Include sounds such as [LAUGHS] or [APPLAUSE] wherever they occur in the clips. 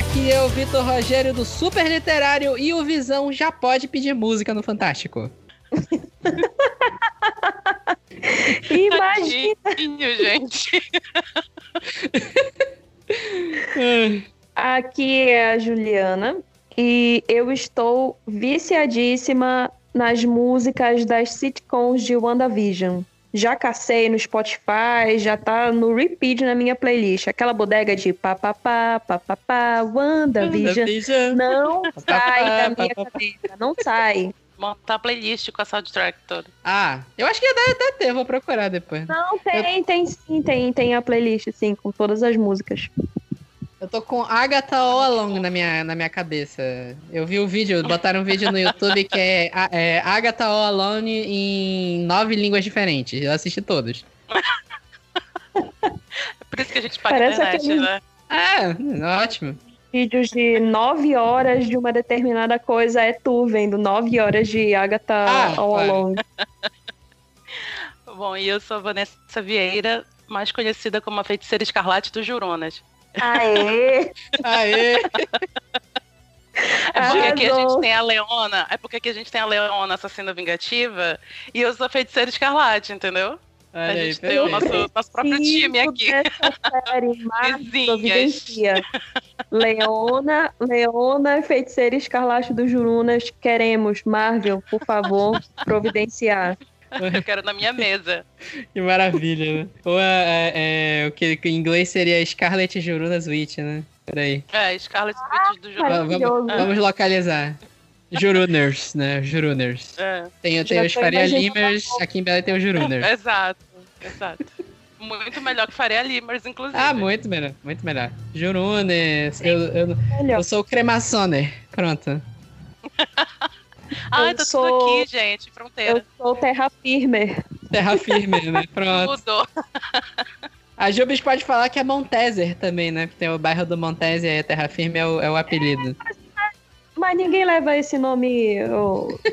Aqui é o Vitor Rogério do Super Literário e o Visão já pode pedir música no Fantástico. [LAUGHS] Imagina, Tadinho, gente. [LAUGHS] aqui é a Juliana e eu estou viciadíssima nas músicas das sitcoms de WandaVision. Já cacei no Spotify, já tá no repeat na minha playlist. Aquela bodega de papapá, papapá, WandaVision. WandaVision. Não [LAUGHS] sai da minha cabeça, não sai. Montar a playlist com a soundtrack toda. Ah, eu acho que deve até ter, vou procurar depois. Não, tem, tem sim, tem, tem a playlist, sim, com todas as músicas. Eu tô com Agatha All Along na minha, na minha cabeça. Eu vi o vídeo, botaram um vídeo no YouTube que é, é Agatha All Alone em nove línguas diferentes. Eu assisti todos. É por isso que a gente paga Parece a internet, aquele- né? Ah, ótimo. Vídeos de nove horas de uma determinada coisa é tu vendo nove horas de Agatha Ah, All claro. Along. Bom, e eu sou a Vanessa Vieira, mais conhecida como a feiticeira escarlate dos Juronas. Aê! Aê! [LAUGHS] É porque aqui a gente tem a Leona, é porque aqui a gente tem a Leona assassina vingativa e eu sou a feiticeira escarlate, entendeu? Olha a aí, gente tem o nosso, nosso próprio time aqui. série [LAUGHS] Vizinhas. Leona, Leona, feiticeira escarlate dos Jurunas, queremos, Marvel, por favor, providenciar. [LAUGHS] Eu quero na minha mesa. [LAUGHS] Que maravilha, né? Ou é, é- é o que, em inglês seria Scarlet Jurunas Witch, né? Peraí. É, Scarlet Witch do. Maravilhoso. Vamos, vamos localizar. Juruners, né? Juruners. É, Tem, tem os Faria Limers, aqui em Belém tem os Juruners. exato, exato. Muito melhor que Faria Limers, inclusive. Ah, muito melhor, muito melhor. Jurunes, eu, eu, eu sou o Cremasoner. Pronto. [LAUGHS] [LAUGHS] Ah, eu tá sou- tudo aqui, gente, Eu fronteira. sou Terra Firme. Terra firme, né? [LAUGHS] Pronto. Mudou. A Jubes pode falar que é Monteser também, né? Porque tem o bairro do Monteser e a Terra Firme é o, é o apelido. Mas ninguém leva esse nome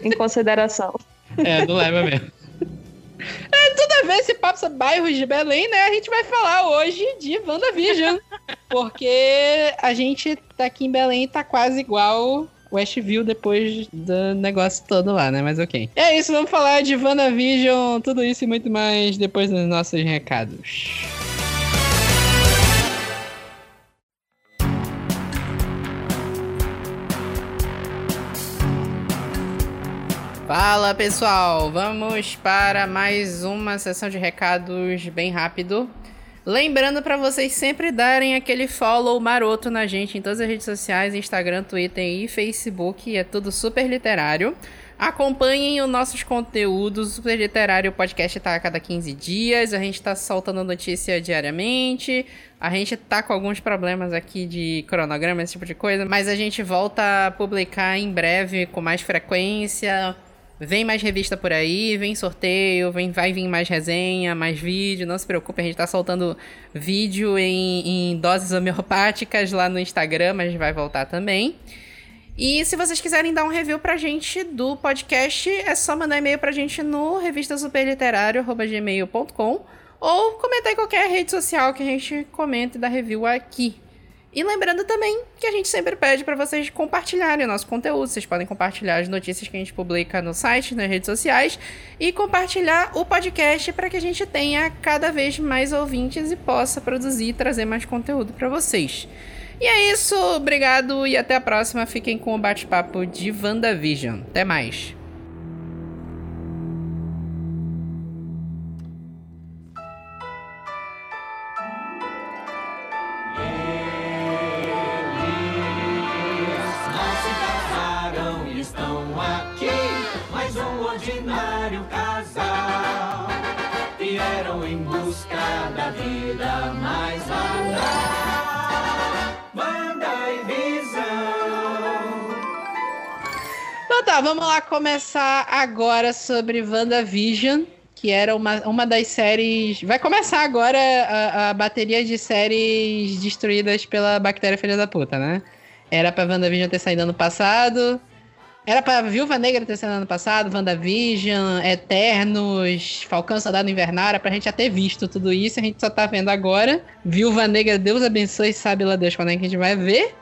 em consideração. É, não leva mesmo. É, toda vez esse papo sobre bairros de Belém, né? A gente vai falar hoje de WandaVision. Porque a gente tá aqui em Belém e tá quase igual Westview depois do negócio todo lá, né? Mas ok. É isso, vamos falar de WandaVision, tudo isso e muito mais depois dos nossos recados. Fala pessoal, vamos para mais uma sessão de recados bem rápido. Lembrando para vocês sempre darem aquele follow maroto na gente em todas as redes sociais, Instagram, Twitter e Facebook, é tudo super literário. Acompanhem os nossos conteúdos, o Super Literário Podcast tá a cada 15 dias, a gente tá soltando notícia diariamente, a gente tá com alguns problemas aqui de cronograma, esse tipo de coisa, mas a gente volta a publicar em breve com mais frequência. Vem mais revista por aí, vem sorteio, vem, vai vir mais resenha, mais vídeo. Não se preocupe, a gente tá soltando vídeo em, em doses homeopáticas lá no Instagram, mas vai voltar também. E se vocês quiserem dar um review pra gente do podcast, é só mandar e-mail pra gente no revistasuperliterário.gmail.com ou comentar em qualquer rede social que a gente comente da review aqui. E lembrando também que a gente sempre pede para vocês compartilharem o nosso conteúdo. Vocês podem compartilhar as notícias que a gente publica no site, nas redes sociais e compartilhar o podcast para que a gente tenha cada vez mais ouvintes e possa produzir e trazer mais conteúdo para vocês. E é isso, obrigado e até a próxima. Fiquem com o bate-papo de WandaVision. Até mais. Tá, vamos lá começar agora sobre WandaVision, que era uma, uma das séries. Vai começar agora a, a bateria de séries destruídas pela bactéria filha da puta, né? Era pra WandaVision ter saído ano passado. Era pra Viúva Negra ter saído ano passado, WandaVision, Eternos, Falcão Soldado Invernal, era pra gente já ter visto tudo isso, a gente só tá vendo agora. Viúva Negra, Deus abençoe, sabe lá Deus quando é que a gente vai ver.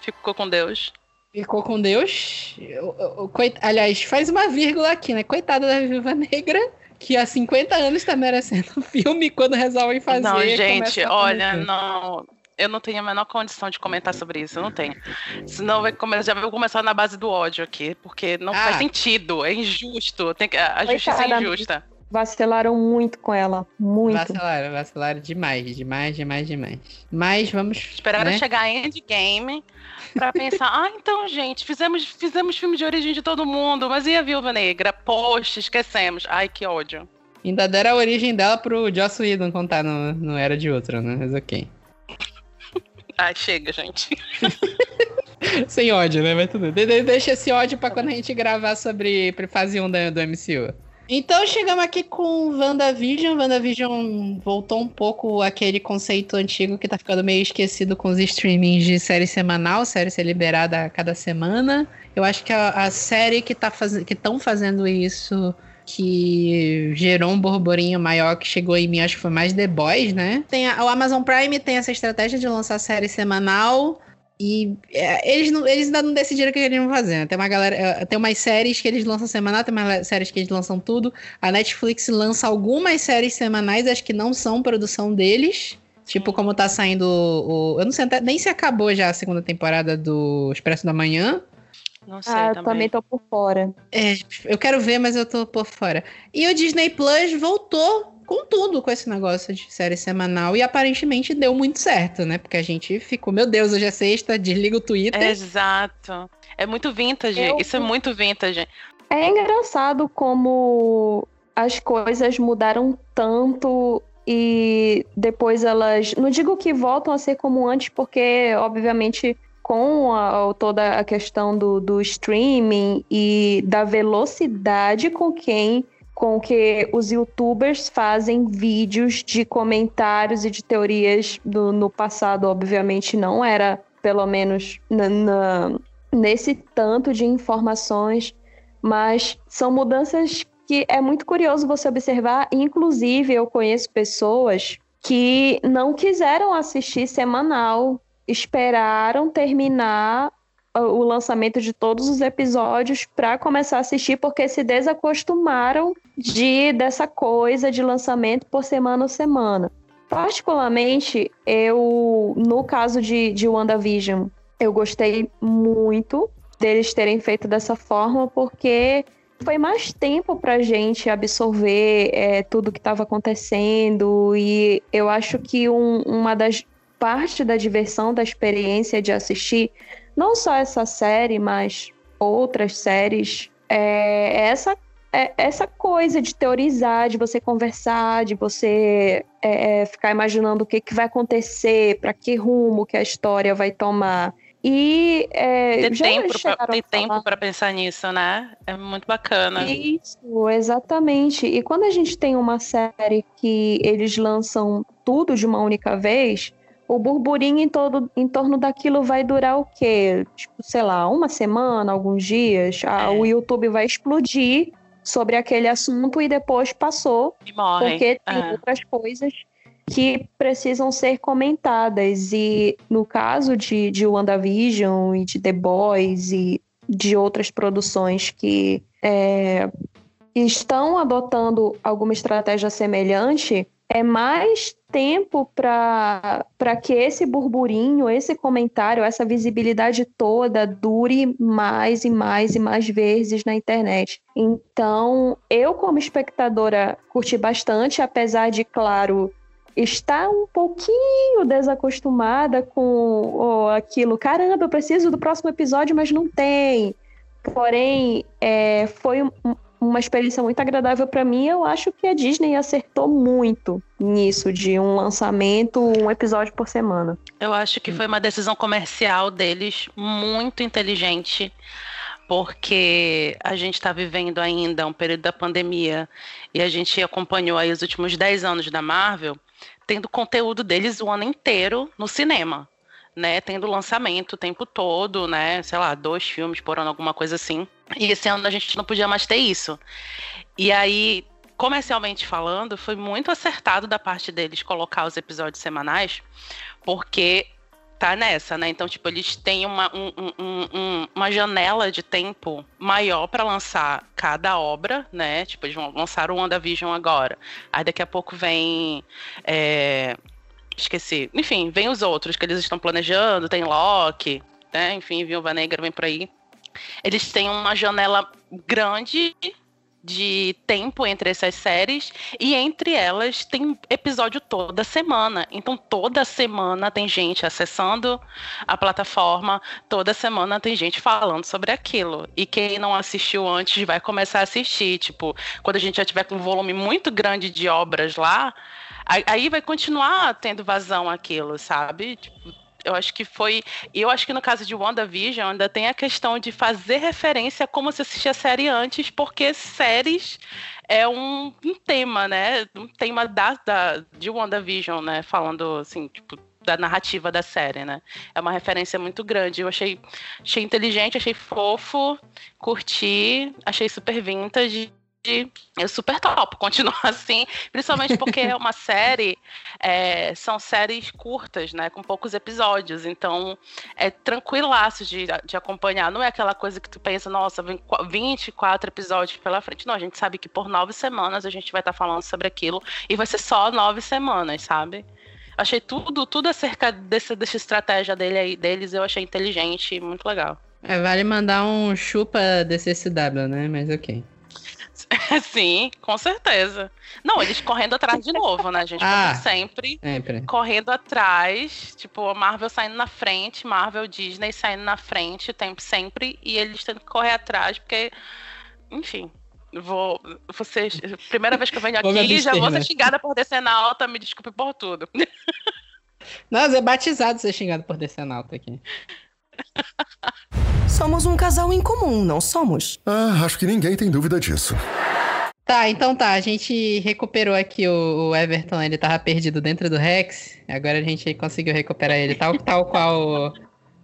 Ficou com Deus. Ficou com Deus. Eu- eu- eu- coit- Aliás, faz uma vírgula aqui, né? Coitada da Viúva Negra, que há 50 anos tá merecendo um filme quando resolvem fazer. não, gente, olha, não. Eu não tenho a menor condição de comentar sobre isso, eu não tenho. Senão vai come- já vai começar na base do ódio aqui, porque não Ah. faz sentido, é injusto. Tem que, a justiça é Coitada, injusta. Vacilaram muito com ela. Muito. Vacilaram, vacilaram demais, demais, demais, demais. Mas vamos. Esperaram né? chegar a Endgame pra pensar, ah, então, gente, fizemos, fizemos filme de origem de todo mundo, mas e a Viúva Negra? Poxa, esquecemos. Ai, que ódio. Ainda deram a origem dela pro Joss Whedon contar no, no Era de Outro, né? Mas ok. [LAUGHS] Ai, chega, gente. [LAUGHS] Sem ódio, né? Mas tudo. De- deixa esse ódio pra quando a gente gravar sobre fase 1 da- do MCU. Então chegamos aqui com WandaVision. WandaVision voltou um pouco aquele conceito antigo que tá ficando meio esquecido com os streamings de série semanal, série ser liberada a cada semana. Eu acho que a, a série que tá faz... que estão fazendo isso que gerou um burburinho maior que chegou em mim, acho que foi mais The Boys, né? Tem a- o Amazon Prime tem essa estratégia de lançar série semanal. E é, eles, não, eles ainda não decidiram o que eles vão fazer. né? Tem uma galera. é, Tem umas séries que eles lançam semanal, tem umas séries que eles lançam tudo. A Netflix lança algumas séries semanais, acho que não são produção deles. Tipo, como tá saindo o. Eu não sei até- nem se acabou já a segunda temporada do Expresso da Manhã. Não sei Ah, eu também. também tô por fora. É, eu quero ver, mas eu tô por fora. E o Disney Plus voltou com tudo com esse negócio de série semanal. E aparentemente deu muito certo, né? Porque a gente ficou, meu Deus, hoje é sexta, desliga o Twitter. Exato. É muito vintage. Eu- Isso é muito vintage. É engraçado como as coisas mudaram tanto e depois elas. Não digo que voltam a ser como antes, porque, obviamente, com a- toda a questão do, do streaming e da velocidade com quem. Com que os youtubers fazem vídeos de comentários e de teorias do, no passado, obviamente, não era, pelo menos na- na, nesse tanto de informações mas são mudanças que é muito curioso você observar. Inclusive, eu conheço pessoas que não quiseram assistir semanal, esperaram terminar o lançamento de todos os episódios para começar a assistir, porque se desacostumaram de dessa coisa de lançamento por semana a semana. Particularmente, eu, no caso de, de WandaVision, eu gostei muito deles terem feito dessa forma, porque foi mais tempo pra gente absorver é, tudo que estava acontecendo, e eu acho que um- uma das partes da diversão, da experiência de assistir, não só essa série, mas outras séries, é essa, é essa coisa de teorizar, de você conversar, de você é, é, ficar imaginando o que, que vai acontecer, para que rumo que a história vai tomar. E é, Ter já tempo, pra, chegaram ter a falar- tempo pra pensar nisso, né? É muito bacana. Isso, exatamente. E quando a gente tem uma série que eles lançam tudo de uma única vez, o burburinho em, todo, em torno daquilo vai durar o quê? Tipo, sei lá, uma semana, alguns dias. Ah, É. O YouTube vai explodir sobre aquele assunto e depois passou E morrem. porque tem É. outras coisas que precisam ser comentadas. E no caso de, de WandaVision e de The Boys e de outras produções que é, estão adotando alguma estratégia semelhante, é mais tempo para que esse burburinho, esse comentário, essa visibilidade toda dure mais e mais e mais vezes na internet. Então, eu, como espectadora, curti bastante, apesar de, claro, estar um pouquinho desacostumada com oh, aquilo. Caramba, eu preciso do próximo episódio, mas não tem. Porém, é, foi uma experiência muito agradável para mim. Eu acho que a Disney acertou muito nisso, de um lançamento, um episódio por semana. Eu acho que foi uma decisão comercial deles muito inteligente, porque a gente está vivendo ainda um período da pandemia e a gente acompanhou aí os últimos 10 anos da Marvel, tendo conteúdo deles o ano inteiro no cinema. Né, tendo lançamento o tempo todo, né? Sei lá, dois filmes por ano, alguma coisa assim. E esse ano a gente não podia mais ter isso. E aí, comercialmente falando, foi muito acertado da parte deles colocar os episódios semanais, porque tá nessa, né? Então, tipo, eles têm uma, um, um, um, uma janela de tempo maior para lançar cada obra, né? Tipo, eles vão lançar o WandaVision agora. Aí daqui a pouco vem. É... Esqueci. Enfim, vem os outros que eles estão planejando, tem Loki, né? Enfim, Viúva Negra vem por aí. Eles têm uma janela grande de tempo entre essas séries e entre elas tem episódio toda semana. Então toda semana tem gente acessando a plataforma, toda semana tem gente falando sobre aquilo. E quem não assistiu antes vai começar a assistir, tipo, quando a gente já tiver com um volume muito grande de obras lá, aí vai continuar tendo vazão aquilo, sabe? Tipo, eu acho que foi. Eu acho que no caso de WandaVision ainda tem a questão de fazer referência a como se assistia a série antes, porque séries é um, um tema, né? Um tema da, da, de WandaVision, né? Falando assim, tipo, da narrativa da série, né? É uma referência muito grande. Eu achei, achei inteligente, achei fofo, curti, achei super vintage eu super top continuar [LAUGHS] assim, principalmente porque é uma série, é, são séries curtas, né, com poucos episódios, então é tranquilaço de, de acompanhar, não é aquela coisa que tu pensa, nossa, vem 24 episódios pela frente, não, a gente sabe que por nove semanas a gente vai estar tá falando sobre aquilo e vai ser só nove semanas, sabe? Achei tudo, tudo acerca desse, dessa estratégia dele aí, deles, eu achei inteligente, muito legal. É, vale mandar um chupa CW, né? Mas ok. [LAUGHS] Sim, com certeza. Não, eles correndo atrás de novo, né, gente? Ah, sempre, sempre. Correndo atrás, tipo, a Marvel saindo na frente, Marvel, Disney saindo na frente, o tempo sempre, e eles tendo que correr atrás, porque, enfim, vou. Vocês, primeira vez que eu venho [LAUGHS] aqui, abster, já vou ser né? xingada por descer na alta, me desculpe por tudo. Nossa, é batizado ser xingado por descer na alta aqui. [LAUGHS] Somos um casal em comum, não somos? Ah, acho que ninguém tem dúvida disso. Tá, então tá, a gente recuperou aqui o, Everton, ele tava perdido dentro do Rex, agora a gente conseguiu recuperar ele, tal, tal qual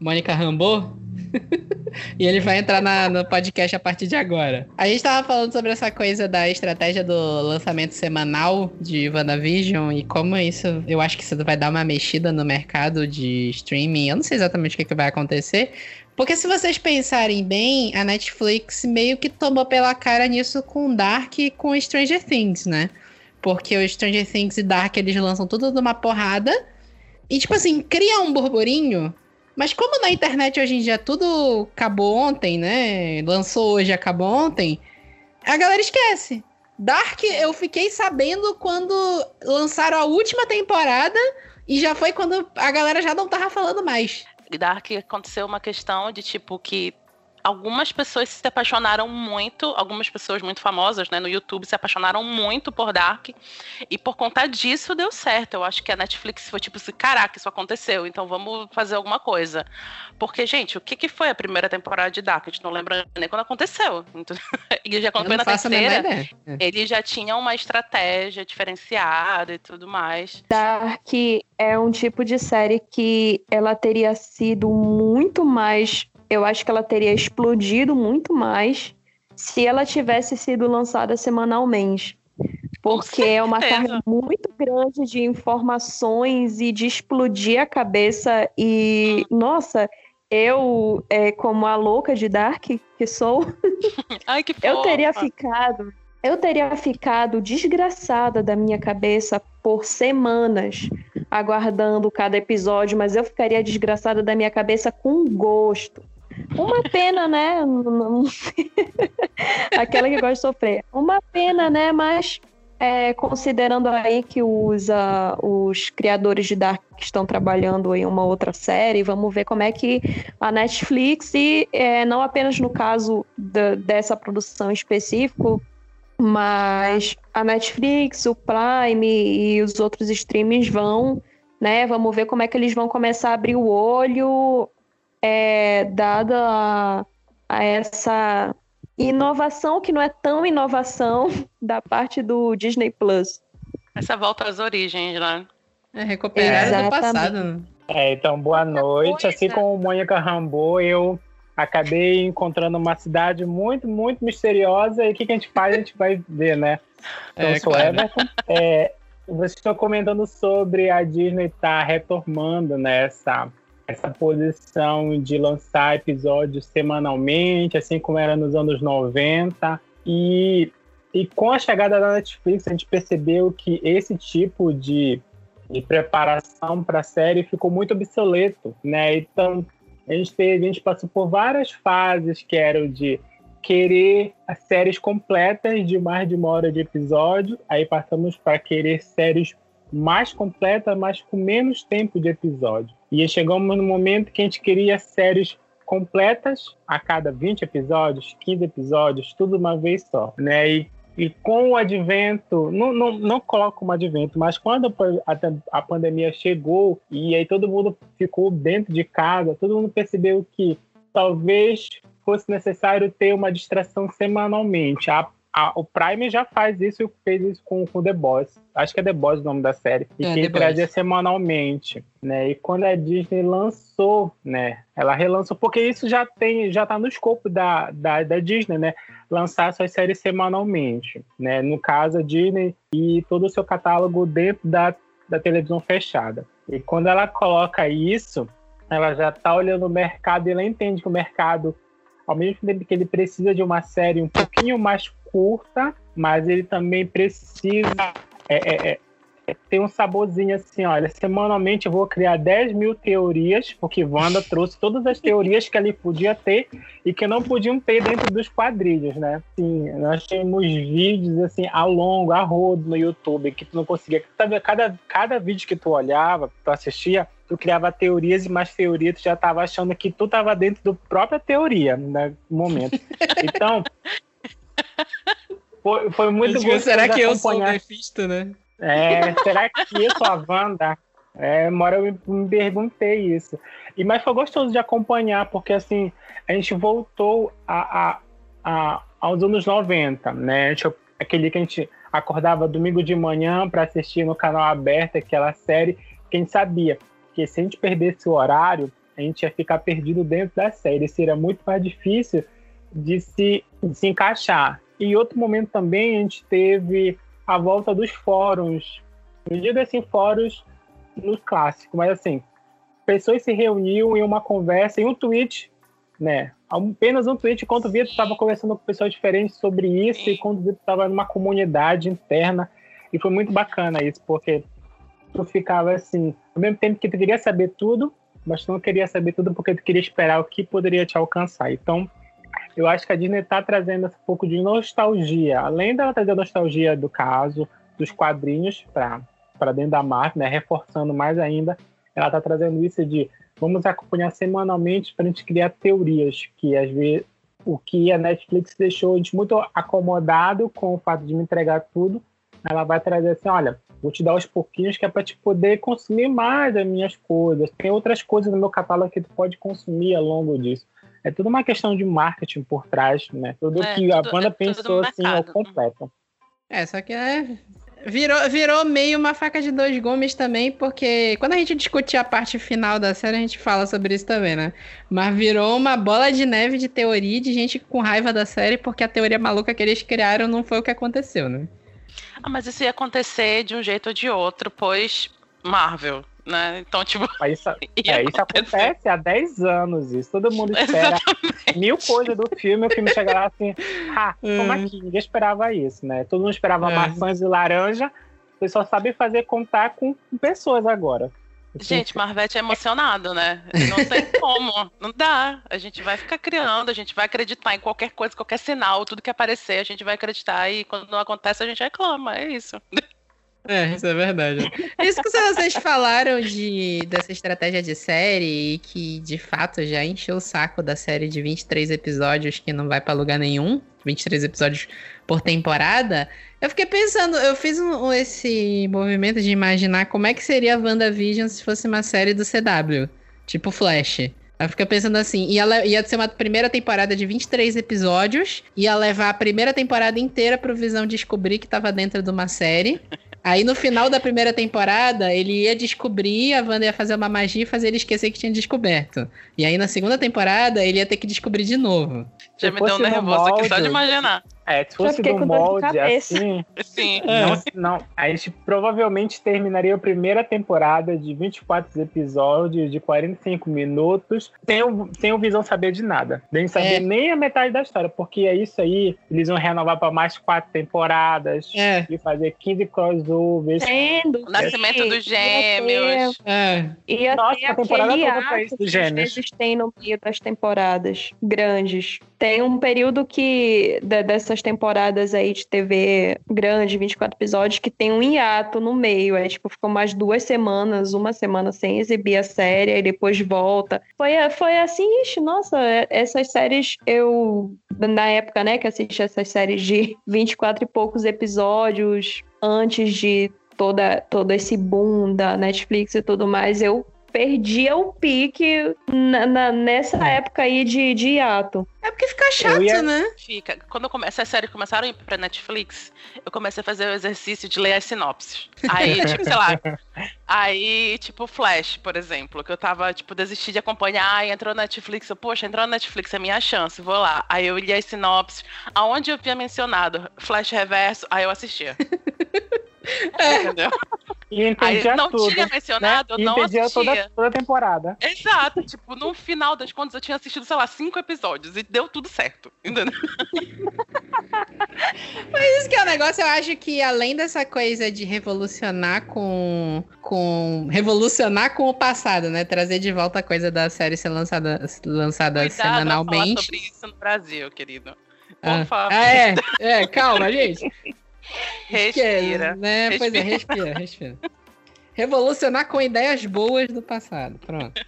Mônica Rambo. [LAUGHS] e ele vai entrar na, no podcast a partir de agora. A gente tava falando sobre essa coisa da estratégia do lançamento semanal de WandaVision e como isso, eu acho que isso vai dar uma mexida no mercado de streaming. Eu não sei exatamente o que, que vai acontecer, porque se vocês pensarem bem, a Netflix meio que tomou pela cara nisso com Dark e com Stranger Things, né? Porque o Stranger Things e Dark eles lançam tudo numa porrada. E, tipo assim, cria um burburinho. Mas como na internet hoje em dia tudo acabou ontem, né? Lançou hoje, acabou ontem. A galera esquece. Dark eu fiquei sabendo quando lançaram a última temporada. E já foi quando a galera já não tava falando mais. Dark aconteceu uma questão de tipo que algumas pessoas se apaixonaram muito, algumas pessoas muito famosas, né, no YouTube se apaixonaram muito por Dark e por conta disso deu certo. Eu acho que a Netflix foi tipo assim, caraca, isso aconteceu, então vamos fazer alguma coisa. Porque, gente, o que, que foi a primeira temporada de Dark? A gente não lembra nem quando aconteceu. [LAUGHS] e já quando foi na terceira, ele já tinha uma estratégia diferenciada e tudo mais. Dark é um tipo de série que ela teria sido muito mais eu acho que ela teria explodido muito mais se ela tivesse sido lançada semanalmente. Porque é uma carga muito grande de informações e de explodir a cabeça. E, hum. nossa, eu, é, como a louca de Dark que sou, [LAUGHS] Ai, que eu teria ficado. Eu teria ficado desgraçada da minha cabeça por semanas aguardando cada episódio, mas eu ficaria desgraçada da minha cabeça com gosto. Uma pena, né? [LAUGHS] Aquela que gosta de sofrer. Uma pena, né? Mas é, considerando aí que os, os criadores de Dark estão trabalhando em uma outra série, vamos ver como é que a Netflix, e é, não apenas no caso da, dessa produção específica, mas a Netflix, o Prime e os outros streamings vão, né? Vamos ver como é que eles vão começar a abrir o olho é, dada a, a essa inovação que não é tão inovação [LAUGHS] da parte do Disney Plus. Essa volta às origens, né? É recuperar do passado. É, então, boa noite. Assim como Mônica Rambo, eu acabei encontrando uma cidade muito, muito misteriosa. E o que, que a gente faz? A gente vai ver, né? Então, é, eu sou claro. Everton. É, vocês estão comentando sobre a Disney estar tá retomando nessa né, essa posição de lançar episódios semanalmente, assim como era nos anos 90. E, e com a chegada da Netflix, a gente percebeu que esse tipo de, de preparação para a série ficou muito obsoleto, né? Então, a gente, teve, a gente passou por várias fases que eram de querer as séries completas de mais de uma hora de episódio, aí passamos para querer séries mais completas, mas com menos tempo de episódio. E chegamos no momento que a gente queria séries completas a cada 20 episódios, 15 episódios, tudo uma vez só, né? E, e com o advento, não, não, não coloco um advento, mas quando a, a pandemia chegou e aí todo mundo ficou dentro de casa, todo mundo percebeu que talvez fosse necessário ter uma distração semanalmente. A a, o Prime já faz isso e fez isso com, com The Boss. Acho que é The Boss o nome da série. E é, que trazia semanalmente, né? E quando a Disney lançou, né? Ela relançou, porque isso já tem, já tá no escopo da, da, da Disney, né? Lançar suas séries semanalmente, né? No caso, a Disney e todo o seu catálogo dentro da, da televisão fechada. E quando ela coloca isso, ela já tá olhando o mercado e ela entende que o mercado ao mesmo tempo que ele precisa de uma série um pouquinho mais curta, mas ele também precisa é, é, é, é ter um saborzinho assim, olha, semanalmente eu vou criar 10 mil teorias, porque Wanda [LAUGHS] trouxe todas as teorias que ele podia ter e que não podiam ter dentro dos quadrilhos, né? Sim, nós temos vídeos assim, a longo, a rodo no YouTube, que tu não conseguia. Cada, cada vídeo que tu olhava, tu assistia, tu criava teorias e mais teorias, tu já estava achando que tu estava dentro da própria teoria né, no momento. [LAUGHS] Então, foi, foi muito bom. Será que eu sou o Mephisto, né? É, será que eu sou a Wanda? É, uma hora eu me, me perguntei isso. E, mas foi gostoso de acompanhar, porque assim, a gente voltou a, a, a aos anos 90, né? Gente, aquele que a gente acordava domingo de manhã para assistir no canal aberto aquela série, que a gente sabia que se a gente perdesse o horário, a gente ia ficar perdido dentro da série. Seria muito mais difícil de se, de se encaixar. E outro momento também a gente teve a volta dos fóruns. Não digo assim, fóruns no clássico, mas assim, pessoas se reuniam em uma conversa, em um tweet, né? Apenas um tweet, enquanto o Vitor estava conversando com pessoas diferentes sobre isso, e quando o Vitor estava numa comunidade interna. E foi muito bacana isso, porque tu ficava assim, ao mesmo tempo que tu queria saber tudo, mas tu não queria saber tudo porque tu queria esperar o que poderia te alcançar. Então, eu acho que a Disney está trazendo um pouco de nostalgia, além dela trazer a nostalgia do caso, dos quadrinhos para dentro da marca, né, reforçando mais ainda, ela está trazendo isso de vamos acompanhar semanalmente para a gente criar teorias, que às vezes o que a Netflix deixou a gente muito acomodado com o fato de me entregar tudo, ela vai trazer assim, olha, vou te dar aos pouquinhos que é para te poder consumir mais as minhas coisas. Tem outras coisas no meu catálogo que tu pode consumir ao longo disso. É tudo uma questão de marketing por trás, né? Tudo é, que tudo, a banda é pensou assim ao completo. É, só que é. Virou, virou meio uma faca de dois gumes também, porque quando a gente discutir a parte final da série, a gente fala sobre isso também, né? Mas virou uma bola de neve de teoria de gente com raiva da série, porque a teoria maluca que eles criaram não foi o que aconteceu, né? Ah, mas isso ia acontecer de um jeito ou de outro, pois Marvel, né? Então, tipo. Mas isso, [LAUGHS] é, isso acontece há 10 anos. Isso todo mundo espera Exatamente. mil coisas do filme. O filme chega lá assim, [LAUGHS] ah, como aqui? Ninguém esperava isso, né? Todo mundo esperava é. maçãs e laranja. Vocês só sabem fazer contar com pessoas agora. Gente, Marvete é emocionado, né? Não sei [LAUGHS] como. Não dá. A gente vai ficar criando, a gente vai acreditar em qualquer coisa, qualquer sinal, tudo que aparecer, a gente vai acreditar e quando não acontece, a gente reclama. É isso. É, isso é verdade. Isso que vocês falaram de, dessa estratégia de série e que de fato já encheu o saco da série de 23 episódios que não vai para lugar nenhum 23 episódios por temporada. Eu fiquei pensando, eu fiz um, esse movimento de imaginar como é que seria a WandaVision se fosse uma série do CW, tipo Flash. Eu fiquei pensando assim, ia, ia ser uma primeira temporada de 23 episódios, ia levar a primeira temporada inteira pro Visão descobrir que tava dentro de uma série. Aí no final da primeira temporada, ele ia descobrir, a Wanda ia fazer uma magia e fazer ele esquecer que tinha descoberto. E aí na segunda temporada, ele ia ter que descobrir de novo. Já me deu um nervoso aqui só de imaginar. É, se fosse do molde assim, Sim. não, não, a gente provavelmente terminaria a primeira temporada de 24 episódios, de 45 minutos, sem o, sem o Visão saber de nada. Nem saber É. nem a metade da história, porque é isso aí, eles vão renovar para mais quatro temporadas É, e fazer 15 crossovers. Sendo O nascimento dos gêmeos. é. Ia Nossa, ter a temporada toda ato isso, dos às gêmeos. vezes tem no meio das temporadas grandes. Tem um período que de- dessas temporadas aí de TV grande, 24 episódios, que tem um hiato no meio. Aí, tipo, ficou mais duas semanas, uma semana sem exibir a série, e depois volta. Foi, foi assim, ixi, nossa, é- essas séries eu, na época, né, que assisti essas séries de [LAUGHS] 24 e poucos episódios antes de toda, todo esse boom da Netflix e tudo mais, eu perdia o pique na- na- nessa época aí de, de hiato. É porque fica chato, ia- né? Fica. Quando eu come- essas séries começaram a ir pra Netflix, eu comecei a fazer o exercício de ler as sinopses. Aí, [LAUGHS] tipo, sei lá. Aí, tipo, Flash, por exemplo, que eu tava, tipo, desisti de acompanhar, aí entrou na Netflix, eu, poxa, entrou na Netflix, é minha chance, vou lá. Aí eu li as sinopses, aonde eu tinha mencionado Flash Reverso, aí eu assistia. [LAUGHS] [LAUGHS] Entendeu? E Aí entendia não tudo. tinha né? mencionado, eu E não entendia assistia. toda, toda a temporada. Exato, tipo, no final das contas eu tinha assistido, sei lá, cinco episódios e deu tudo certo. Entendeu? [LAUGHS] Isso que é o negócio, eu acho que além dessa coisa de revolucionar com. com. revolucionar com o passado, né? Trazer de volta a coisa da série ser lançada, lançada Cuidado ao falar semanalmente. sobre isso no Brasil, querido. Por Ah, favor, ah, é, [LAUGHS] é, calma, gente. Respira. Né? Pois é, respira, respira. Revolucionar com ideias boas do passado. Pronto.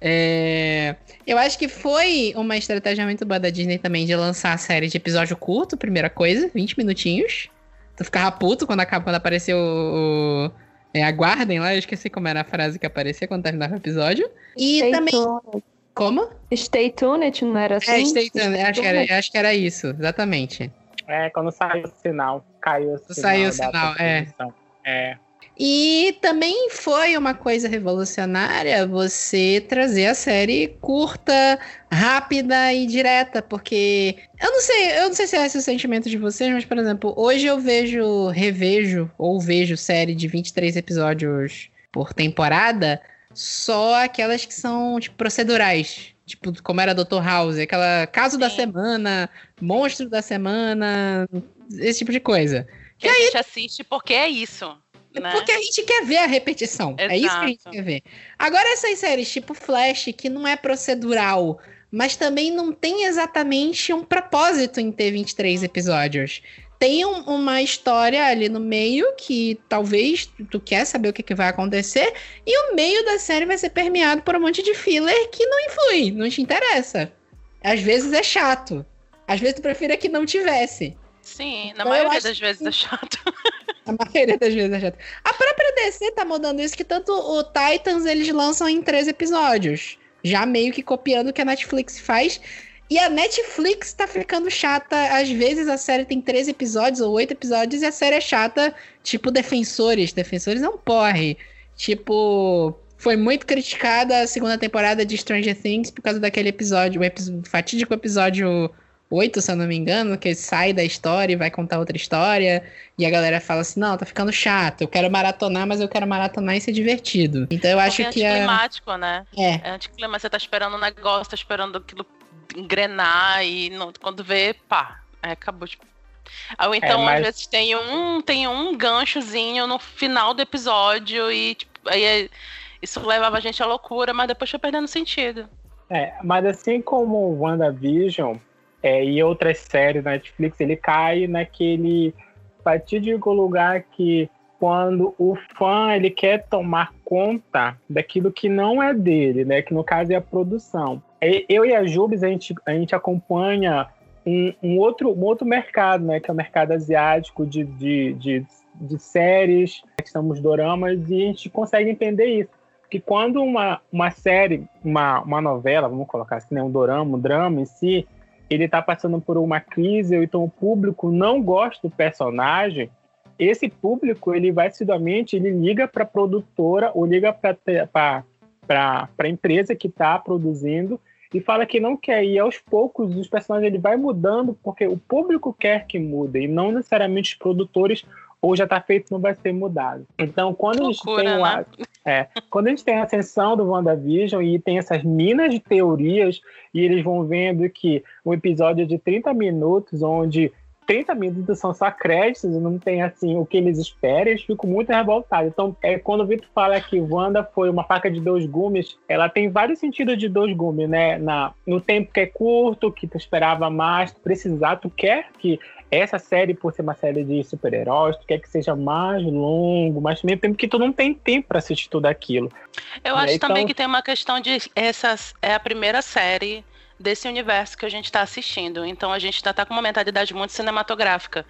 É, eu acho que foi uma estratégia muito boa da Disney também de lançar a série de episódio curto, primeira coisa, 20 minutinhos. Tu ficava puto quando, acaba, quando apareceu o. o- é, aguardem lá, eu esqueci como era a frase que aparecia quando terminava o episódio. E Stay também. tuned. Como? Stay tuned, não era assim? É, stay tuned, acho, que era, acho que era isso, exatamente. É, quando saiu o sinal. Caiu o sinal. Saiu o sinal, é. É. E também foi uma coisa revolucionária você trazer a série curta, rápida e direta, porque eu não sei, eu não sei se é esse o sentimento de vocês, mas por exemplo, hoje eu vejo, revejo ou vejo série de 23 episódios por temporada, só aquelas que são tipo procedurais, tipo como era Dr. House, aquela caso da Sim. semana, monstro da semana, esse tipo de coisa. Que a gente assiste porque é isso. Né? Porque a gente quer ver a repetição. É isso que a gente Exato. quer ver. Agora, essas séries tipo Flash, que não é procedural, mas também não tem exatamente um propósito em ter 23 episódios. Tem um- uma história ali no meio que talvez tu quer saber o que, que vai acontecer, e o meio da série vai ser permeado por um monte de filler que não influi, não te interessa. Às vezes é chato. Às vezes tu prefere que não tivesse. Sim, na Então, maioria das vezes é chato. [LAUGHS] A maioria das vezes é chato. A própria DC tá mudando isso, que tanto o Titans eles lançam em três episódios. Já meio que copiando o que a Netflix faz. E a Netflix tá ficando chata. Às vezes a série tem três episódios ou oito episódios e a série é chata, tipo Defensores. Defensores é um porre. Tipo, foi muito criticada a segunda temporada de Stranger Things por causa daquele episódio, o fatídico episódio 8, se eu não me engano, que sai da história e vai contar outra história. E a galera fala assim: não, tá ficando chato. Eu quero maratonar, mas eu quero maratonar e ser divertido. Então eu acho Porque que é a. anticlimático, né? É. É anticlimático. Você tá esperando um negócio, tá esperando aquilo engrenar e não- quando vê, pá, é, acabou. Tipo. Ou então, mas- às vezes, tem um, tem um ganchozinho no final do episódio e tipo, aí é- isso levava a gente à loucura, mas depois foi perdendo sentido. É, mas assim como o WandaVision é, e outras séries da Netflix, ele cai naquele fatídico lugar que quando o fã ele quer tomar conta daquilo que não é dele, né? Que no caso é a produção. E- Eu e a Jubes, a gente, a gente acompanha um, um outro, um outro mercado, né? Que é o mercado asiático de, de, de, de séries, que são os doramas, e a gente consegue entender isso que quando uma, uma série, uma, uma novela, vamos colocar assim, né, um dorama, um drama em si, ele está passando por uma crise, ou então o público não gosta do personagem, esse público, ele vai assiduamente, ele liga para a produtora ou liga para a empresa que está produzindo e fala que não quer. E aos poucos os personagens ele vai mudando porque o público quer que mude e não necessariamente os produtores ou já está feito não vai ser mudado. Então, quando Loucura, a gente tem né? uma, é, quando a gente tem a ascensão do WandaVision e tem essas minas de teorias e eles vão vendo que um episódio de 30 minutos onde 30 minutos são só créditos e não tem assim o que eles esperam, eles ficam muito revoltados. Então, é, quando o Vitor fala que Wanda foi uma faca de dois gumes, ela tem vários sentidos de dois gumes, né? Na, no tempo que é curto, que tu esperava mais, tu precisar, tu quer que essa série, por ser uma série de super-heróis, tu quer que seja mais longo, mas também tempo que tu não tem tempo para assistir tudo aquilo. Eu acho então- também que tem uma questão de essa é a primeira série desse universo que a gente está assistindo. Então a gente ainda está com uma mentalidade muito cinematográfica.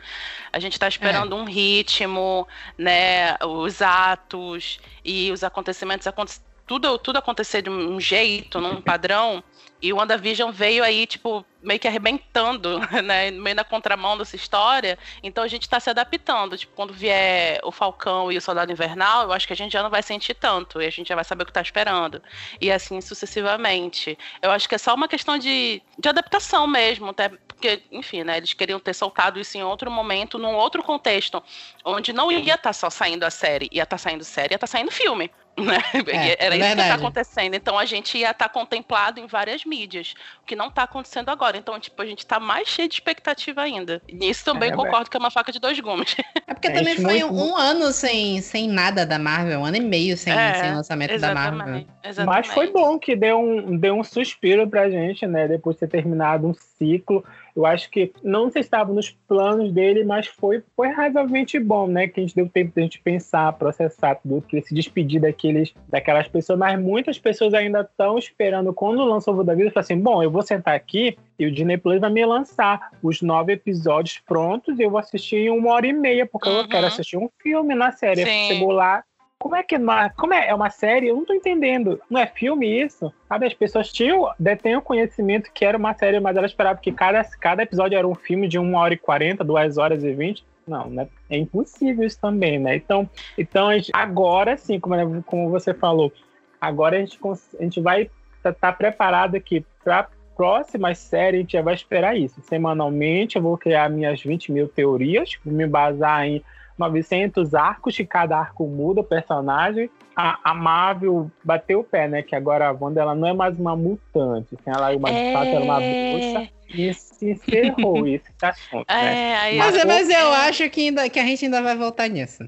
A gente está esperando um ritmo, né, os atos e os acontecimentos aconte- tudo tudo acontecer de um jeito, num [LAUGHS] padrão. E o WandaVision veio aí, tipo, meio que arrebentando, [LAUGHS] né? Meio na contramão dessa história. Então a gente tá se adaptando. Tipo, quando vier o Falcão e o Soldado Invernal, eu acho que a gente já não vai sentir tanto. E a gente já vai saber o que tá esperando. E assim sucessivamente. Eu acho que é só uma questão de, de adaptação mesmo. Até porque, enfim, né? Eles queriam ter soltado isso em outro momento, num outro contexto. Onde não ia estar só saindo a série. Ia estar saindo série, ia estar saindo filme. Né? É, Era é isso que tá verdade. acontecendo. Então a gente ia estar contemplado em várias mídias, o que não tá acontecendo agora. Então, tipo, a gente tá mais cheio de expectativa ainda. Nisso também É, concordo que é uma faca de dois gumes. [LAUGHS] É porque É, também foi muito- um, ano sem, sem nada da Marvel, um ano e meio sem, É, sem lançamento da Marvel. Exatamente. Mas foi bom que deu um, deu um suspiro pra gente, né? Depois de ter terminado um ciclo. Eu acho que não se estava nos planos dele, mas foi, foi razoavelmente bom, né? Que a gente deu tempo de a gente pensar, processar tudo, que se despedir daqueles, daquelas pessoas, mas muitas pessoas ainda estão esperando quando lançou o da vida, falar assim, bom, eu vou sentar aqui e o Disney Plus vai me lançar os nove episódios prontos e eu vou assistir em uma hora e meia, porque eu Uhum. quero assistir um filme na série. Chegou lá, como é que é uma, como é, é uma série? Eu não tô entendendo. Não é filme isso? Sabe, as pessoas tinham, detêm o conhecimento que era uma série, mas elas esperavam que cada, cada episódio era um filme de 1 hora e 40, 2 horas e 20. Não, né? É impossível isso também, né? Então, então agora sim, como, né, como você falou, agora a gente, a gente vai estar tá, preparado aqui para próxima série, a gente já vai esperar isso. Semanalmente eu vou criar minhas 20 mil teorias, vou me basar em 900 arcos, que cada arco muda o personagem. A, a Marvel bateu o pé, né? Que agora a Wanda ela não é mais uma mutante. Assim, ela é uma, de fato, ela é uma bruxa. E se encerrou [LAUGHS] esse assunto, né? É, aí Mas, Mas- mas eu acho que, ainda, que a gente ainda vai voltar nisso.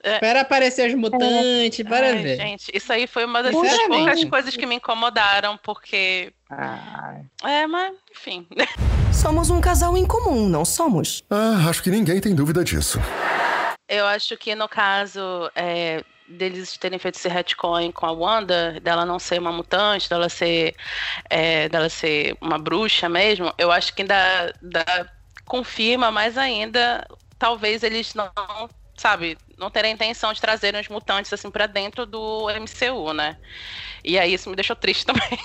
É. Espera aparecer os mutantes, para Ai, ver. gente, isso aí foi uma das poucas coisas que me incomodaram, porque. Ai, É, mas, enfim. Somos um casal em comum, não somos? Ah, acho que ninguém tem dúvida disso. Eu acho que no caso é, deles terem feito esse retcon com a Wanda, dela não ser uma mutante, dela ser, é, dela ser uma bruxa mesmo, eu acho que ainda, ainda confirma mais ainda, talvez eles não, sabe, não terem intenção de trazerem os mutantes assim para dentro do MCU, né? E aí isso me deixou triste [LAUGHS] também.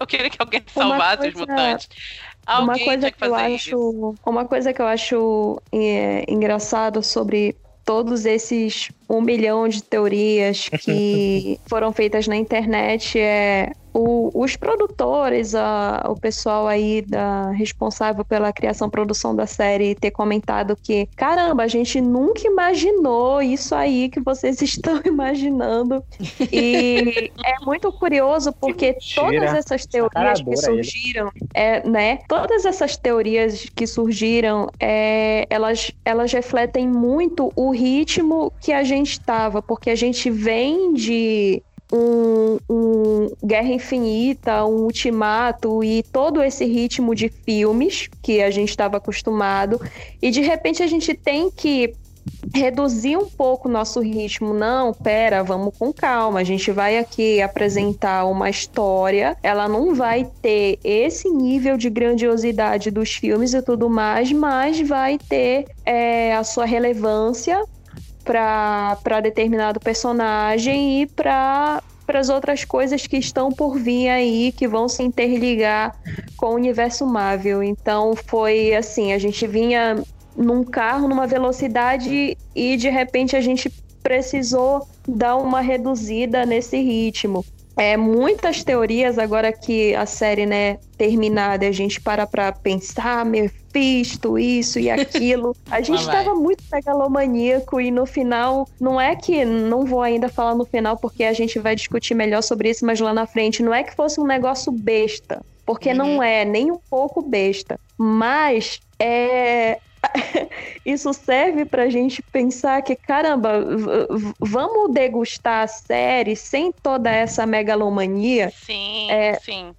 Eu queria que alguém Uma salvasse os coisa- mutantes. Uma Alguém coisa tinha que que eu fazer acho, isso. uma coisa que eu acho é, engraçado sobre todos esses um milhão de teorias que [LAUGHS] foram feitas na internet é o- os produtores, a- o pessoal aí da responsável pela criação e produção da série ter comentado que caramba, a gente nunca imaginou isso aí que vocês [LAUGHS] estão imaginando. E [LAUGHS] é muito curioso porque todas essas teorias que surgiram é, né? Todas essas teorias que surgiram, é, elas, elas refletem muito o ritmo que a gente estava, porque a gente vem de um, um Guerra Infinita, um Ultimato e todo esse ritmo de filmes que a gente estava acostumado, e de repente a gente tem que reduzir um pouco o nosso ritmo. Não, pera, vamos com calma. A gente vai aqui apresentar uma história. Ela não vai ter esse nível de grandiosidade dos filmes e tudo mais, mas vai ter é, a sua relevância para determinado personagem e para as outras coisas que estão por vir aí, que vão se interligar com o universo Marvel. Então foi assim, a gente vinha num carro numa velocidade e de repente a gente precisou dar uma reduzida nesse ritmo. É, muitas teorias agora que a série, né, terminada, a gente para pra pensar, Mephisto, isso e aquilo. [LAUGHS] A gente vai. tava muito megalomaníaco e no final, não é que, não vou ainda falar no final porque a gente vai discutir melhor sobre isso, mas lá na frente, não é que fosse um negócio besta, porque Uhum. não é nem um pouco besta, mas é [LAUGHS] isso serve pra gente pensar que, caramba, vamos degustar a série sem toda essa megalomania. Sim, É, sim.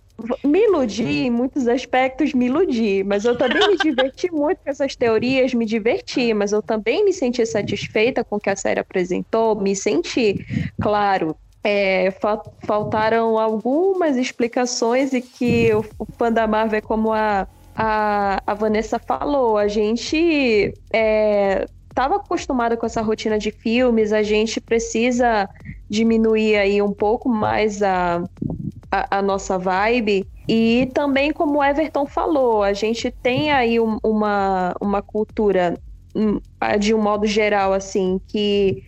Me iludi, em muitos aspectos me iludi, mas eu também me diverti muito com essas teorias, me diverti, mas eu também me senti satisfeita com o que a série apresentou, me senti, claro. é, fa- faltaram algumas explicações e que o, o fã da Marvel, como a, a, a Vanessa falou, a gente é, estava acostumado com essa rotina de filmes, a gente precisa diminuir aí um pouco mais a, a, a nossa vibe. E também, como o Everton falou, a gente tem aí um- uma, uma cultura, hum, de um modo geral, assim, que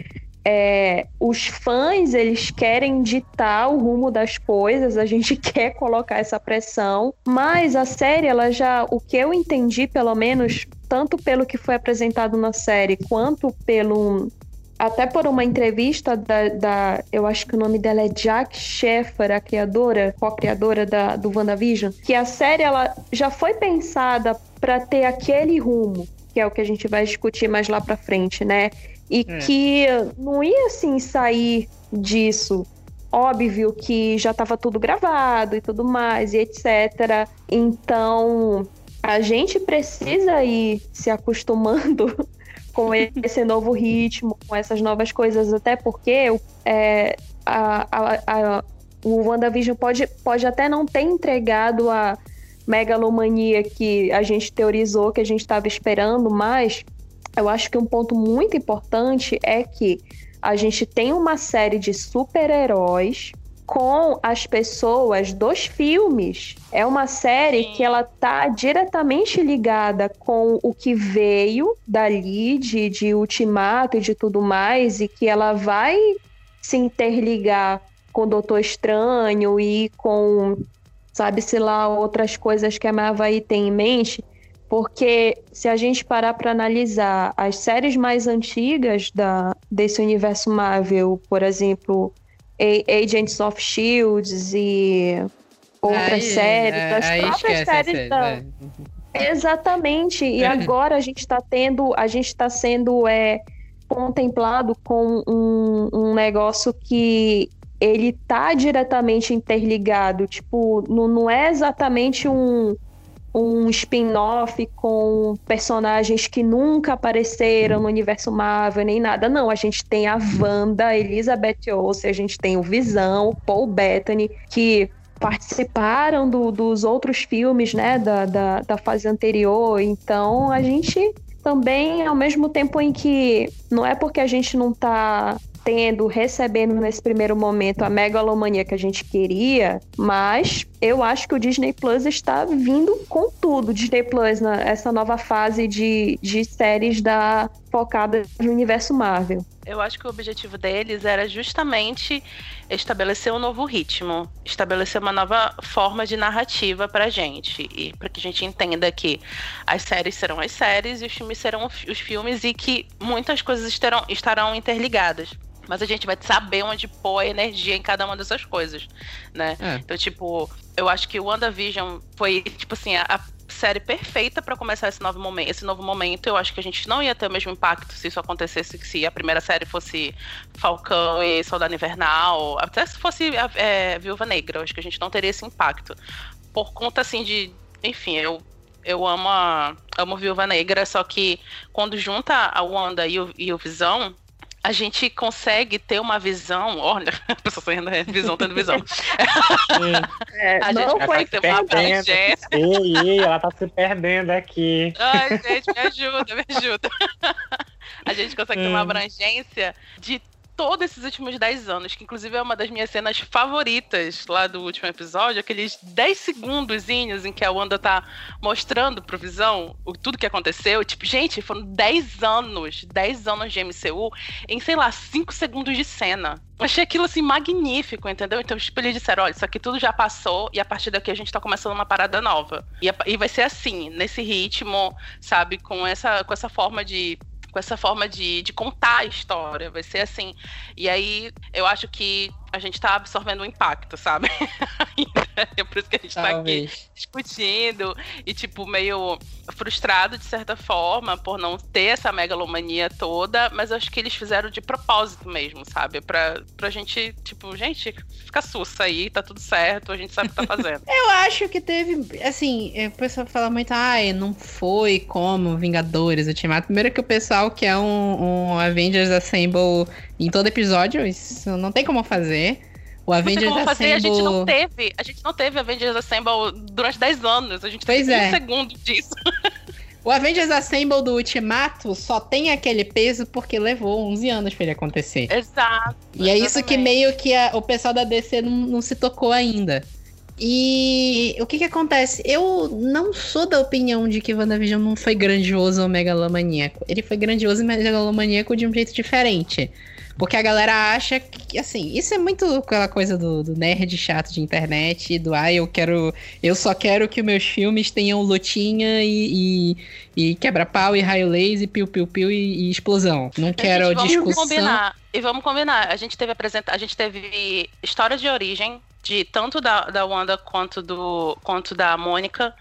é, os fãs eles querem ditar o rumo das coisas, a gente [LAUGHS] quer colocar essa pressão, mas a série, ela já, o que eu entendi, pelo menos, tanto pelo que foi apresentado na série, quanto pelo até por uma entrevista da, da- eu acho que o nome dela é Jack Sheffer, a criadora, co-criadora da, do WandaVision, que a série ela já foi pensada para ter aquele rumo, que é o que a gente vai discutir mais lá para frente, né? E É. que não ia assim sair disso. Óbvio que já estava tudo gravado e tudo mais, e etc. Então, a gente precisa ir se acostumando [LAUGHS] com esse novo ritmo, com essas novas coisas, até porque é, a, a, a, o WandaVision pode, pode até não ter entregado a megalomania que a gente teorizou, que a gente estava esperando, mas eu acho que um ponto muito importante é que a gente tem uma série de super-heróis com as pessoas dos filmes. É uma série Sim. que ela tá diretamente ligada com o que veio dali de, de Ultimato e de tudo mais e que ela vai se interligar com o Doutor Estranho e com sabe-se lá outras coisas que a Marvel tem em mente, porque se a gente parar para analisar as séries mais antigas da, desse universo Marvel, por exemplo, Agents of Shields e outras Aí- séries, é, as próprias séries série, da, é. Exatamente. E agora a gente está tendo, a gente está sendo é, contemplado com um, um negócio que ele tá diretamente interligado. Tipo, não, não é exatamente um, um spin-off com personagens que nunca apareceram no universo Marvel, nem nada. Não, a gente tem a Wanda, Elizabeth Olsen, a gente tem o Visão, o Paul Bettany, que participaram do- dos outros filmes, né, da, da, da fase anterior. Então, a gente também, ao mesmo tempo em que não é porque a gente não tá tendo, recebendo nesse primeiro momento a megalomania que a gente queria, mas eu acho que o Disney Plus está vindo com tudo. Disney Plus, né, essa nova fase de, de séries da focada no universo Marvel. Eu acho que o objetivo deles era justamente estabelecer um novo ritmo, estabelecer uma nova forma de narrativa pra gente. E para que a gente entenda que as séries serão as séries e os filmes serão os filmes e que muitas coisas estarão, estarão interligadas. Mas a gente vai saber onde pôr a energia em cada uma dessas coisas, né? É. Então, tipo, eu acho que o WandaVision foi, tipo assim, a, série perfeita pra começar esse novo momento. Esse novo momento, eu acho que a gente não ia ter o mesmo impacto se isso acontecesse, se a primeira série fosse Falcão e Soldado Invernal, até se fosse é, Viúva Negra, eu acho que a gente não teria esse impacto. Por conta, assim, de. Enfim, eu. Eu amo a, amo Viúva Negra, só que quando junta a Wanda e o, e o Visão, a gente consegue ter uma visão. Olha, [LAUGHS] a pessoa saindo é visão tendo visão. É, A gente foi ter uma abrangência. Ei, ei, ela tá se perdendo aqui. Ai, gente, me ajuda, me ajuda. [LAUGHS] A gente consegue ter uma Hum. abrangência de todos esses últimos 10 anos, que inclusive é uma das minhas cenas favoritas lá do último episódio, aqueles 10 segundos em que a Wanda tá mostrando pro Visão o, tudo que aconteceu. Tipo, gente, foram 10 anos, 10 anos de MCU em, sei lá, 5 segundos de cena. Achei aquilo assim magnífico, entendeu? Então, tipo, eles disseram: olha, isso aqui tudo já passou e a partir daqui a gente tá começando uma parada nova. E, e vai ser assim, nesse ritmo, sabe? Com essa, com essa forma de com essa forma de, de contar a história. Vai ser assim. E aí eu acho que a gente tá absorvendo o impacto, sabe? [LAUGHS] [LAUGHS] é por isso que a gente Talvez. tá aqui discutindo e, tipo, meio frustrado de certa forma por não ter essa megalomania toda, mas acho que eles fizeram de propósito mesmo, sabe? Pra, pra gente, tipo, gente, fica sussa aí, tá tudo certo, a gente sabe o que tá fazendo. [LAUGHS] Eu acho que teve, assim, o pessoal fala muito, ai, não foi como Vingadores Ultimato. Primeiro que o pessoal que é um, um Avengers Assemble em todo episódio, isso não tem como fazer. O Avengers não fazer, Assemble... a gente não teve. A gente não teve Avengers Assemble durante 10 anos. A gente pois teve é. um segundo disso. O Avengers Assemble do Ultimato só tem aquele peso porque levou 11 anos pra ele acontecer. Exato. E é isso que meio que a, o pessoal da DC não, não, se tocou ainda. E o que que acontece? Eu não sou da opinião de que WandaVision não foi grandioso ou megalomaníaco. Ele foi grandioso e megalomaníaco de um jeito diferente. Porque a galera acha que, assim, isso é muito aquela coisa do, do nerd chato de internet, do ah, eu quero. Eu só quero que meus filmes tenham lutinha e, e, e quebra-pau e raio laser, piu-piu-piu e, e, explosão. Não quero gente, vamos discussão. Combinar. E vamos combinar. A gente teve apresenta... a gente teve história de origem de tanto da, da Wanda quanto do quanto da Mônica.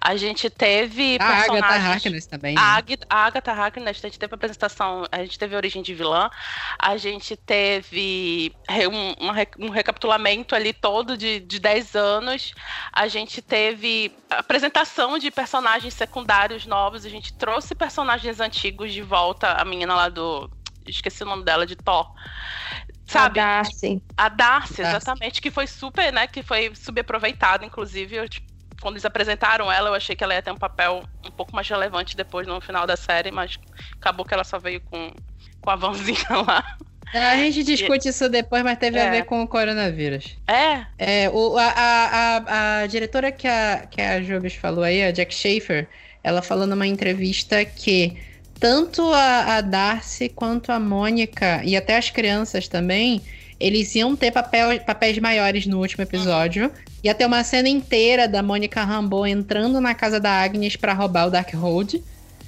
A gente teve a personagens... Agatha Harkness também. Né? A, Agatha Harkness, a gente teve a apresentação, a gente teve a origem de vilã, a gente teve um, um recapitulamento ali todo de, de 10 anos, a gente teve apresentação de personagens secundários novos, a gente trouxe personagens antigos de volta, a menina lá do. Esqueci o nome dela, de Thor sabe? A Darcy. A Darcy, exatamente, que foi super, né? Que foi subaproveitada, inclusive. Eu, tipo, quando eles apresentaram ela, eu achei que ela ia ter um papel um pouco mais relevante depois no final da série, mas acabou que ela só veio com, com a vãozinha [LAUGHS] lá. A gente discute isso depois, mas teve é. a ver com o coronavírus. É? É, o, a, a, a, a diretora que a, que a Jobs falou aí, a Jack Schaefer, ela falou numa entrevista que tanto a, a Darcy quanto a Mônica, e até as crianças também, eles iam ter papel, papéis maiores no último episódio. Uhum. Ia ter uma cena inteira da Mônica Rambeau entrando na casa da Agnes para roubar o Darkhold,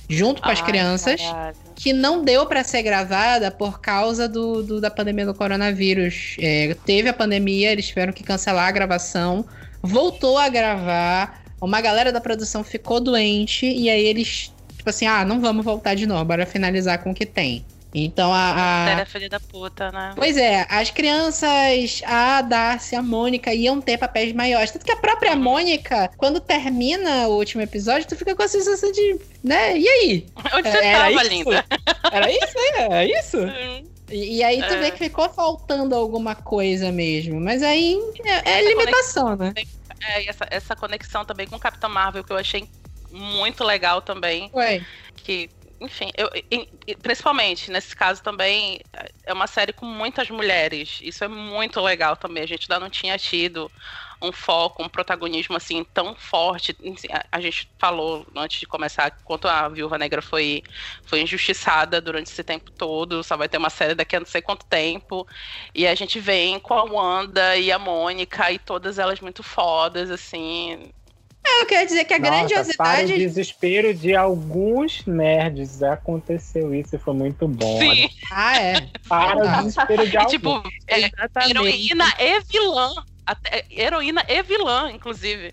junto com Ai, as crianças, caralho. que não deu para ser gravada por causa do, do, da pandemia do coronavírus. É, teve a pandemia, eles tiveram que cancelar a gravação, voltou a gravar, uma galera da produção ficou doente e aí eles, tipo assim, ah, não vamos voltar de novo, bora finalizar com o que tem. Então a. a... Era filha da puta, né? Pois é, as crianças, a Darcy, a Mônica, iam ter papéis maiores. Tanto que a própria uhum. Mônica, quando termina o último episódio, tu fica com a sensação de. né? E aí? Onde você é, Era tava, isso? linda? Era isso? É, é isso? E, e, aí tu é. vê que ficou faltando alguma coisa mesmo. Mas aí é, é limitação, né? É, essa, essa conexão também com o Capitão Marvel que eu achei muito legal também. Ué. Que enfim, eu, principalmente nesse caso também é uma série com muitas mulheres. Isso é muito legal também. A gente ainda não tinha tido um foco, um protagonismo assim tão forte. A gente falou antes de começar quanto a Viúva Negra foi, foi injustiçada durante esse tempo todo. Só vai ter uma série daqui a não sei quanto tempo. E a gente vem com a Wanda e a Mônica e todas elas muito fodas, assim. É, eu quero dizer que a Nossa, grandiosidade. Para o desespero de alguns nerds aconteceu isso e foi muito bom. Sim. Ah, é. Para o desespero de alguns. tipo, é, heroína e vilã. Até, heroína e vilã, inclusive.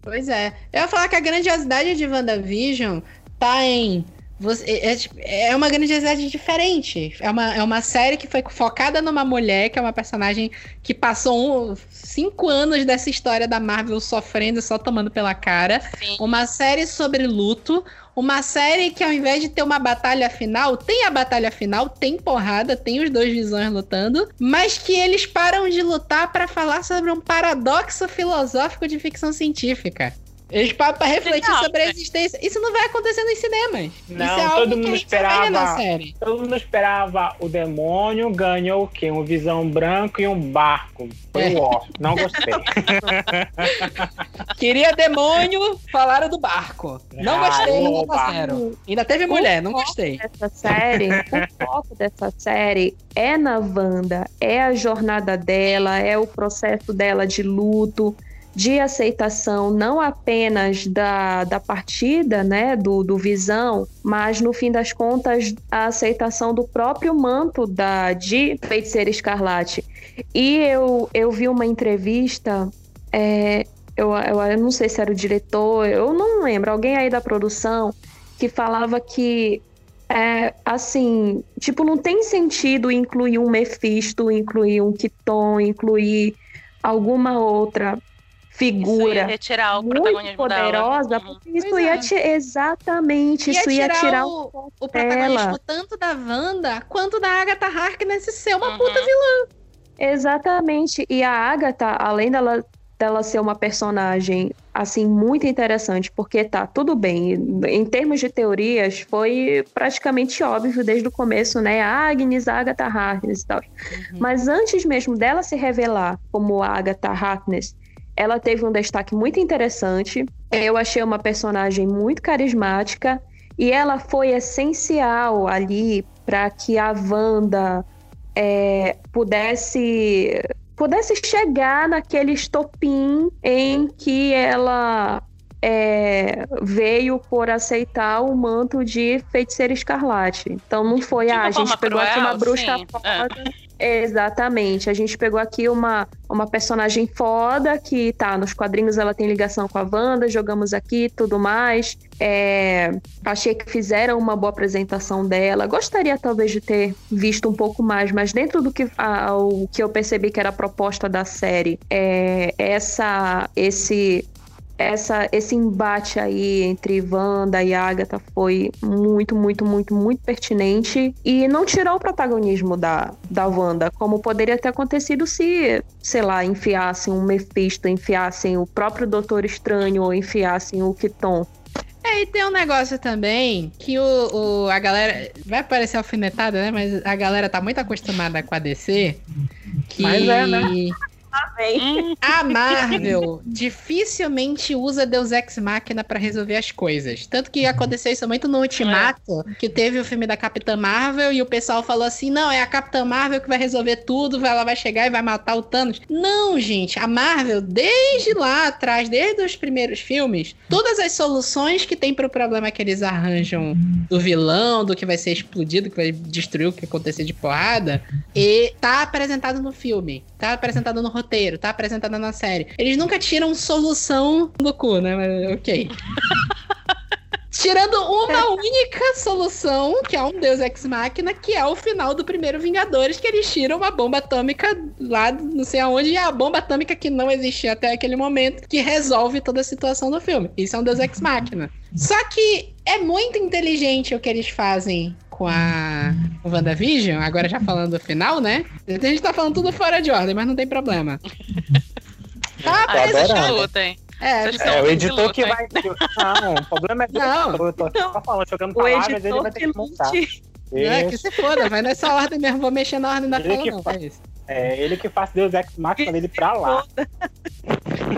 Pois é. Eu ia falar que a grandiosidade de WandaVision tá em você, é, é, tipo, é, uma grandiosidade diferente. É uma, é uma série que foi focada numa mulher, que é uma personagem que passou um, cinco anos dessa história da Marvel sofrendo, só tomando pela cara. Sim. Uma série sobre luto. Uma série que, ao invés de ter uma batalha final, tem a batalha final, tem porrada, tem os dois visões lutando, mas que eles param de lutar para falar sobre um paradoxo filosófico de ficção científica. Eles param pra refletir Legal, sobre a existência. Isso não vai acontecer nos cinemas. Não, Isso é algo todo que mundo esperava. série. Todo mundo esperava o demônio, ganhou o quê? Um visão branco e um barco. Foi É. o ó. Não gostei. [LAUGHS] Queria demônio, falaram do barco. Não Ah, gostei, não passaram. Ainda teve mulher, não gostei. Dessa série, o foco dessa série é na Wanda, é a jornada dela, é o processo dela de luto, de aceitação, não apenas da, da partida, né, do, do Visão, mas no fim das contas a aceitação do próprio manto da de Feiticeira Escarlate. E eu, eu vi uma entrevista, é, eu, eu, eu não sei se era o diretor, eu não lembro, alguém aí da produção que falava que é, assim, tipo, não tem sentido incluir um Mephisto, incluir um Kiton, incluir alguma outra figura retirar o muito protagonismo poderosa. Uhum. porque isso Pois ia é. ti- exatamente, isso ia tirar um o, o protagonismo dela. tanto da Wanda quanto da Agatha Harkness ser uma Uhum. puta vilã. Exatamente. E a Agatha, além dela, dela ser uma personagem assim muito interessante, porque tá tudo bem, em termos de teorias, foi praticamente óbvio desde o começo, né? A Agnes, a Agatha Harkness e tal. Mas antes mesmo dela se revelar como a Agatha Harkness, ela teve um destaque muito interessante. Eu achei uma personagem muito carismática e ela foi essencial ali para que a Wanda é, pudesse pudesse chegar naquele estopim em que ela é, veio por aceitar o manto de feiticeira escarlate. Então não foi, ah, a gente pegou aqui cruel, uma bruxa sim, foda. Exatamente. A gente pegou aqui uma, uma personagem foda que tá nos quadrinhos, ela tem ligação com a Wanda, jogamos aqui tudo mais. É, achei que fizeram uma boa apresentação dela. Gostaria talvez de ter visto um pouco mais, mas dentro do que, a, o que eu percebi que era a proposta da série, é, essa, esse essa, esse embate aí entre Wanda e Agatha foi muito, muito, muito, muito pertinente e não tirou o protagonismo da, da Wanda, como poderia ter acontecido se, sei lá, enfiassem um Mephisto, enfiassem o próprio Doutor Estranho ou enfiassem o Kiton. É, e tem um negócio também que o, o- a galera. Vai parecer alfinetada, né? Mas a galera tá muito acostumada com a DC. Que Mas é, né? A Marvel dificilmente usa Deus Ex Machina pra resolver as coisas. Tanto que aconteceu isso muito no Ultimato, que teve o filme da Capitã Marvel e o pessoal falou assim: não, é a Capitã Marvel que vai resolver tudo, ela vai chegar e vai matar o Thanos. Não, gente, a Marvel, desde lá atrás, desde os primeiros filmes, todas as soluções que tem pro problema que eles arranjam do vilão, do que vai ser explodido, que vai destruir o que acontecer de porrada, e tá apresentado no filme, tá apresentado no roteiro, tá apresentado na série. Eles nunca tiram solução do cu, né? Mas, ok. [LAUGHS] Tirando uma única solução, que é um Deus Ex Machina, que é o final do primeiro Vingadores, que eles tiram uma bomba atômica lá, não sei aonde, e é a bomba atômica que não existia até aquele momento, que resolve toda a situação do filme. Isso é um Deus Ex Machina. Só que é muito inteligente o que eles fazem com a WandaVision, agora já falando do final, né? A gente tá falando tudo fora de ordem, mas não tem problema. [LAUGHS] Tá ah, vocês adorando. lutem. É, Vocês É, o Então, editor que vai. [LAUGHS] Não, o problema é do Não. editor. Eu tô só falando, jogando O palavras, ele editor vai ter que que montar. lute. é, que se foda, vai nessa ordem mesmo, vou mexer na ordem da Ele fala, não. fa- É isso. É ele que faz Deus Ex Machina dele pra lá.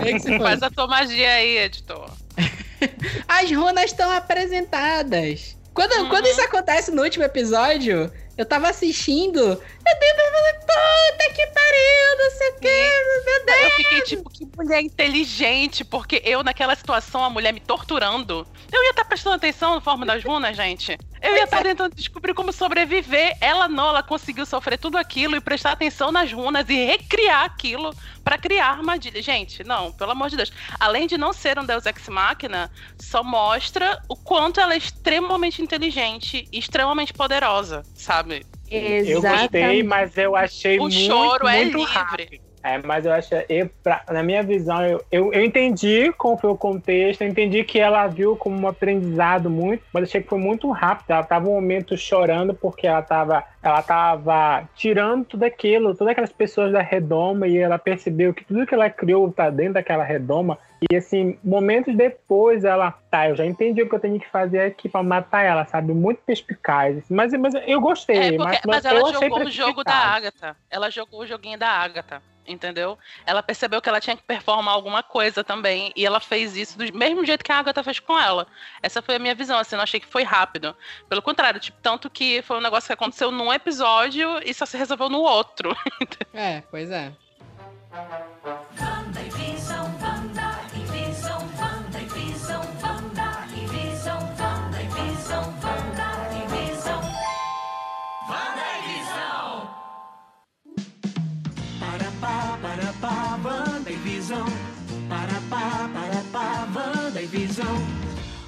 É que se [LAUGHS] foda. Faz a tua magia aí, editor. [LAUGHS] As runas estão apresentadas. Quando, Uhum. quando isso acontece no último episódio, eu tava assistindo, eu dei pra falar, puta que pariu, não sei o que, meu Deus. Eu fiquei tipo, que mulher inteligente, porque eu, naquela situação, a mulher me torturando. Eu ia estar prestando atenção na forma das runas, gente. Eu ia estar tentando descobrir como sobreviver. Ela não, ela conseguiu sofrer tudo aquilo e prestar atenção nas runas e recriar aquilo pra criar armadilha. Gente, não, pelo amor de Deus. Além de não ser um Deus Ex Machina, só mostra o quanto ela é extremamente inteligente e extremamente poderosa, sabe? Eu gostei, Exatamente. mas eu achei O muito, choro é muito livre. rápido. É, mas eu acho, eu, pra- na minha visão, eu, eu, eu entendi qual foi o contexto, eu entendi que ela viu como um aprendizado muito, mas achei que foi muito rápido. Ela tava um momento chorando porque ela tava, ela tava tirando tudo aquilo, todas aquelas pessoas da redoma, e ela percebeu que tudo que ela criou tá dentro daquela redoma. E assim, momentos depois ela, tá, eu já entendi o que eu tenho que fazer aqui pra matar ela, sabe? Muito perspicaz. Mas, mas eu gostei, É, porque- mas, mas eu ela jogou o jogo da. Agatha. Ela jogou o joguinho da Agatha. Entendeu? Ela percebeu que ela tinha que performar alguma coisa também. E ela fez isso do mesmo jeito que a Agatha fez com ela. Essa foi a minha visão, assim, não achei que foi rápido. Pelo contrário, tipo, tanto que foi um negócio que aconteceu num episódio e só se resolveu no outro. [LAUGHS] É, pois é.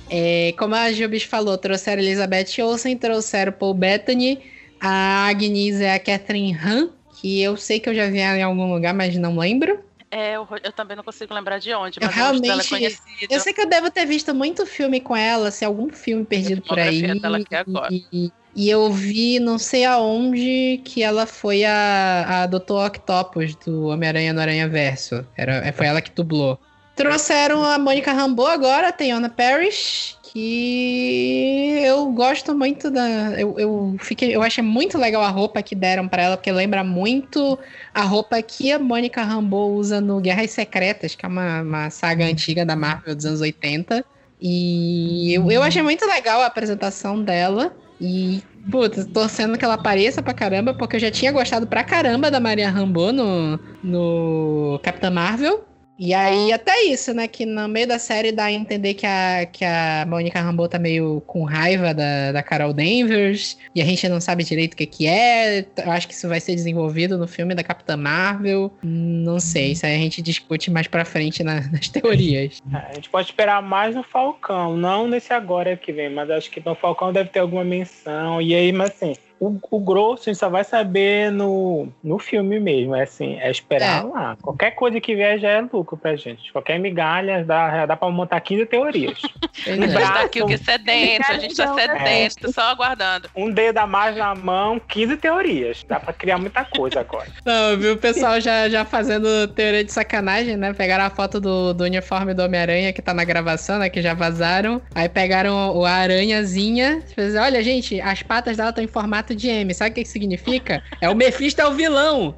É, como a Jubis falou, trouxeram Elizabeth Olsen, trouxeram Paul Bettany. A Agnes é a Catherine Han, que eu sei que eu já vi ela em algum lugar, mas não lembro. É, eu, eu também não consigo lembrar de onde, Eu mas o rosto dela é realmente- conhecido. Eu sei que eu devo ter visto muito filme com ela, assim, algum filme perdido por aí. dela aqui agora. E, e eu vi, não sei aonde, que ela foi a, a Dr. Octopus do Homem-Aranha no Aranha Verso. Era, foi ela que dublou. Trouxeram a Mônica Rambeau agora, a Teyona Parrish, que eu gosto muito da. Eu, eu, fiquei, eu achei muito legal a roupa que deram pra ela, porque lembra muito a roupa que a Mônica Rambeau usa no Guerras Secretas, que é uma, uma saga antiga da Marvel dos anos 80. E eu, eu achei muito legal a apresentação dela. E, putz, torcendo que ela apareça pra caramba, porque eu já tinha gostado pra caramba da Maria Rambeau no, no Capitã Marvel. E aí, até isso, né? Que no meio da série dá a entender que a, que a Mônica Rambeau tá meio com raiva da, da Carol Danvers. E a gente não sabe direito o que, que é. Eu acho que isso vai ser desenvolvido no filme da Capitã Marvel. Não sei, isso aí a gente discute mais pra frente na- [LAUGHS] nas teorias. É, A gente pode esperar mais no Falcão, não nesse agora que vem, mas acho que no Falcão deve ter alguma menção. E aí, mas assim, o, o grosso a gente só vai saber no, no filme mesmo. É assim, é esperar É. lá. Qualquer coisa que vier já é lucro pra gente. Qualquer migalha dá, já dá pra montar 15 teorias. Um é. A gente braço. tá aqui o que sedento, a gente tá sedento, só aguardando. Um dedo a mais na mão, 15 teorias. Dá pra criar muita coisa agora. [LAUGHS] Não, eu vi o pessoal já, já fazendo teoria de sacanagem, né? Pegaram a foto do, do uniforme do Homem-Aranha que tá na gravação, né? Que já vazaram. Aí pegaram o- a aranhazinha. Fizeram, Olha, gente, as patas dela estão em formato de M. Sabe o que que significa? É o Mephisto é o vilão.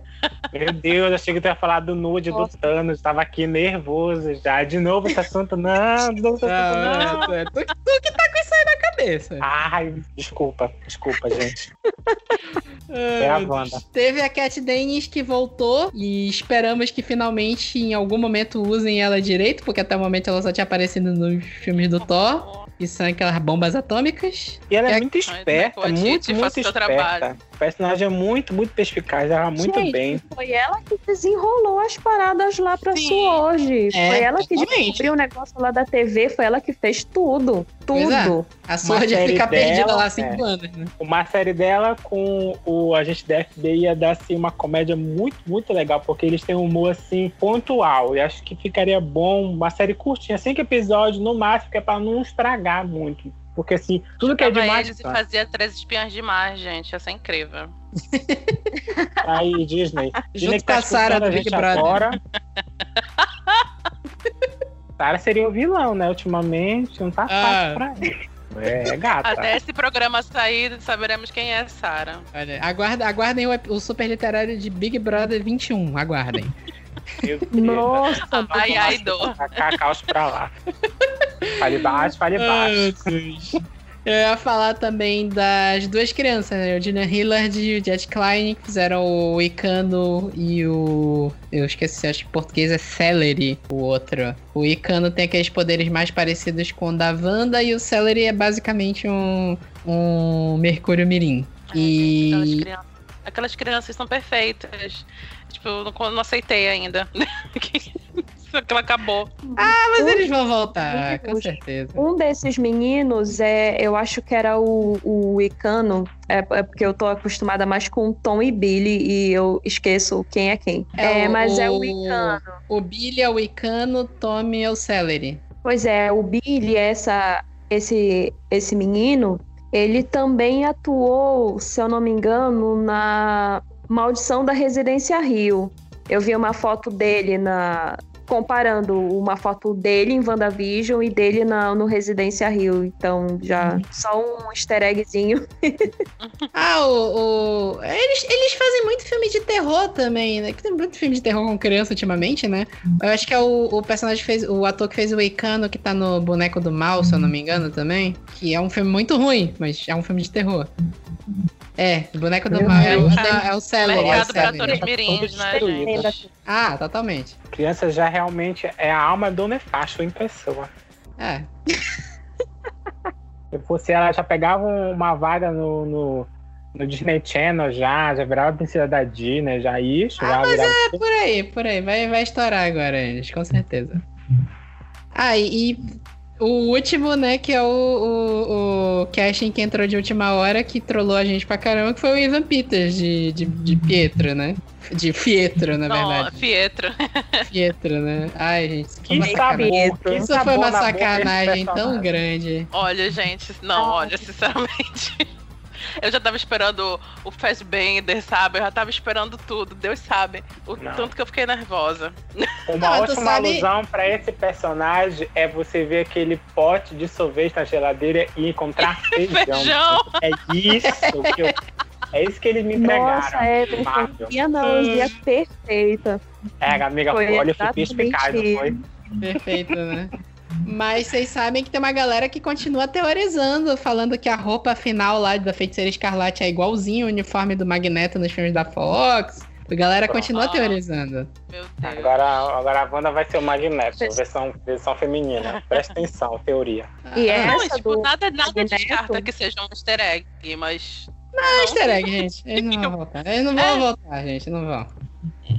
Meu Deus, achei que tu ia falar do nude do Thanos. Tava aqui nervoso já. De novo esse assunto. Não, de novo esse assunto, não. Não, é tu, tu que tá com isso aí na cabeça. Ai, desculpa, desculpa, gente. É a Wanda. Teve a Cat Dennis que voltou e esperamos que finalmente em algum momento usem ela direito, porque até o momento ela só tinha aparecido nos filmes do Thor. E são aquelas bombas atômicas. E ela é É- muito esperta, muito, muito seu esperta. trabalho. O personagem é muito, muito perspicaz, ela muito Gente, bem. Foi ela que desenrolou as paradas lá pra Sim. Su hoje. É, foi ela que descobriu o negócio lá da TV, foi ela que fez tudo. É. Tudo. A Sword série fica perdida dela, lá há cinco é. anos, né? Uma série dela com o agente da FBI ia dar assim, uma comédia muito, muito legal, porque eles têm um humor assim pontual. E acho que ficaria bom uma série curtinha, cinco episódios no máximo, que é pra não estragar muito. Porque assim, tudo que é demais. eles e fazia três espiãs demais, gente. Ia ser incrível. [LAUGHS] Aí, Disney. [LAUGHS] Disney que com a Sarah escutando do Big Brother. Agora. [LAUGHS] Sarah seria o vilão, né? Ultimamente, não tá Ah. fácil pra ele. É, gata. Até esse programa sair, saberemos quem é a Sarah. Olha, aguarda, aguardem o, o super literário de Big Brother 21. Aguardem. Nossa, Ai, ai, dor. Tacar caos pra lá. Fale baixo, fale baixo. Eu ia falar também das duas crianças, né? O Gina Hillard e o Jet Klein, que fizeram o Icano e o. Eu esqueci, acho que em português é Celery, o outro. O Icano tem aqueles poderes mais parecidos com o da Wanda e o Celery é basicamente um, um Mercúrio Mirim. Aquelas E. crianças, aquelas crianças são perfeitas. Tipo, eu não, não aceitei ainda. Aquilo [LAUGHS] acabou. Ah, mas Um- eles vão voltar, com certeza. Um desses meninos, é, eu acho que era o, o Icano, é, é porque eu tô acostumada mais com Tom e Billy e eu esqueço quem é quem. É É, o- mas é o Icano. O Billy é o Icano, Tommy é o Celery. Pois é, o Billy, essa, esse, esse menino, ele também atuou, se eu não me engano, na Maldição da Residência Rio. Eu vi uma foto dele na. Comparando uma foto dele em WandaVision e dele na, no Residência Rio. Então, já só um easter eggzinho. [LAUGHS] Ah, o. o- Eles, eles fazem muito filme de terror também, né? Que tem muito filme de terror com criança ultimamente, né? Eu acho que é o, o personagem que fez. O ator que fez o Icano, que tá no Boneco do Mal, se eu não me engano, também. Que é um filme muito ruim, mas é um filme de terror. É, o Boneco do Mal é o, Deus. é o Celery. É o Mercado pra Celery. atores mirins, né, gente? Ah, totalmente. Criança já realmente é a alma do nefasto em pessoa. É. Se fosse ela, já pegava uma vaga no, no, no Disney Channel já, já virava princesa da Disney, já isso, já virava... É por aí, por aí. Vai, vai estourar agora eles, com certeza. Ah, e, e o último, né, que é o, o, o casting que entrou de última hora, que trollou a gente pra caramba, que foi o Ivan Peters, de, de, de Pietro, né? De Fietro, na Não, verdade. Pietro. Pietro, [LAUGHS] né? Ai, gente, foi Que uma sacanagem. que Isso foi uma sacanagem tão grande. Olha, gente, não, olha, sinceramente. Eu já tava esperando o Fassbender, sabe? Eu já tava esperando tudo, Deus sabe. O Não. tanto que eu fiquei nervosa. Uma tu ótima sabe- alusão pra esse personagem é você ver aquele pote de sorvete na geladeira e encontrar [LAUGHS] feijão. Feijão. É isso que eu... É isso que eles me entregaram. Nossa, Everton, Marvel. que analogia perfeita. É, amiga, Foi olha, eu fui perspicaz, não foi? Perfeito, né? Mas vocês sabem que tem uma galera que continua teorizando, falando que a roupa final lá da Feiticeira Escarlate é igualzinho o uniforme do Magneto nos filmes da Fox. A galera continua Ah. teorizando. Meu Deus. Agora, agora a Wanda vai ser o Magneto, versão, versão feminina. Presta atenção, teoria. E Ah, Não, essa tipo, do nada, nada Magneto? descarta que seja um easter egg, mas. É easter egg, gente. Eles não vão [LAUGHS] voltar. Eles não vão É. voltar, gente. Não vão.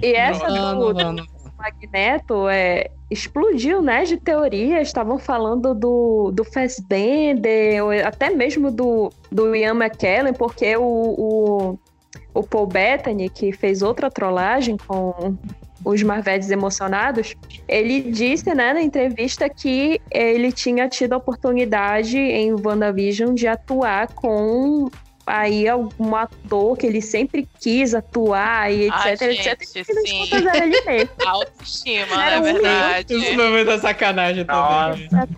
E essa Não, do, não vão, não vão. Magneto é, explodiu, né, de teorias, estavam falando do, do Fassbender, até mesmo do, do Ian McKellen, porque o, o, o Paul Bettany, que fez outra trollagem com os Marvedes emocionados, ele disse, né, na entrevista que ele tinha tido a oportunidade em WandaVision de atuar com aí algum ator que ele sempre quis atuar e etc, Ah, etc. gente, E nas sim. era ele mesmo. [LAUGHS] Autoestima, Era é um verdade. Isso foi muita sacanagem também. Nossa,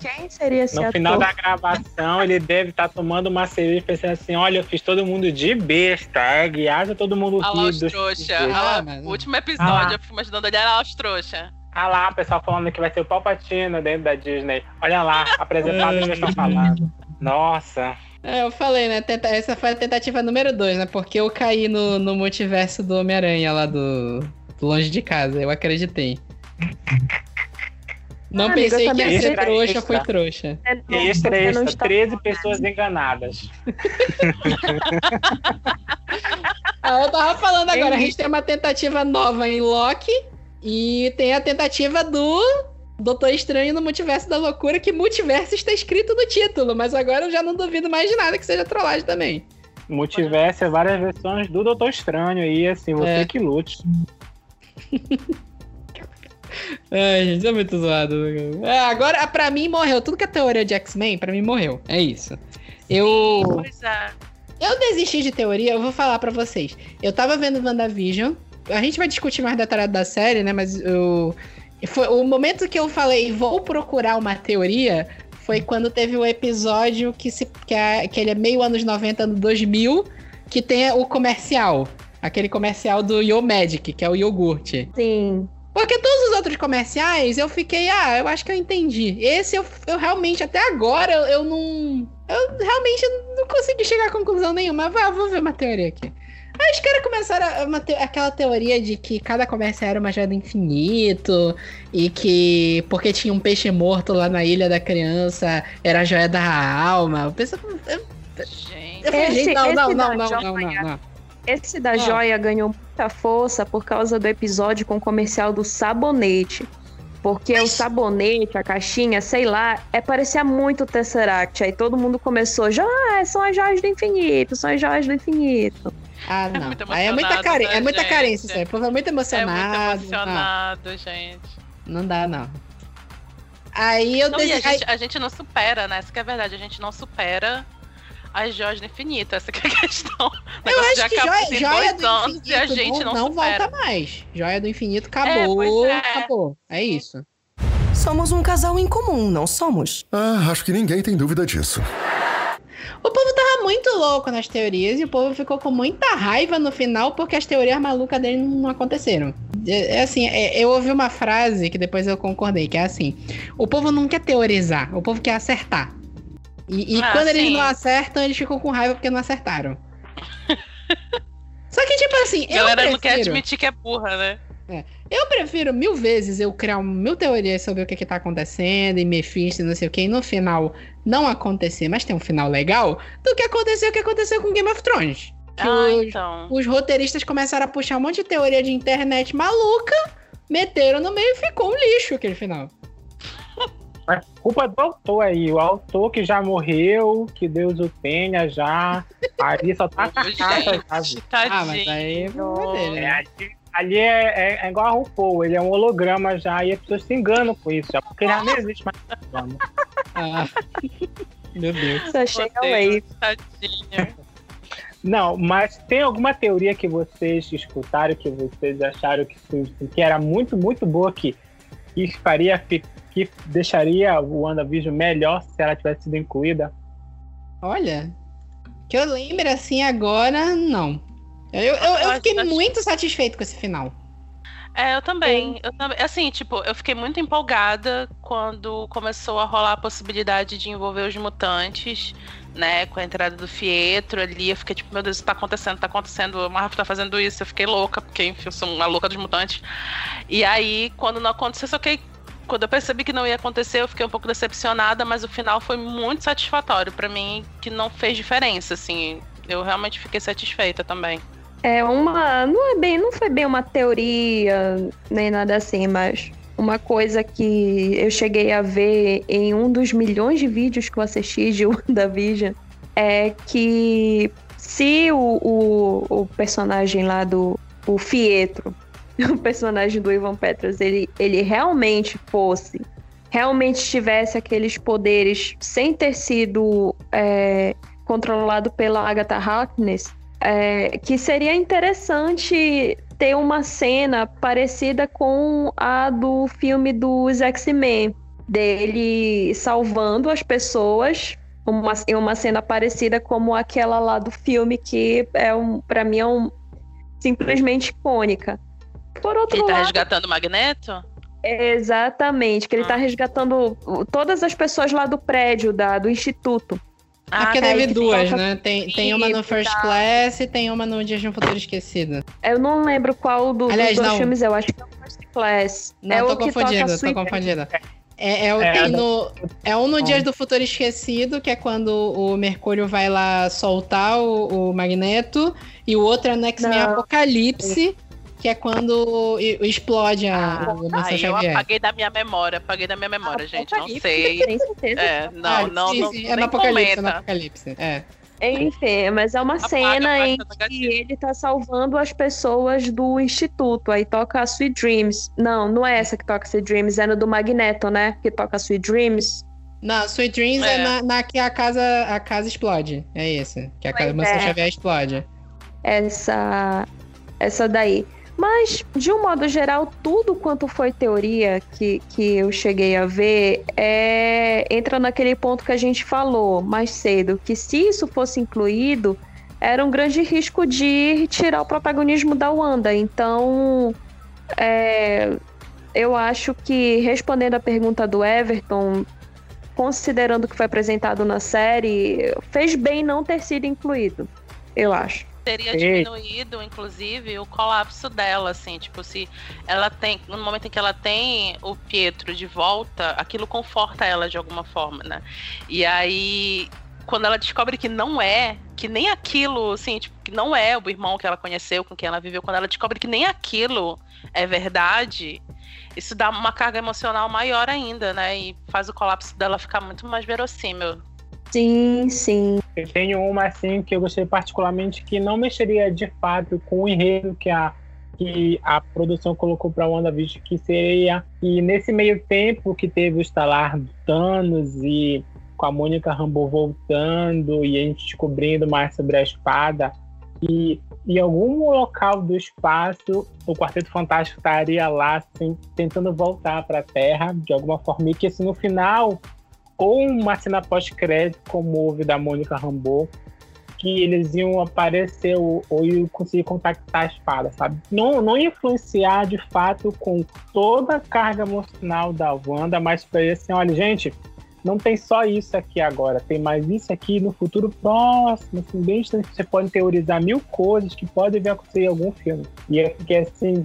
Quem seria esse no ator? final da gravação, ele deve estar tomando uma cerveja pensando assim: olha, eu fiz todo mundo de besta, é, guiaja todo mundo Olha lá ri os trouxa. Ah, Olha lá, mas- O último Ah episódio, lá. eu fui imaginando ele olha lá os trouxa. Ah lá, o pessoal falando que vai ser o Palpatine dentro da Disney. Olha lá, apresentado que eles estão falando. Nossa. É, eu falei, né? tenta- Essa foi a tentativa número 2, né? Porque eu caí no, no multiverso do Homem-Aranha lá do, do Longe de Casa. Eu acreditei. Não Ah, amiga, pensei que também ia ser trouxa, fui trouxa. É, não, Extra, não extra, está 13 falando. pessoas enganadas. Ah, eu tava falando agora, a gente tem uma tentativa nova em Loki e tem a tentativa do Doutor Estranho no Multiverso da Loucura, que multiverso está escrito no título, mas agora eu já não duvido mais de nada que seja trollagem também. Multiverso é várias versões do Doutor Estranho aí, assim, você É. que lute. Ai, [LAUGHS] gente, é muito zoado. É, agora, pra mim, morreu. Tudo que é teoria de X-Men, pra mim, morreu. É isso. Eu. Pois é. Eu desisti de teoria, eu vou falar pra vocês. Eu tava vendo WandaVision. A gente vai discutir mais detalhado da série, né? Mas eu. Foi o momento que eu falei, vou procurar uma teoria. Foi quando teve o episódio que, se, que, é, que ele é meio anos 90, ano 2000, que tem o comercial. Aquele comercial do Yo Magic, que é o iogurte. Sim. Porque todos os outros comerciais eu fiquei, ah, eu acho que eu entendi. Esse eu, eu realmente, até agora, eu, eu não. Eu realmente não consegui chegar a conclusão nenhuma. Vou ver uma teoria aqui. Aí os caras começaram a- uma te- aquela teoria de que cada comercial era uma joia do infinito e que porque tinha um peixe morto lá na ilha da criança era a joia da alma. Eu pensei, eu, Gente. eu falei, Esse- gente, não, não, esse não, da não, joia- não, não, não. Esse da Ah. joia ganhou muita força por causa do episódio com o comercial do sabonete. Porque o sabonete, a caixinha, sei lá, é parecia muito Tesseract. Aí todo mundo começou, já são as joias do infinito, são as joias do infinito. Ah, não. muito Aí é muita, emocionado, care... né, é muita gente? carência, isso aí. O povo é muito É emocionado. muito emocionado, gente. Não, não dá, não. Aí eu Não, a, gente, a gente não supera, né? Essa que é a verdade. A gente não supera as joias do infinito. Essa que é a questão. O Eu acho já que acabou joia, tem joia do anos infinito e a gente não, não, supera. volta mais. Joia do infinito É, acabou, pois é. acabou. É isso. Somos um casal em comum, não somos? Ah, acho que ninguém tem dúvida disso. O povo tava muito louco nas teorias e o povo ficou com muita raiva no final porque as teorias malucas dele não aconteceram. É, é assim, é, eu ouvi uma frase que depois eu concordei, que é assim: o povo não quer teorizar, o povo quer acertar. E, e Ah, quando eles sim. não acertam, eles ficam com raiva porque não acertaram. [LAUGHS] Só que, tipo assim, A galera eu não quer prefiro, admitir que é burra, né? eu prefiro mil vezes eu criar mil teorias sobre o que, que tá acontecendo e Mephisto e não sei o que, e no final não acontecer, mas ter um final legal, do que acontecer o que aconteceu com Game of Thrones. Que Ah, os, então. os roteiristas começaram a puxar um monte de teoria de internet maluca, meteram no meio e ficou um lixo aquele final. [LAUGHS] É culpa do autor aí. O autor que já morreu, que Deus o tenha já. Ali só tá a? Ah, mas aí é dele, É, né? ali ali é, é- é igual a RuPaul, ele é um holograma já e as pessoas se enganam com isso, já, porque já não existe mais holograma. Ah. Meu Deus. Só chega aí. Não, mas tem alguma teoria que vocês escutaram, que vocês acharam que, que era muito, muito boa, que, que faria, que deixaria o WandaVision melhor se ela tivesse sido incluída? Olha, que eu lembre assim agora, não. Eu, eu, eu Eu fiquei acho- muito satisfeito com esse final. É, eu também. Eu também. Assim, tipo, eu fiquei muito empolgada quando começou a rolar a possibilidade de envolver os mutantes, né? Com a entrada do Fietro ali. Eu fiquei tipo, meu Deus, isso tá acontecendo, tá acontecendo. O Marvel tá fazendo isso. Eu fiquei louca, porque, enfim, eu sou uma louca dos mutantes. E aí, quando não aconteceu, só que quando eu percebi que não ia acontecer, eu fiquei um pouco decepcionada, mas o final foi muito satisfatório pra mim, que não fez diferença, assim. Eu realmente fiquei satisfeita também. É uma. Não é bem. Não foi bem uma teoria, nem nada assim, mas uma coisa que eu cheguei a ver em um dos milhões de vídeos que eu assisti de [LAUGHS] WandaVision é que se o, o, o personagem lá do. O Fietro, [LAUGHS] o personagem do Ivan Petras, ele, ele realmente fosse. Realmente tivesse aqueles poderes sem ter sido é, controlado pela Agatha Harkness, é, que seria interessante ter uma cena parecida com a do filme dos X-Men, dele salvando as pessoas, uma, em uma cena parecida como aquela lá do filme, que é um, para mim é um, simplesmente icônica. Por outro Ele tá lado, resgatando o Magneto? exatamente, que ele Ah. tá resgatando todas as pessoas lá do prédio, da, do instituto. Ah, Porque tá, teve que duas, né? Tem, tem uma no First Class e tem uma no Dias de um Futuro Esquecido. Eu não lembro qual do, Aliás, dos dois não. filmes, eu acho que é o First Class. Não, é tô o que toca confundida, tô confundida. É, é, o, É, da- no, é um no Dias do Futuro Esquecido, que é quando o Mercúrio vai lá soltar o, o Magneto, e o outro é no X-Men Não. Apocalipse, que é quando explode a, o Wilson Ai, eu Xavier. apaguei da minha memória, apaguei da minha memória, gente. Não Apocalipse, sei. Tem certeza. É, não, Ah, não, sim, não. sim, é nem no Apocalipse, é no. Apocalipse. É. Enfim, mas é uma Apaga cena em que negativa. ele tá salvando as pessoas do instituto. Aí toca Sweet Dreams. Não, não é essa que toca Sweet Dreams, é no do Magneto, né? Que toca Sweet Dreams. Não, Sweet Dreams é, É. na, na que a casa, a casa explode. É esse. Que a casa Pois é. Xavier explode. essa essa daí. Mas, de um modo geral, tudo quanto foi teoria que, que eu cheguei a ver é, entra naquele ponto que a gente falou mais cedo, que se isso fosse incluído, era um grande risco de tirar o protagonismo da Wanda. Então, é, eu acho que, respondendo a pergunta do Everton, considerando o que foi apresentado na série, fez bem não ter sido incluído, eu acho. Teria diminuído, inclusive, o colapso dela, assim, tipo, se ela tem. No momento em que ela tem o Pietro de volta, aquilo conforta ela de alguma forma, né? E aí, quando ela descobre que não é, que nem aquilo, assim, tipo, que não é o irmão que ela conheceu, com quem ela viveu, quando ela descobre que nem aquilo é verdade, isso dá uma carga emocional maior ainda, né? E faz o colapso dela ficar muito mais verossímil. Sim, sim. Eu tenho uma assim que eu gostei particularmente que não mexeria de fato com o enredo que a que a produção colocou para WandaVision, que seria que nesse meio tempo que teve o estalar do Thanos e com a Mônica Rambeau voltando e a gente descobrindo mais sobre a espada, e em algum local do espaço o Quarteto Fantástico estaria lá, assim, tentando voltar para a Terra de alguma forma, e que assim, no final, ou uma cena pós-crédito, como houve da Mônica Rambeau, que eles iam aparecer ou, ou conseguir contactar a espada, sabe? Não, não influenciar de fato com toda a carga emocional da Wanda, mas para ele assim, olha, gente, não tem só isso aqui agora, tem mais isso aqui no futuro próximo, assim, bem distante, você pode teorizar mil coisas que podem vir a acontecer em algum filme. E eu fiquei assim,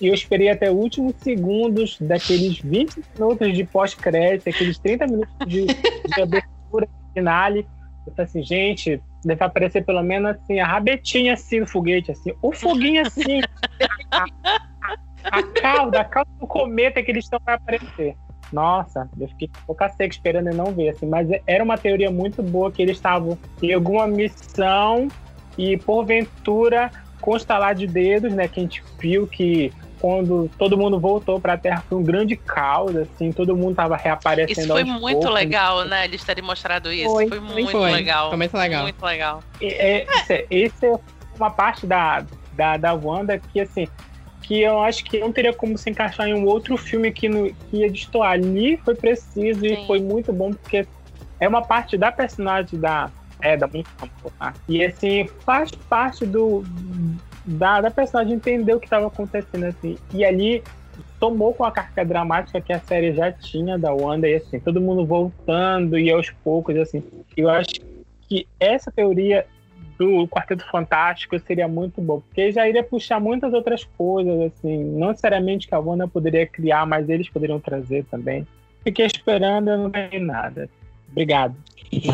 eu esperei até os últimos segundos daqueles 20 minutos de pós-crédito, aqueles 30 minutos de, de abertura finale. Eu falei assim, gente, deve aparecer pelo menos assim, a rabetinha assim no foguete, assim, o foguinho assim, a, a, a cauda, a cauda do cometa que eles estão para aparecer. Nossa, eu fiquei boca seca esperando e não ver, assim, mas era uma teoria muito boa que eles estavam em alguma missão e porventura estalar de dedos, né, que a gente viu que quando todo mundo voltou para a Terra foi um grande caos, assim, todo mundo tava reaparecendo. Isso foi muito poucos. legal, né? Eles terem mostrado isso. Foi, foi muito foi. legal. Foi muito legal. Muito legal. É, é, esse é uma parte da, da, da Wanda que, assim, que eu acho que não teria como se encaixar em um outro filme que, no, que ia destoar. Ali foi preciso Sim. e foi muito bom, porque é uma parte da personagem da. É, da muito tá? E assim, faz parte do, da, da personagem entender o que estava acontecendo, assim. E ali tomou com a carga dramática que a série já tinha da Wanda, e assim, todo mundo voltando e aos poucos, assim. Eu acho que essa teoria do Quarteto Fantástico seria muito bom, porque já iria puxar muitas outras coisas, assim, não necessariamente que a Wanda poderia criar, mas eles poderiam trazer também. Fiquei esperando, eu não ganhei nada. Obrigado.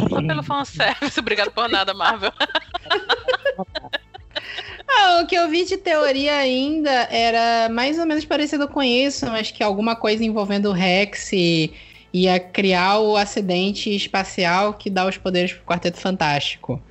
Só pelo fanservice, obrigado por nada, Marvel. [LAUGHS] [LAUGHS] Ah, o que eu vi de teoria ainda era mais ou menos parecido com isso, mas que alguma coisa envolvendo o Rex ia criar o acidente espacial que dá os poderes pro Quarteto Fantástico.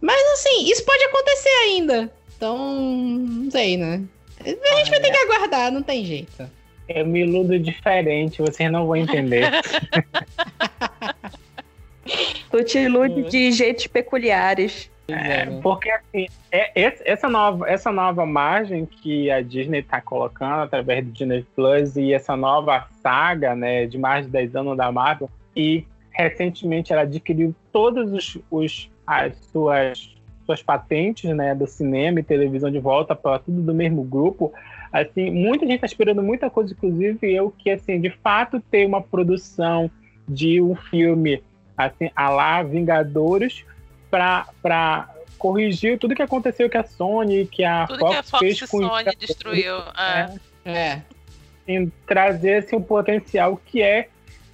Mas assim, isso pode acontecer ainda. Então, não sei, né? A gente vai ter que aguardar, não tem jeito. Eu me iludo diferente, vocês não vão entender. [LAUGHS] tu te ilude de jeitos peculiares. É, porque assim, é, essa, nova, essa nova margem que a Disney está colocando através do Disney Plus e essa nova saga né, de mais de 10 anos da Marvel, e recentemente ela adquiriu todas os, os, as suas, suas patentes né, do cinema e televisão de volta para tudo do mesmo grupo. Assim, muita gente está esperando muita coisa, inclusive eu, que assim, de fato ter uma produção de um filme assim, a lá Vingadores para corrigir tudo que aconteceu que a Sony, que a tudo Fox, que a Fox fez com Sony destruiu. É. é. é. Em trazer assim, um potencial que é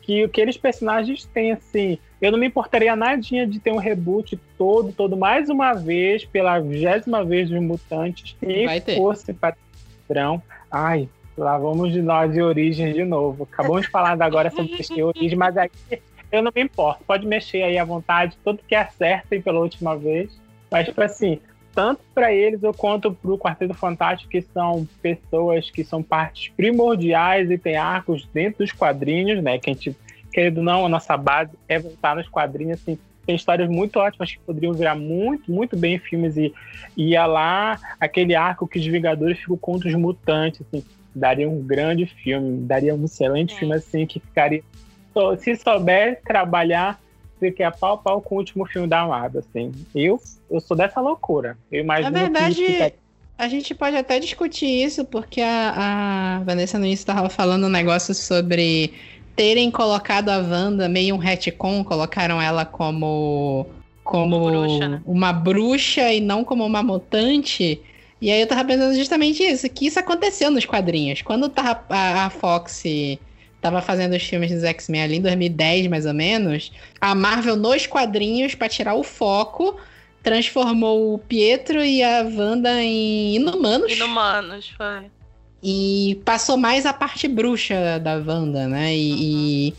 que aqueles personagens têm, assim. Eu não me importaria nadinha de ter um reboot todo, todo, mais uma vez, pela vigésima vez dos Mutantes, se fosse padrão. Ai, lá vamos de nós e origens de novo. Acabamos de falar agora sobre [LAUGHS] origem, mas aí eu não me importo. Pode mexer aí à vontade, tudo que acertem pela última vez. Mas, tipo assim, tanto para eles quanto para o Quarteto Fantástico, que são pessoas que são partes primordiais e tem arcos dentro dos quadrinhos, né? Que a gente, querendo ou não, a nossa base é voltar nos quadrinhos, assim. Tem histórias muito ótimas que poderiam virar muito, muito bem em filmes. E ia lá aquele arco que os Vingadores ficam contra os mutantes, assim. Daria um grande filme, daria um excelente é. filme, assim, que ficaria se souber trabalhar, fica pau a pau com o último filme da Marvel, assim. Eu, eu sou dessa loucura. Eu imagino Na verdade, fica... a gente pode até discutir isso, porque a, a Vanessa Nunes estava falando um negócio sobre terem colocado a Wanda meio um retcon, colocaram ela como como bruxa, né? uma bruxa e não como uma mutante. E aí eu tava pensando justamente isso, que isso aconteceu nos quadrinhos. Quando tava a, a Fox tava fazendo os filmes dos X-Men ali em 2010, mais ou menos, a Marvel nos quadrinhos, para tirar o foco, transformou o Pietro e a Wanda em inumanos. Inumanos, foi. e passou mais a parte bruxa da Wanda, né? E, e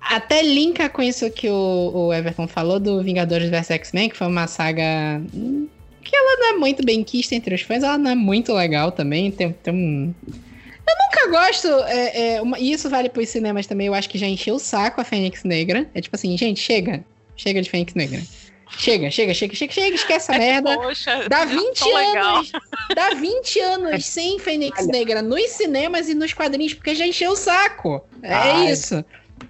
até linka com isso que o, o Everton falou do Vingadores vs X-Men, que foi uma saga hum, que ela não é muito bem quista entre os fãs, ela não é muito legal também. Tem, tem um. Eu nunca gosto, é, é, uma- e isso vale pros cinemas também, eu acho que já encheu o saco a Fênix Negra. É tipo assim, gente, chega. Chega de Fênix Negra. Chega, chega, chega, chega, chega, esquece essa merda. Poxa, Dá tão 20 legal. anos. Dá 20 [LAUGHS] anos sem Fênix Negra nos cinemas e nos quadrinhos, porque já encheu o saco. É Ai. isso.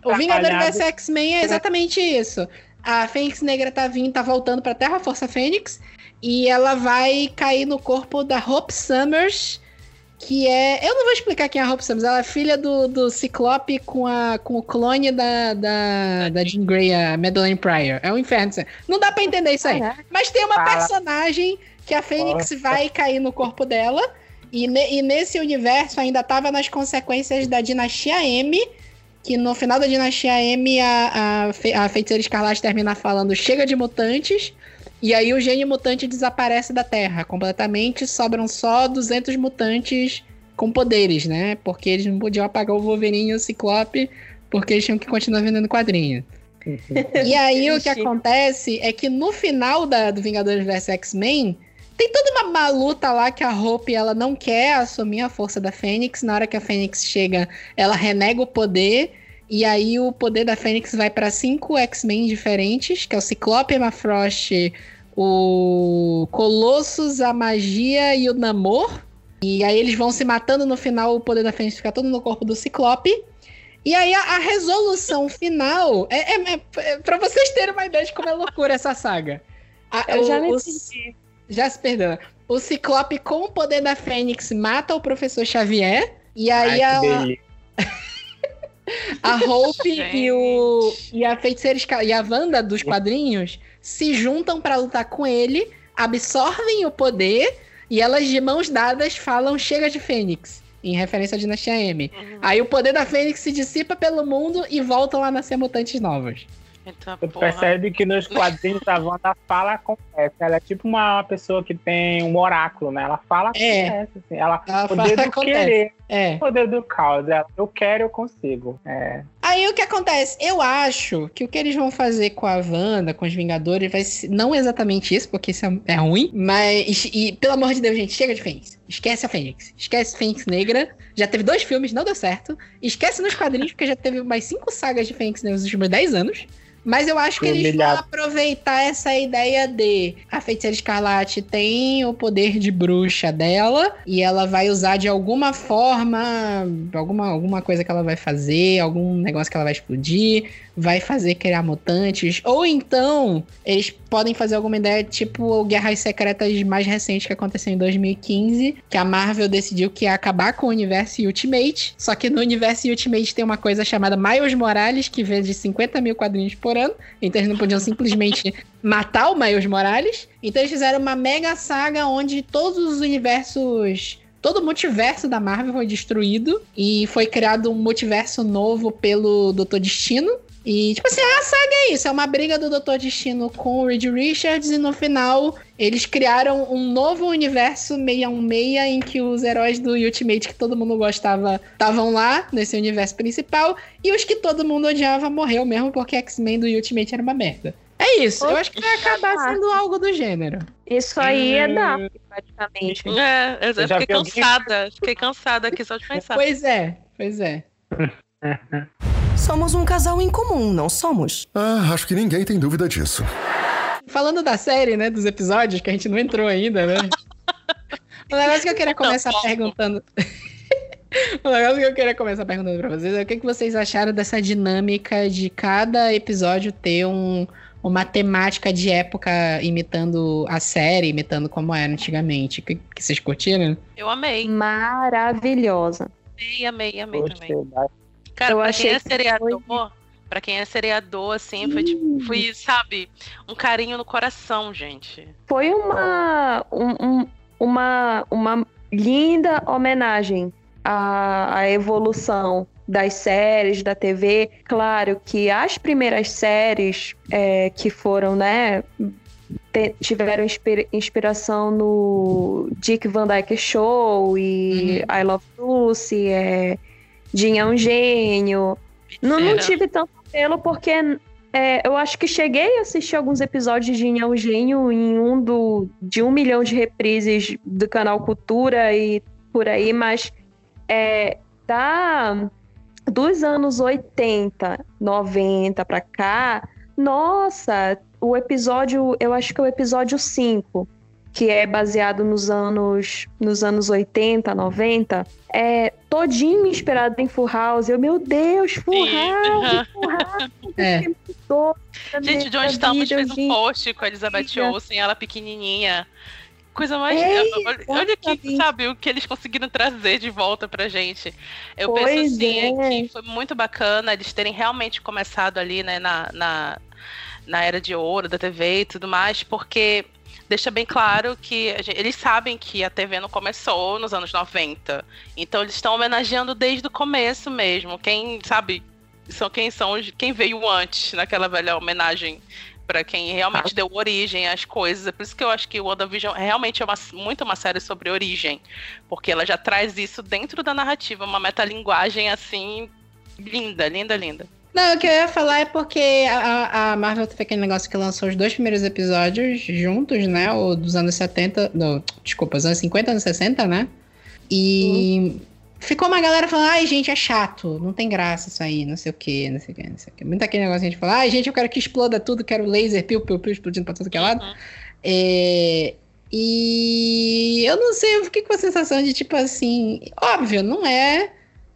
O Vingador vs X-Men é exatamente isso. A Fênix Negra tá vindo, tá voltando pra Terra Força Fênix. E ela vai cair no corpo da Hope Summers. Que é. Eu não vou explicar quem é a Hope Summers. Ela é filha do, do Ciclope com, a, com o clone da, da, da Jean Grey, a Madeleine Pryor. É um inferno. Não dá pra entender isso aí. Mas tem uma personagem que a Fênix vai cair no corpo dela. E, ne- e nesse universo ainda tava nas consequências da Dinastia M. Que no final da Dinastia M, a, a, fe- a Feiticeira Escarlate termina falando: chega de mutantes. E aí o gênio mutante desaparece da Terra completamente. Sobram só 200 mutantes com poderes, né? Porque eles não podiam apagar o Wolverine e o Ciclope. Porque eles tinham que continuar vendendo quadrinho. E [LAUGHS] aí o que acontece é que no final da, do Vingadores vs X-Men, tem toda uma maluta lá que a Hope ela não quer assumir a força da Fênix. Na hora que a Fênix chega, ela renega o poder. E aí o poder da Fênix vai para cinco X-Men diferentes, que é o Ciclope, Emma Frost, o Colossus, a Magia e o Namor. E aí eles vão se matando no final, o poder da Fênix fica todo no corpo do Ciclope. E aí a, a resolução final é, é, é para vocês terem uma ideia de como é loucura essa saga. A- Eu já o- me o- senti. já se perdeu. O Ciclope com o poder da Fênix mata o professor Xavier. E aí Ai, a. a Hope [LAUGHS] e, o, e a feiticeira Esca- e a Wanda dos quadrinhos se juntam pra lutar com ele, absorvem o poder e elas de mãos dadas falam chega de Fênix, em referência à Dinastia M. Uhum. Aí o poder da Fênix se dissipa pelo mundo e voltam a nascer mutantes novos. Então, Tu porra. percebe que nos quadrinhos a Wanda fala acontece. Ela é tipo uma pessoa que tem um oráculo, né? Ela fala É. acontece. Assim. Ela, Ela poder do acontece. querer, É. o poder do caos. Ela, eu quero, eu consigo. É. Aí o que acontece? Eu acho que o que eles vão fazer com a Wanda, com os Vingadores, vai ser. Não exatamente isso, porque isso é, é ruim. Mas. E, pelo amor de Deus, gente, chega de Fênix. Esquece a Fênix. Esquece Fênix Negra. Já teve dois filmes, não deu certo. Esquece nos quadrinhos, porque já teve mais cinco sagas de Fênix nos últimos 10 anos. Mas eu acho que eles humilhado. vão aproveitar essa ideia de a feiticeira escarlate tem o poder de bruxa dela e ela vai usar de alguma forma, alguma, alguma coisa que ela vai fazer, algum negócio que ela vai explodir, vai fazer criar mutantes. Ou então, eles podem fazer alguma ideia tipo Guerras Secretas mais recente que aconteceu em 2015, que a Marvel decidiu que ia acabar com o universo Ultimate. Só que no universo Ultimate tem uma coisa chamada Miles Morales, que vende 50 mil quadrinhos por ano. Então eles não podiam simplesmente [LAUGHS] matar o Miles Morales. Então eles fizeram uma mega saga onde todos os universos. Todo o multiverso da Marvel foi destruído e foi criado um multiverso novo pelo Doutor Destino. E, tipo assim, a saga é isso: é uma briga do Doutor Destino com o Reed Richards, e no final eles criaram um novo universo 616 em que os heróis do Ultimate que todo mundo gostava estavam lá, nesse universo principal, e os que todo mundo odiava morreu mesmo, porque X-Men do Ultimate era uma merda. É isso, eu acho que vai acabar sendo algo do gênero. Isso aí é Hum. Dark, praticamente. É, eu já fiquei vi alguém- cansada. Fiquei cansada aqui só de pensar. Pois é, pois é. [LAUGHS] Somos um casal em comum, não somos? Ah, acho que ninguém tem dúvida disso. Falando da série, né, dos episódios, que a gente não entrou ainda, né? [LAUGHS] o negócio que eu queria começar Não, perguntando. [LAUGHS] o negócio que eu queria começar perguntando pra vocês é o que, que vocês acharam dessa dinâmica de cada episódio ter um, uma temática de época imitando a série, imitando como era antigamente. Que, que vocês curtiram? Eu amei. Maravilhosa. Amei, amei, amei também. Gostei da- Cara, Eu pra achei quem é seriador, pra quem é seriador, assim, foi, tipo, foi, sabe, um carinho no coração, gente. Foi uma, um- um- uma, uma linda homenagem à, à evolução das séries da TV. Claro que as primeiras séries é, que foram, né, tiveram inspi- inspiração no Dick Van Dyke Show e I Love Lucy, é, Jim é um gênio. Não, não tive tanto apelo porque é, eu acho que cheguei a assistir alguns episódios de Jim é um gênio em um do, de um milhão de reprises do canal Cultura e por aí, mas é, da, dos anos 80, 90 pra cá, nossa, o episódio, eu acho que é o episódio 5, que é baseado nos anos, nos anos 80, 90, é todinho inspirado em Full House. Eu, meu Deus, Full Sim. House, [LAUGHS] Full House. É. mudou a Gente, o John Stamos fez um post com a Elizabeth. Olsen, ela pequenininha. Coisa mais. É, olha, olha que, exatamente. sabe, o que eles conseguiram trazer de volta pra gente. Eu Pois penso assim é. que foi muito bacana eles terem realmente começado ali, né, na, na, na era de ouro da TV e tudo mais, porque deixa bem claro que gente- eles sabem que a TV não começou nos anos 90. Então eles estão homenageando desde o começo mesmo. Quem sabe são quem são quem veio antes naquela velha homenagem para quem realmente deu origem às coisas. É por isso que eu acho que o WandaVision realmente é uma, muito uma série sobre origem, porque ela já traz isso dentro da narrativa, uma metalinguagem assim linda, linda, linda. Não, o que eu ia falar é porque a, a Marvel teve aquele negócio que lançou os dois primeiros episódios juntos, né? O dos anos 70. Não, desculpa, os anos 50, anos 60, né? E ficou uma galera falando, ai, gente, é chato, não tem graça isso aí, não sei o que, não sei o que, não sei o que. Muito aquele negócio que a gente fala, ai, gente, eu quero que exploda tudo, quero laser, piu, piu, piu, explodindo pra todo que é lado. Uhum. É, e eu não sei, eu fiquei com a sensação de tipo assim, óbvio, não é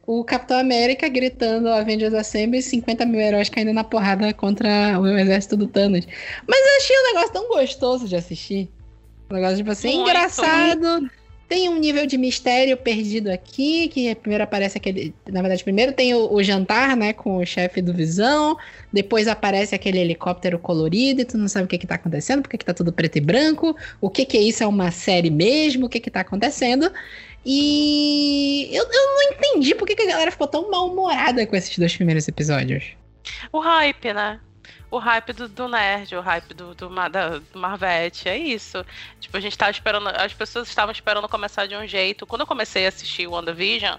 o Capitão América gritando Avengers Assemble 50 mil heróis caindo na porrada contra o exército do Thanos. Mas eu achei um negócio tão gostoso de assistir. Um negócio, tipo assim, Muito. engraçado. Tem um nível de mistério perdido aqui, que primeiro aparece aquele. Na verdade, primeiro tem o, o jantar, né, com o chefe do Visão. Depois aparece aquele helicóptero colorido e tu não sabe o que que tá acontecendo, porque que tá tudo preto e branco. O que que é isso? É uma série mesmo? O que que tá acontecendo? E eu, eu não entendi por que, que a galera ficou tão mal-humorada com esses dois primeiros episódios. O hype, né? O hype do, do nerd, o hype do, do, da- do Marvete, é isso. Tipo, a gente tava esperando, as pessoas estavam esperando começar de um jeito. Quando eu comecei a assistir WandaVision,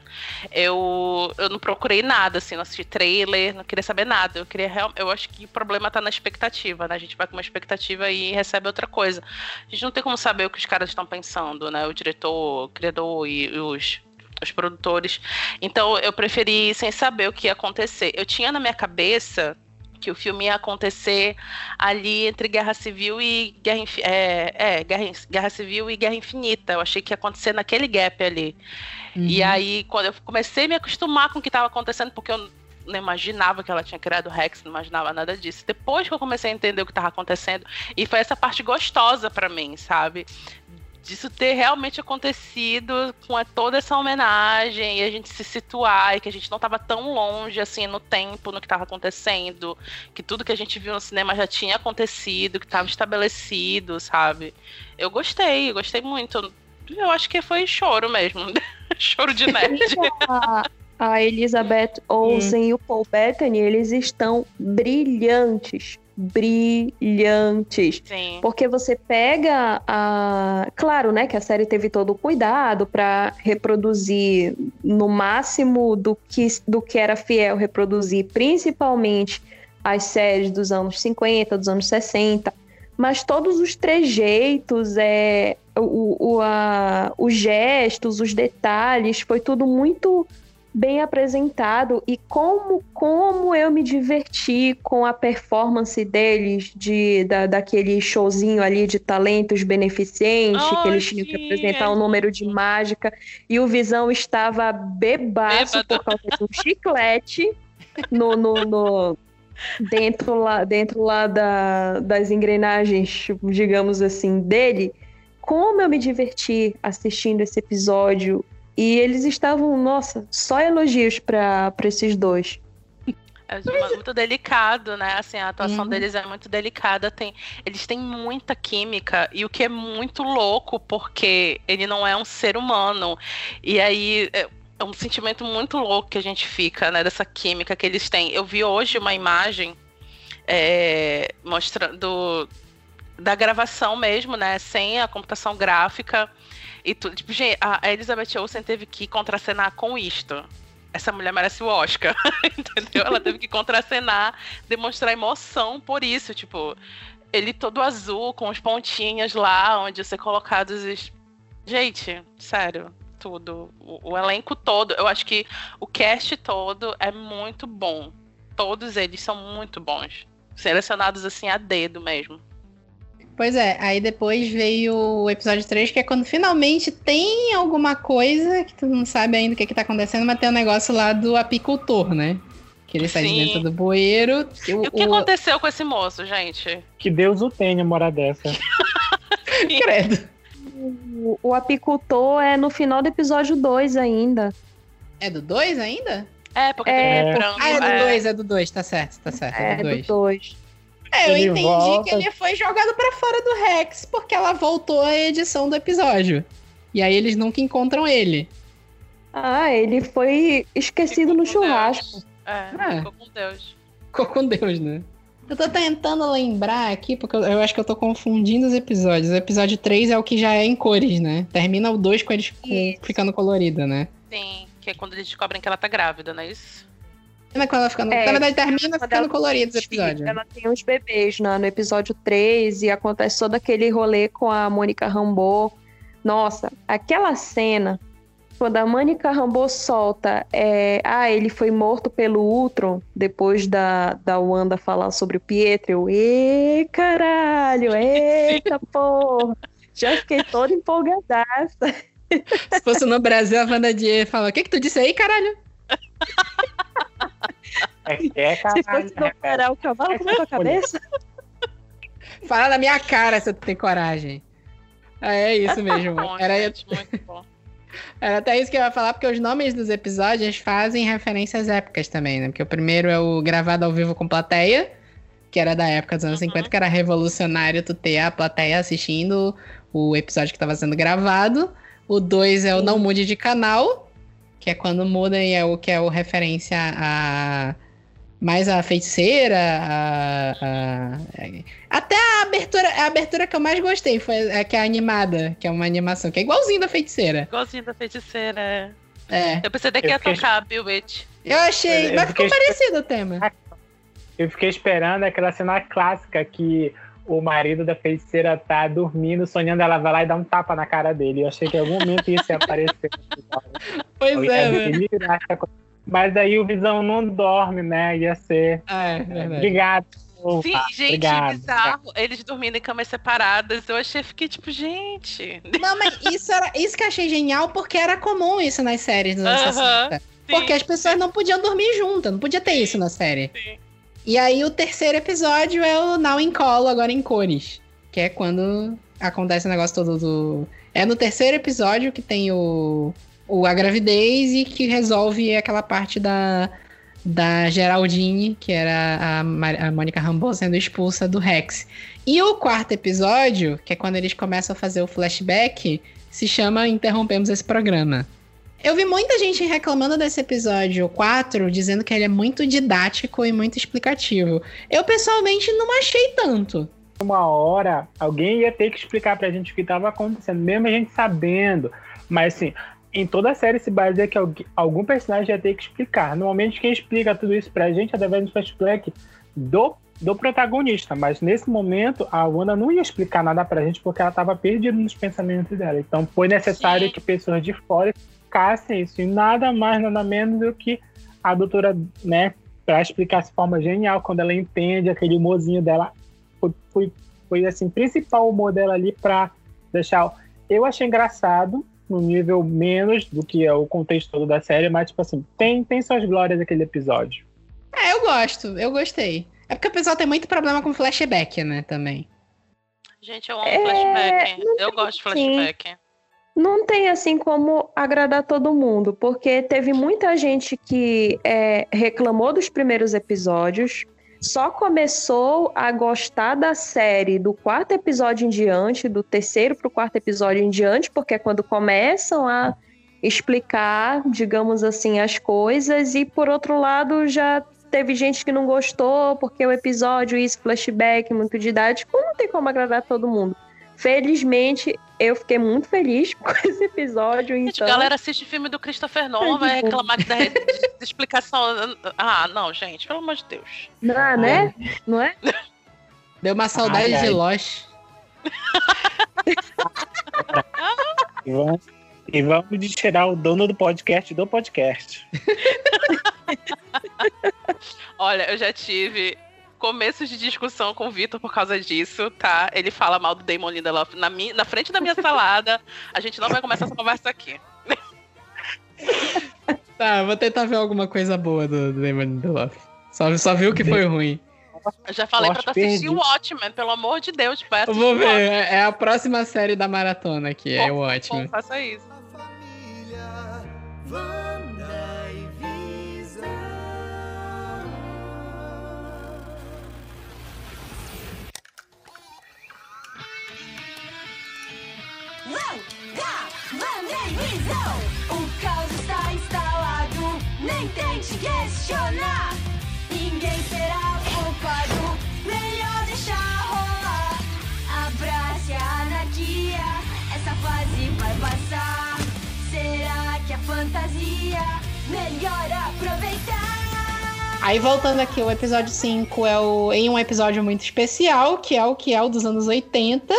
eu, eu não procurei nada, assim, não assisti trailer, não queria saber nada. Eu queria eu acho que o problema tá na expectativa, né? A gente vai com uma expectativa e recebe outra coisa. A gente não tem como saber o que os caras estão pensando, né? O diretor, o criador e, e os os produtores. Então eu preferi ir sem saber o que ia acontecer. Eu tinha na minha cabeça que o filme ia acontecer ali entre Guerra Civil e Guerra, é, é, Guerra, Guerra Civil e Guerra Infinita. Eu achei que ia acontecer naquele gap ali. E Uhum. aí, quando eu comecei a me acostumar com o que estava acontecendo, porque eu não imaginava que ela tinha criado o Rex, não imaginava nada disso. Depois que eu comecei a entender o que estava acontecendo, e foi essa parte gostosa para mim, sabe? Disso ter realmente acontecido com a- toda essa homenagem e a gente se situar e que a gente não estava tão longe assim no tempo, no que estava acontecendo, que tudo que a gente viu no cinema já tinha acontecido, que estava estabelecido, sabe? Eu gostei, eu gostei muito. Eu acho que foi choro mesmo. [LAUGHS] choro de nerd. [LAUGHS] a, Elizabeth Olsen e o Paul Bettany, eles estão brilhantes. Brilhantes. Sim. Porque você pega a. Claro, né, que a série teve todo o cuidado para reproduzir no máximo do que, do que era fiel, reproduzir principalmente as séries dos anos 50, dos anos 60. Mas todos os trejeitos, é, o, o, a, os gestos, os detalhes, foi tudo muito bem apresentado e como como eu me diverti com a performance deles de da, daquele showzinho ali de talentos beneficentes Oh, que eles tinham que apresentar um número de mágica. E o Visão estava bebaço Bêbado. por causa de um chiclete no, no, no- dentro lá dentro lá da, das engrenagens digamos assim dele. Como eu me diverti assistindo esse episódio e eles estavam, nossa, só elogios pra pra esses dois. É muito delicado, né? Assim, a atuação Uhum. deles é muito delicada. Tem, eles têm muita química, e o que é muito louco, porque ele não é um ser humano. E aí, é, é um sentimento muito louco que a gente fica, né? Dessa química que eles têm. Eu vi hoje uma imagem é, mostrando da gravação mesmo, né? Sem a computação gráfica e tudo. Tipo, gente, a Elizabeth Olsen teve que contracenar com isto. Essa mulher merece o Oscar, [LAUGHS] entendeu? Ela teve que contracenar, demonstrar emoção por isso, tipo, ele todo azul, com os pontinhos lá, onde ser colocados. Gente, sério, tudo. O, o, elenco todo, eu acho que o cast todo é muito bom. Todos eles são muito bons. Selecionados assim a dedo mesmo. Pois é, aí depois veio o episódio 3, que é quando finalmente tem alguma coisa que tu não sabe ainda o que, que tá acontecendo, mas tem o um negócio lá do apicultor, né? Que ele sai de dentro do bueiro. E o, que aconteceu com esse moço, gente? Que Deus o tenha, mora dessa. [LAUGHS] [LAUGHS] Credo. O, o apicultor é no final do episódio 2 ainda. É do 2 ainda? É, porque é, tem frango. Ah, é do 2, é do 2, tá certo, tá certo. É, é do 2. É, eu ele entendi volta... que ele foi jogado para fora do Rex porque ela voltou à edição do episódio. E aí eles nunca encontram ele. Ah, ele foi esquecido ficou no churrasco. Deus. É, é, ficou com Deus. Ficou com Deus, né? Eu tô tentando lembrar aqui, porque eu acho que eu tô confundindo os episódios. O episódio 3 é o que já é em cores, né? Termina o 2 com eles ficando colorida, né? Sim, que é quando eles descobrem que ela tá grávida, não é isso? Termina com ela ficando. É, na verdade, termina ficando colorido o episódio. Ela tem uns bebês né, no episódio 3 e acontece todo aquele rolê com a Mônica Rambeau. Nossa, aquela cena, quando a Mônica Rambeau solta, é, ah, ele foi morto pelo Ultron, depois da, da Wanda falar sobre o Pietro, eu, ê, caralho, [LAUGHS] eita porra. Já fiquei toda empolgadaça. Se fosse no Brasil, a Wanda Dier fala, o que que tu disse aí, caralho? [LAUGHS] É, é Se fosse operar o cavalo com a tua cabeça? Fala na minha cara se tu tem coragem. Ah, é isso mesmo. Bom, Era, gente, muito bom. Era até isso que eu ia falar, porque os nomes dos episódios fazem referências épicas também, né? Porque o primeiro é o gravado ao vivo com plateia, que era da época dos anos uhum. 50, que era revolucionário tu ter a plateia assistindo o episódio que estava sendo gravado. O dois é o Não Mude de Canal, que é quando muda e é o que é o referência a mais a feiticeira, a, a, até a abertura, a abertura que eu mais gostei foi a que é a animada, que é uma animação que é igualzinho da feiticeira. Igualzinho da feiticeira, é. É. Eu pensei até que ia fiquei... tocar Bewitch. Eu achei, eu, mas ficou parecido o tema. Eu fiquei esperando aquela cena clássica que o marido da feiticeira tá dormindo, sonhando, ela vai lá e dá um tapa na cara dele. Eu achei que em algum momento isso ia aparecer. [LAUGHS] pois é, Mas aí o Visão não dorme, né? Ia ser. Ah, é, verdade. Obrigado. Sim, gente, Obrigado. bizarro. Eles dormindo em camas separadas. Eu achei, fiquei tipo, gente. Não, mas isso, era, isso que eu achei genial, porque era comum isso nas séries dos anos uh -huh. 60. Porque as pessoas não podiam dormir juntas, não podia ter isso na série. Sim. E aí o terceiro episódio é o Now em Colo, agora em cores. Que é quando acontece o negócio todo do. É no terceiro episódio que tem o, o a gravidez e que resolve aquela parte da, da Geraldine, que era a, a Mônica Rambeau sendo expulsa do Rex. E o quarto episódio, que é quando eles começam a fazer o flashback, se chama Interrompemos esse programa. Eu vi muita gente reclamando desse episódio 4, dizendo que ele é muito didático e muito explicativo. Eu pessoalmente não achei tanto. Uma hora, alguém ia ter que explicar pra gente o que estava acontecendo, mesmo a gente sabendo. Mas assim, em toda a série se baseia que algum personagem ia ter que explicar. Normalmente quem explica tudo isso pra gente é através do flashback do, do protagonista. Mas nesse momento a Wanda não ia explicar nada pra gente porque ela estava perdida nos pensamentos dela. Então foi necessário Sim. que pessoas de fora explicassem isso. E nada mais, nada menos do que a doutora, né, para explicar de forma genial, quando ela entende aquele humorzinho dela. Foi, foi, foi assim, principal humor dela ali para deixar. Eu achei engraçado, no nível menos do que é o contexto todo da série, mas, tipo assim, tem, tem suas glórias aquele episódio. É, eu gosto, eu gostei. É porque o pessoal tem muito problema com flashback, né, também. Gente, eu amo é... flashback. Eu gosto de flashback. Sim não tem assim como agradar todo mundo, porque teve muita gente que é, reclamou dos primeiros episódios, só começou a gostar da série do quarto episódio em diante, do terceiro para o quarto episódio em diante, porque é quando começam a explicar, digamos assim, as coisas, e por outro lado, já teve gente que não gostou, porque o episódio, isso, flashback, muito didático, não tem como agradar todo mundo. Felizmente, eu fiquei muito feliz [LAUGHS] com esse episódio. Gente, então... galera assiste filme do Christopher Nolan, vai reclamar que dá de [LAUGHS] explicação. Ah, não, gente, pelo amor de Deus. Não, né? Não é? Deu uma saudade Ai, ai. de Lost. [LAUGHS] E vamos, e vamos de tirar o dono do podcast do podcast. Olha, eu já tive começos de discussão com o Vitor por causa disso, tá? Ele fala mal do Damon Lindelof na, mi- na frente da minha [LAUGHS] salada. A gente não vai começar essa conversa aqui. [LAUGHS] Tá, eu vou tentar ver alguma coisa boa do, do Damon Lindelof. Só, só viu que foi ruim. Eu já falei pra Lost tu assistir o Watchmen, pelo amor de Deus, Eu assistir vou ver, Watchmen. é é a próxima série da maratona aqui, é o favor, ótimo. Faça isso. família, Wanda O caos está instalado, nem tente questionar. Ninguém será culpado, melhor deixar rolar. Abrace a anarquia, essa fase vai passar. Será que a fantasia melhor aproveitar? Aí voltando aqui, o episódio 5 é em um episódio muito especial, que é o que é o dos anos 80,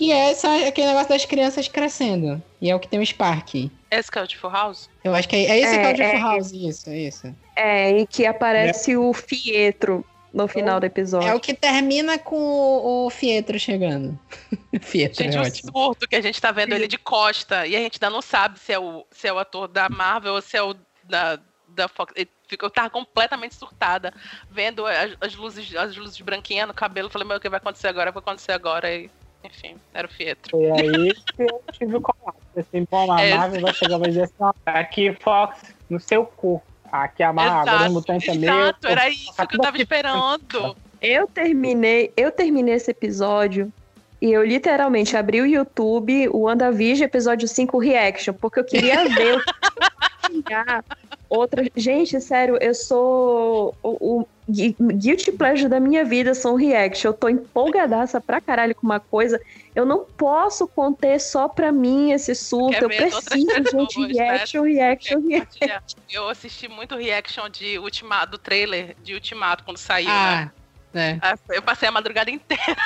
que é essa, aquele negócio das crianças crescendo. E é o que tem o Spark. Esse que é o de Full House? Eu acho que é, é esse que é o de É, Full é. House, isso, isso. É, e que aparece o Fietro no final do episódio. É o que termina com o, o Fietro chegando. [LAUGHS] Fietro Gente, é o ótimo. surto que a gente tá vendo ele de costa e a gente ainda não sabe se é o, se é o ator da Marvel ou se é o da, da Fox. Eu tava completamente surtada, vendo as, as luzes, as luzes branquinhas no cabelo. Falei, meu, o que vai acontecer agora? Vai acontecer agora. E, enfim, era o Fietro. Foi aí que eu tive o colapso. Assim, bom, a É. Marvel vai chegar e vai dizer assim, ó, aqui, Fox, no seu cu. Aqui a Marvel, mutante é meu. exato, era isso tá que eu tava aqui. esperando. Eu terminei, eu terminei esse episódio e eu literalmente abri o YouTube, o WandaVision, episódio 5 Reaction, porque eu queria ver o que tinha [LAUGHS] outra. Gente, sério, eu sou o, o gui- guilty pleasure da minha vida são reaction. Eu tô empolgadaça pra caralho com uma coisa. Eu não posso conter só pra mim esse surto. Quer Eu preciso, gente, né? reaction, reaction, reaction. Eu assisti muito reaction de Ultimato, do trailer de Ultimato quando saiu, né? Ah, é. Ah, Eu passei a madrugada inteira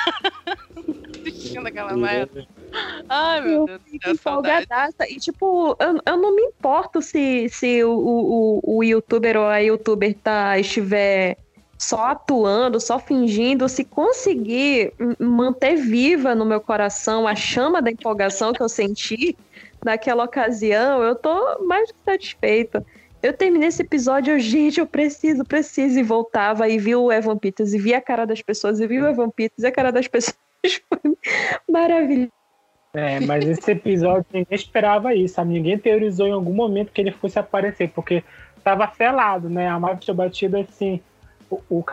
[LAUGHS] assistindo aquela merda. Ai, meu Eu Deus do céu, empolgadaça. E, tipo, eu, eu não me importo se, se o, o, o youtuber ou a youtuber tá, estiver só atuando, só fingindo. Se conseguir manter viva no meu coração a chama da empolgação que eu senti naquela ocasião, eu tô mais que satisfeita. Eu terminei esse episódio, eu, gente, eu preciso, preciso, e voltava e vi o Evan Peters, e vi a cara das pessoas, e vi o Evan Peters, e a cara das pessoas [LAUGHS] foi maravilhoso. É, mas esse episódio ninguém esperava isso, sabe? Ninguém teorizou em algum momento que ele fosse aparecer, porque tava selado, né? A Marvel tinha batido assim, o, o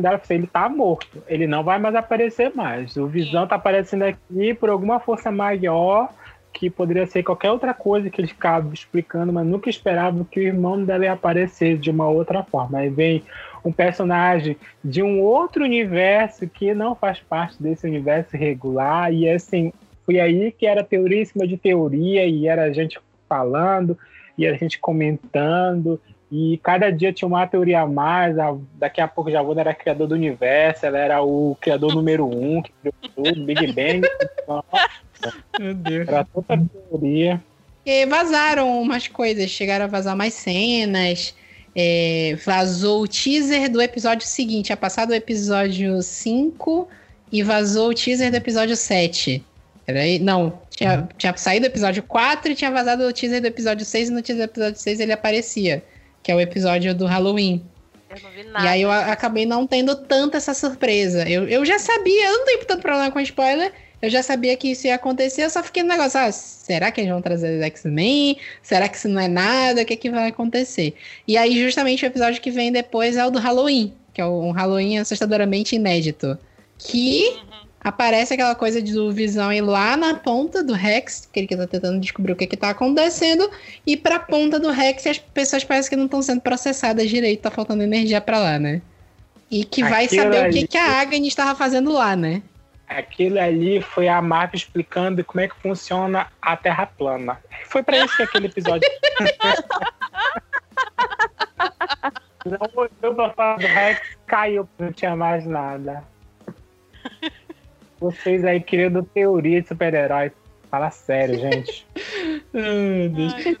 dela, assim, ele tá morto, ele não vai mais aparecer mais. O Visão tá aparecendo aqui por alguma força maior, que poderia ser qualquer outra coisa que eles ficavam explicando, mas nunca esperavam que o irmão dela ia aparecer de uma outra forma. Aí vem um personagem de um outro universo que não faz parte desse universo regular, e assim, foi aí que era teoria em cima de teoria, e era a gente falando, e a gente comentando, e cada dia tinha uma teoria a mais. a- daqui a pouco já Wanda era criador do universo, ela era o criador número um, que criou tudo, Big Bang, [LAUGHS] Meu Deus. era toda teoria. E vazaram umas coisas, chegaram a vazar mais cenas. é, vazou o teaser do episódio seguinte, tinha passado o episódio 5 e vazou o teaser do episódio 7. Peraí, não, tinha, tinha saído o episódio 4 e tinha vazado o teaser do episódio 6 e no teaser do episódio 6 ele aparecia, que é o episódio do Halloween. Eu não vi nada. E aí eu acabei não tendo tanta essa surpresa. Eu, eu já sabia, eu não tenho tanto problema com spoiler. Eu já sabia que isso ia acontecer, eu só fiquei no negócio, ah, será que eles vão trazer os X-Men? Será que isso não é nada? O que, é que vai acontecer? E aí, justamente, o episódio que vem depois é o do Halloween, que é um Halloween assustadoramente inédito. Que Uhum. Aparece aquela coisa do Visão ir lá na ponta do Rex, que ele tá tentando descobrir o que que tá acontecendo, e pra ponta do Rex e as pessoas parecem que não estão sendo processadas direito, tá faltando energia pra lá, né? E que vai Aquilo saber o que, ali- que a Agnes estava fazendo lá, né? Aquilo ali foi a Marvel explicando como é que funciona a Terra plana. Foi pra isso que aquele episódio. [LAUGHS] Não olhou pra fora do Rex, caiu, não tinha mais nada. Vocês aí criando teoria de super-herói. Fala sério, gente. [LAUGHS]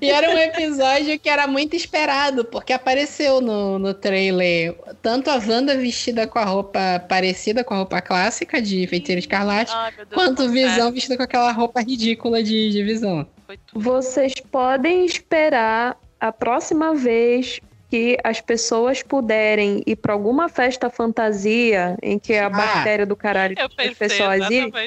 E era um episódio que era muito esperado, porque apareceu no, no trailer tanto a Wanda vestida com a roupa parecida com a roupa clássica de Feiticeira Escarlate, Ai, Deus, quanto o foi Visão vestida com aquela roupa ridícula de, de Visão. Vocês podem esperar a próxima vez que as pessoas puderem ir para alguma festa fantasia em que a Ah, bactéria do caralho eu as pensei pessoas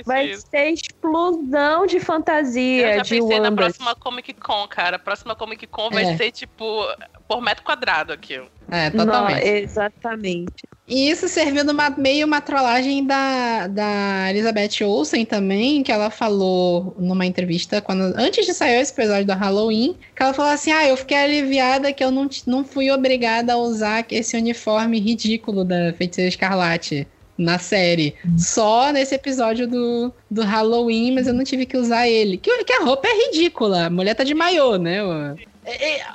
vai isso. ser explosão de Eu fantasia já de pensei na Wanda. próxima Comic Con, cara. A próxima Comic Con vai É. ser, tipo, por metro quadrado aquilo. É, Não, totalmente. exatamente. E isso serviu numa meio uma trollagem da, da Elizabeth Olsen também, que ela falou numa entrevista, quando, antes de sair esse episódio do Halloween, que ela falou assim: Ah, eu fiquei aliviada que eu não, não fui obrigada a usar esse uniforme ridículo da Feiticeira Escarlate na série. Só nesse episódio do, do Halloween, mas eu não tive que usar ele. Que, que a roupa é ridícula. A mulher tá de maiô, né? É- é-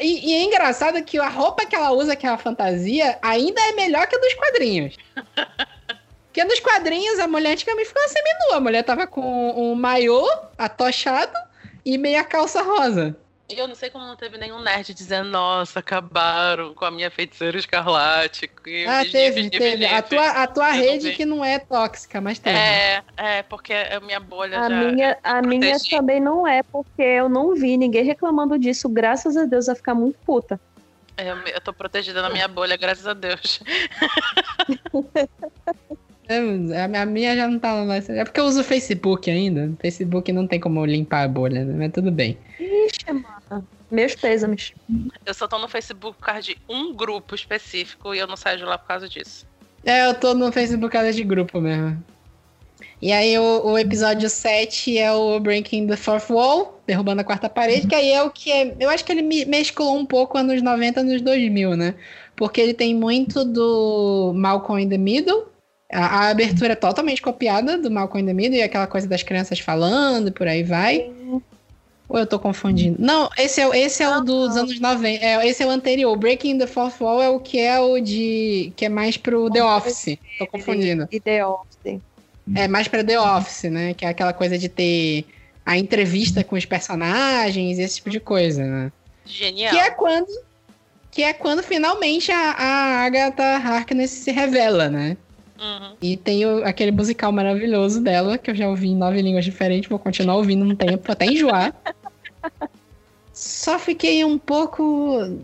E, e é engraçado que a roupa que ela usa, que é a fantasia, ainda é melhor que a dos quadrinhos. [LAUGHS] Porque nos quadrinhos a mulher antigamente ficava seminua. A mulher tava com um maiô atochado e meia calça rosa. E eu não sei como não teve nenhum nerd dizendo, nossa, acabaram com a minha feiticeira escarlate. Ah, teve, teve. vigi". A tua, a tua rede vi. que não é tóxica, mas teve. É, é, porque a minha bolha A já. minha, a minha também não é, porque eu não vi ninguém reclamando disso. Graças a Deus, vai ficar muito puta. Eu, eu tô protegida na minha bolha, graças a Deus. [LAUGHS] É, A minha já não tá lá mais. É porque eu uso o Facebook ainda. O Facebook não tem como limpar a bolha, né? Mas tudo bem. Ixi, mano. Meus pêsames. Eu só tô no Facebook por causa de um grupo específico e eu não saio de lá por causa disso. É, eu tô no Facebook por causa de grupo mesmo. E aí o, o episódio 7 é o Breaking the Fourth Wall, derrubando a quarta parede, que aí é o que é. Eu acho que ele me- mesclou um pouco anos 90 anos 2000, né? Porque ele tem muito do Malcolm in the Middle. A, a abertura é totalmente copiada do Malcolm in the Middle e aquela coisa das crianças falando e por aí vai. Ou eu tô confundindo? Não, esse é, o- esse é o dos anos 90. É, esse é o anterior. Breaking the Fourth Wall é o que é o de. que é mais pro The Office. Tô confundindo. E The Office. É mais pra The Office, né? Que é aquela coisa de ter a entrevista com os personagens, esse tipo de coisa, né? Genial. Que é quando. Que é quando finalmente a, a Agatha Harkness se revela, né? Uhum. E tem o- aquele musical maravilhoso dela, que eu já ouvi em nove línguas diferentes, vou continuar ouvindo um tempo, até enjoar. Só fiquei um pouco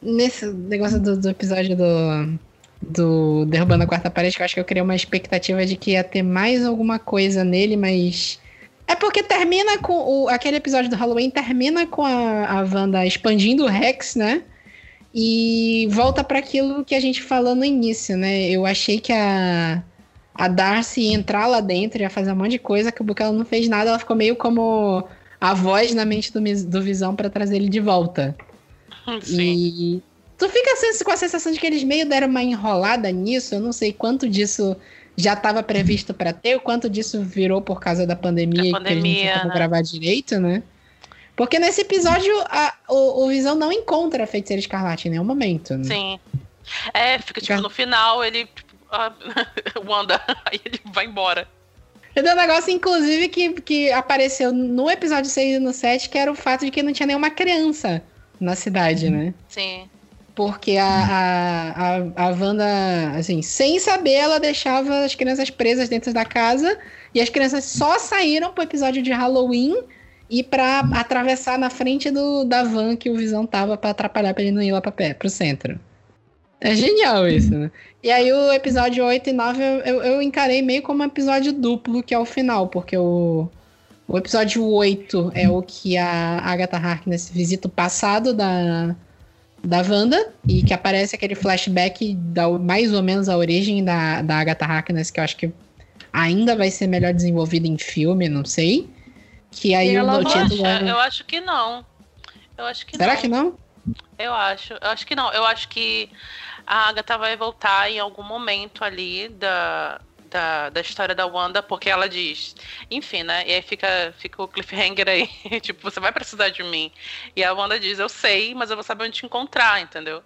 nesse negócio do, do episódio do, do Derrubando a Quarta Parede, que eu acho que eu criei uma expectativa de que ia ter mais alguma coisa nele, mas. É porque termina com. O, aquele episódio do Halloween termina com a, a Wanda expandindo o Rex, né? E volta para aquilo que a gente falou no início, né? Eu achei que a, a Darcy ia entrar lá dentro, ia fazer um monte de coisa, que o ela não fez nada, ela ficou meio como a voz na mente do, do Visão para trazer ele de volta. [LAUGHS] Sim. E tu fica com a sensação de que eles meio deram uma enrolada nisso. Eu não sei quanto disso já estava previsto para ter, o quanto disso virou por causa da pandemia, Da que eles não tinham pandemia, como né? gravar direito, né? Porque nesse episódio a- o, o Visão não encontra a Feiticeira Escarlate em nenhum momento. Né? Sim. É, fica tipo, no final ele. Tipo, [LAUGHS] ah, Wanda, aí ele vai embora. Deu um negócio, inclusive, que, que apareceu no episódio 6 e no 7, que era o fato de que não tinha nenhuma criança na cidade, né? Sim. Porque a, a, a, a Wanda, assim, sem saber, ela deixava as crianças presas dentro da casa e as crianças só saíram pro episódio de Halloween e pra atravessar na frente do, da van que o Visão tava pra atrapalhar pra ele não ir lá pra pé, pro centro. É genial isso, né? E aí o episódio 8 e 9 eu, eu, encarei meio como um episódio duplo, que é o final, porque o, o episódio 8 é o que a Agatha Harkness visita o passado da, da Wanda e que aparece aquele flashback da mais ou menos a origem da, da Agatha Harkness, que eu acho que ainda vai ser melhor desenvolvida em filme, não sei. Que aí o Poxa, é- eu acho que não. Eu acho que Será não. que não? Eu acho, eu acho que não. Eu acho que a Agatha vai voltar em algum momento ali da, da, da história da Wanda, porque ela diz, enfim, né? E aí fica, fica o cliffhanger aí, [LAUGHS] tipo, você vai precisar de mim. E a Wanda diz, eu sei, mas eu vou saber onde te encontrar, entendeu?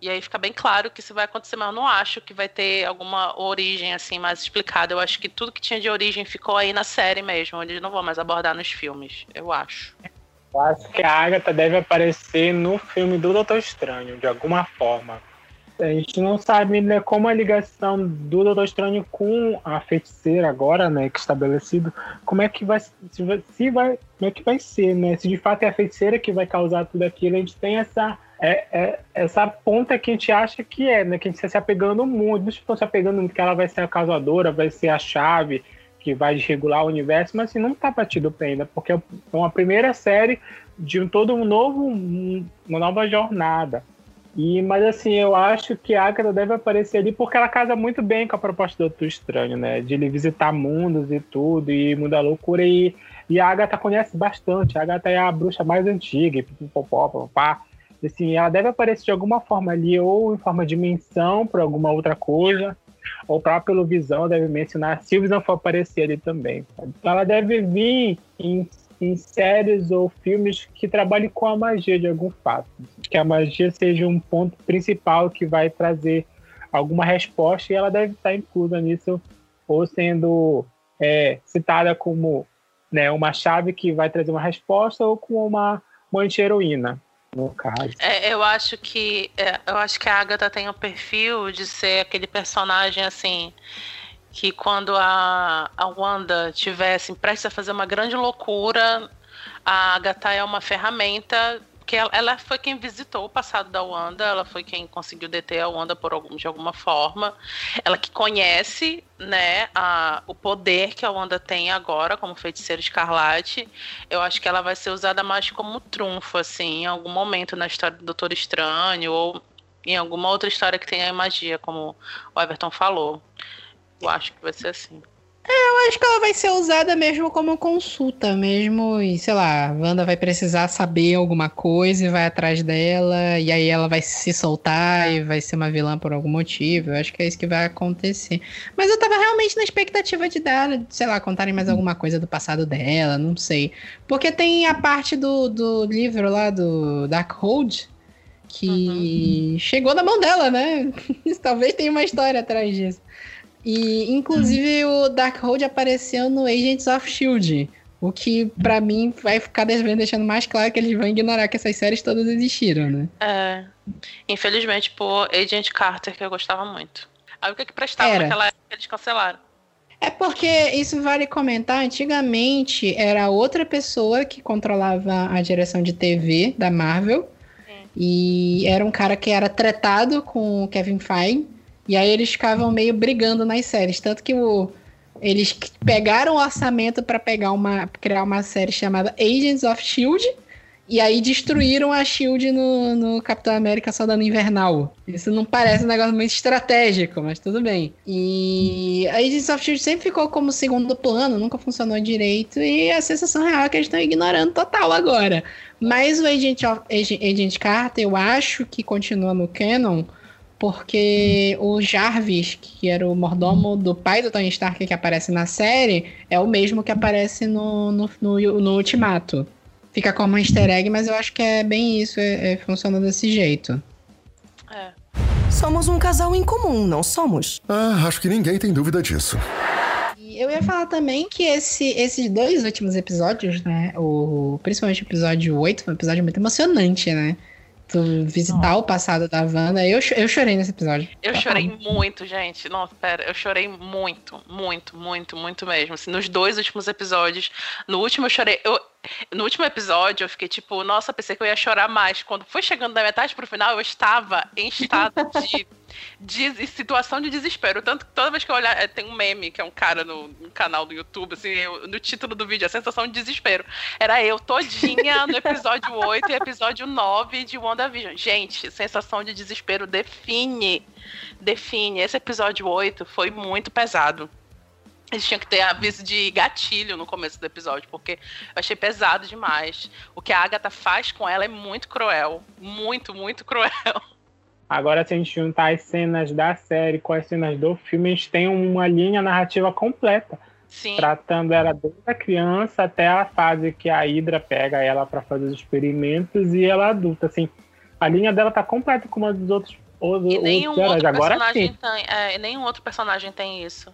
E aí fica bem claro que isso vai acontecer, mas eu não acho que vai ter alguma origem assim mais explicada. Eu acho que tudo que tinha de origem ficou aí na série mesmo, onde eles não vão mais abordar nos filmes, eu acho. Eu acho que a Agatha deve aparecer no filme do Doutor Estranho, de alguma forma. A gente não sabe né, como a ligação do Doutor Estranho com a feiticeira agora, né, que é estabelecido, como é que vai se, vai, se vai, como é que vai ser, né? Se de fato é a feiticeira que vai causar tudo aquilo, a gente tem essa é, é- essa ponta que a gente acha que é, né? Que a gente está se apegando muito, não estão se apegando muito que ela vai ser a causadora, vai ser a chave que vai desregular o universo, mas assim, não tá batido bem ainda, porque é uma primeira série de um todo um novo, um- uma nova jornada. E, mas assim, eu acho que a Agatha deve aparecer ali porque ela casa muito bem com a proposta do Doutor Estranho, né? De ele visitar mundos e tudo, e da loucura. E, e a Agatha conhece bastante. A Agatha é a bruxa mais antiga, e pipopó, papá. Assim, ela deve aparecer de alguma forma ali, ou em forma de menção para alguma outra coisa, ou para pelo Visão deve mencionar, se o Visão for aparecer ali também. Então ela deve vir em, em séries ou filmes que trabalhem com a magia de algum fato. Que a magia seja um ponto principal que vai trazer alguma resposta e ela deve estar inclusa nisso, ou sendo é, citada como né, uma chave que vai trazer uma resposta, ou como uma, uma anti-heroína, É, eu acho que é, eu acho que a Agatha tem o perfil de ser aquele personagem assim que quando a, a Wanda tivesse prestes a fazer uma grande loucura, a Agatha é uma ferramenta que ela, ela foi quem visitou o passado da Wanda, ela foi quem conseguiu deter a Wanda por algum, de alguma forma, ela que conhece, né, a, o poder que a Wanda tem agora como feiticeira escarlate. Eu acho que ela vai ser usada mais como trunfo, assim, em algum momento na história do Doutor Estranho ou em alguma outra história que tenha magia, como o Everton falou. Eu acho que vai ser assim. Eu acho que ela vai ser usada mesmo como consulta, mesmo, e sei lá, a Wanda vai precisar saber alguma coisa e vai atrás dela, e aí ela vai se soltar e vai ser uma vilã por algum motivo. Eu acho que é isso que vai acontecer. Mas eu tava realmente na expectativa de dar, sei lá, contarem mais alguma coisa do passado dela, não sei. Porque tem a parte do, do livro lá do Darkhold que chegou na mão dela, né? [LAUGHS] Talvez tenha uma história atrás disso. E, inclusive, o Darkhold apareceu no Agents of S.H.I.E.L.D., o que, pra mim, vai ficar deixando mais claro que eles vão ignorar que essas séries todas existiram, né? É, infelizmente, por Agent Carter, que eu gostava muito. Aí o que que prestava Era. naquela época eles cancelaram? É porque isso vale comentar. Antigamente era outra pessoa que controlava a direção de TV da Marvel. E era um cara que era tretado com o Kevin Feige. E aí eles ficavam meio brigando nas séries. Tanto que o- eles pegaram o orçamento para pegar uma, criar uma série chamada Agents of Shield. E aí destruíram a Shield no, no Capitão América Soldado Invernal. Isso não parece um negócio muito estratégico, mas tudo bem. E a Agents of Shield sempre ficou como segundo plano, nunca funcionou direito. E a sensação real é que eles estão ignorando total agora. Mas o Agent, of, Agent, Agent Carter, eu acho que continua no canon, porque o Jarvis, que era o mordomo do pai do Tony Stark que aparece na série, é o mesmo que aparece no, no, no, no Ultimato. Fica como um easter egg, mas eu acho que é bem isso, é, é- funciona desse jeito. É. Somos um casal em comum, não somos? Ah, acho que ninguém tem dúvida disso. E eu ia falar também que esse, esses dois últimos episódios, né? O, principalmente o episódio 8, foi um episódio muito emocionante, né? Tu visitar o passado da Wanda. Eu, eu chorei nesse episódio. Eu Total. chorei muito, gente. Nossa, pera, eu chorei muito, muito, muito, muito mesmo. Assim, nos dois últimos episódios. No último eu chorei. Eu, no último episódio eu fiquei tipo, nossa, pensei que eu ia chorar mais. Quando foi chegando da metade pro final, eu estava em estado de, de situação de desespero. Tanto que toda vez que eu olhar, eh, tem um meme, que é um cara no, no canal do YouTube, assim, eu- no título do vídeo, a sensação de desespero. Era eu todinha no episódio [LAUGHS] 8 e episódio 9 de WandaVision. Gente, sensação de desespero define define. Esse episódio 8 foi muito pesado. Eles tinham que ter aviso de gatilho no começo do episódio, porque eu achei pesado demais. O que a Agatha faz com ela é muito cruel. Muito, muito cruel. [LAUGHS] Agora, se a gente juntar as cenas da série com as cenas do filme, a gente tem uma linha narrativa completa. Sim. Tratando ela desde a criança até a fase que a Hydra pega ela para fazer os experimentos e ela adulta. Assim, a linha dela tá completa com uma dos outros. Os, E nenhum outros outro, Agora personagem sim. tem, é, nenhum outro personagem tem isso.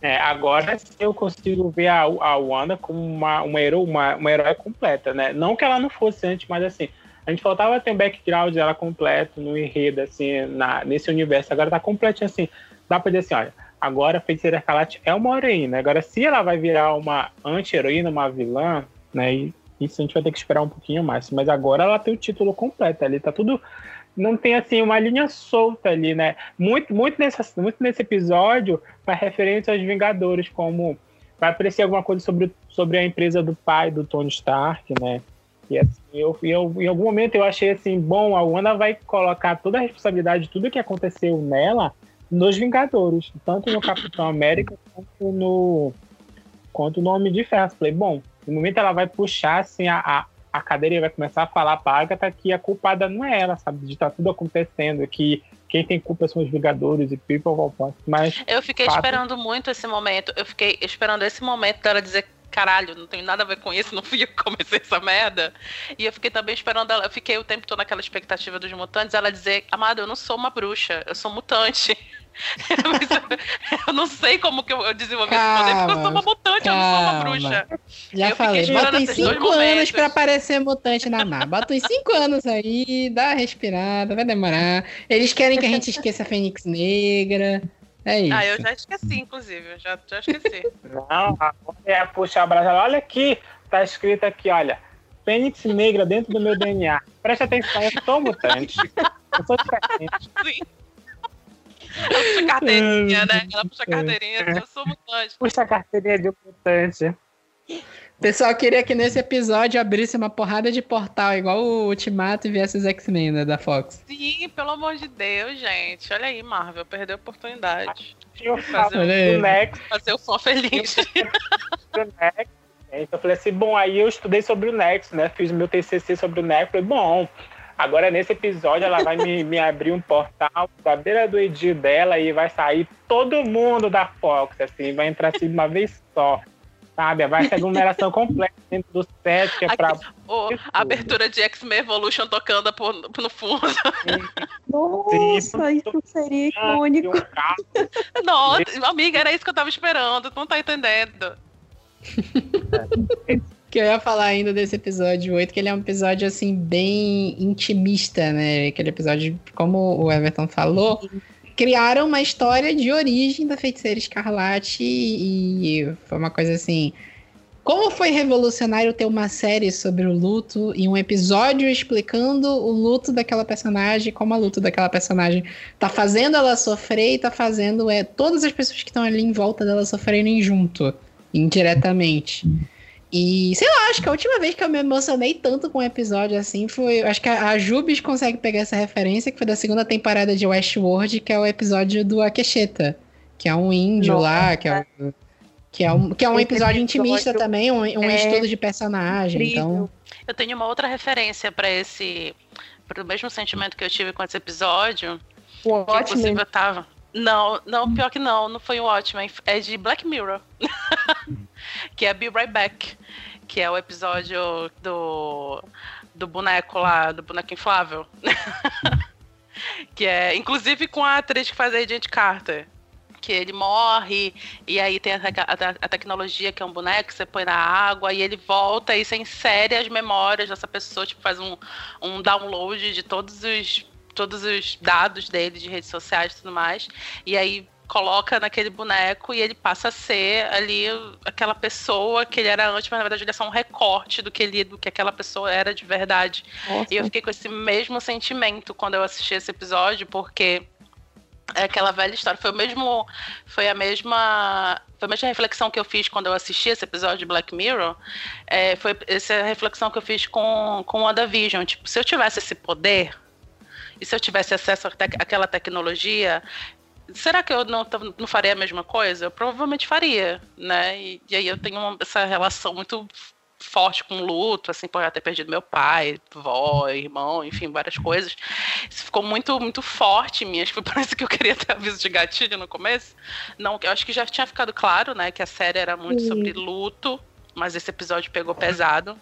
É, agora eu consigo ver a, a Wanda como uma, uma, hero, uma, uma herói completa, né? Não que ela não fosse antes, mas assim, a gente faltava ter um background dela completo no enredo, assim, na, nesse universo. Agora tá completinho assim. Dá pra dizer assim, olha, agora a Feiticeira Escarlate é uma heroína. Agora, se ela vai virar uma anti-heroína, uma vilã, né? E isso a gente vai ter que esperar um pouquinho mais. Mas agora ela tem o título completo ali, tá tudo. Não tem assim uma linha solta ali, né? Muito, muito, nessa, muito nesse episódio faz referência aos Vingadores, como vai aparecer alguma coisa sobre, sobre a empresa do pai do Tony Stark, né? E assim, eu, eu, em algum momento eu achei assim, bom, a Wanda vai colocar toda a responsabilidade de tudo que aconteceu nela nos Vingadores, tanto no Capitão América quanto no, quanto no Homem de Ferro. Falei, bom, no momento ela vai puxar assim, a, a, a cadeira e vai começar a falar pra Agatha que a culpada não é ela, sabe? De estar tudo acontecendo, que quem tem culpa são os Vingadores e people. Mas Eu fiquei Fato. esperando muito esse momento. Eu fiquei esperando esse momento dela dizer. Caralho, não tem nada a ver com isso, não fui eu que comecei essa merda. E eu fiquei também esperando ela. Eu fiquei o tempo todo naquela expectativa dos mutantes, ela dizer, amada, eu não sou uma bruxa, eu sou mutante. [LAUGHS] Eu- não sei como que eu, eu desenvolvi esse poder, porque eu sou uma mutante, eu não sou uma calma. bruxa. Já Eu falei, bota dois 5 anos pra aparecer mutante na nave. Bota uns 5 anos aí, dá uma respirada, vai demorar. Eles querem que a gente esqueça a Fênix Negra. É isso. Ah, eu já esqueci, inclusive, eu já, já esqueci. [LAUGHS] não, agora é puxar a brasa. Olha aqui, tá escrito aqui, olha. Fênix Negra dentro do meu DNA. Preste atenção, eu sou mutante. Eu sou diferente. Sim. Ela puxa carteirinha, né? Ela puxa carteirinha, eu sou mutante. Puxa a carteirinha de mutante. O pessoal queria que nesse episódio abrisse uma porrada de portal, igual o Ultimato e viesse os X-Men né, da Fox. Sim, pelo amor de Deus, gente. Olha aí, Marvel, perdeu a oportunidade. Tinha o Fazer do Next, Fazer o fã feliz. do Next. Então eu falei assim, bom, aí eu estudei sobre o Next, né? Fiz meu TCC sobre o Next. Falei, bom, agora nesse episódio ela vai me, me abrir um portal da beira do Edir dela e vai sair todo mundo da Fox, assim, vai entrar assim de uma vez só. Sabe? Vai ser aglomeração [LAUGHS] completa dentro do set, que é pra. A abertura de X-Men Evolution tocando por, no fundo. Nossa, isso seria icônico. um. Nossa, amiga, era isso que eu tava esperando. Tu não tá entendendo. Que eu ia falar ainda desse episódio 8, que ele é um episódio, assim, bem intimista, né? Aquele episódio, como o Everton falou, criaram uma história de origem da Feiticeira Escarlate e foi uma coisa assim... Como foi revolucionário ter uma série sobre o luto e um episódio explicando o luto daquela personagem, como a luto daquela personagem tá fazendo ela sofrer e tá fazendo é, todas as pessoas que estão ali em volta dela sofrerem junto, indiretamente. E sei lá, acho que a última vez que eu me emocionei tanto com um episódio assim foi. Acho que a, a Jubes consegue pegar essa referência, que foi da segunda temporada de Westworld, que é o episódio do Akesheta, que é um índio Nossa. lá, que é, um- que é um, que é um episódio intimista episódio também, um, um é estudo de personagem. Então. Eu tenho uma outra referência pra esse. Pro mesmo sentimento que eu tive com esse episódio. O Que inclusive Watchmen. eu tava. Não, não, pior que não, não foi o Watchmen, é de Black Mirror. [LAUGHS] que é Be Right Back. Que é o episódio do. do boneco lá, do boneco inflável. [LAUGHS] que é, inclusive com a atriz que faz a Agent Carter. Que ele morre, e aí tem a, a- a tecnologia que é um boneco você põe na água, e ele volta e você insere as memórias dessa pessoa, tipo, faz um, um download de todos os todos os dados dele de redes sociais e tudo mais. E aí coloca naquele boneco e ele passa a ser ali aquela pessoa que ele era antes, mas na verdade ele é só um recorte do que ele, do que aquela pessoa era de verdade. Nossa. E eu fiquei com esse mesmo sentimento quando eu assisti esse episódio, porque é aquela velha história. Foi o mesmo. Foi a mesma. Foi a mesma reflexão que eu fiz quando eu assisti esse episódio de Black Mirror. É, foi essa reflexão que eu fiz com, com WandaVision. Tipo, se eu tivesse esse poder, e se eu tivesse acesso àquela tecnologia, será que eu não, não faria a mesma coisa? Eu provavelmente faria, né? E, e aí eu tenho uma- essa relação muito forte com o luto, assim, por eu ter perdido meu pai, vó, irmão, enfim, várias coisas. Isso ficou muito, muito forte em mim. Acho que foi por isso que eu queria ter [LAUGHS] aviso de gatilho no começo. Não, eu acho que já tinha ficado claro, né, que a série era muito Sim. sobre luto, mas esse episódio pegou pesado.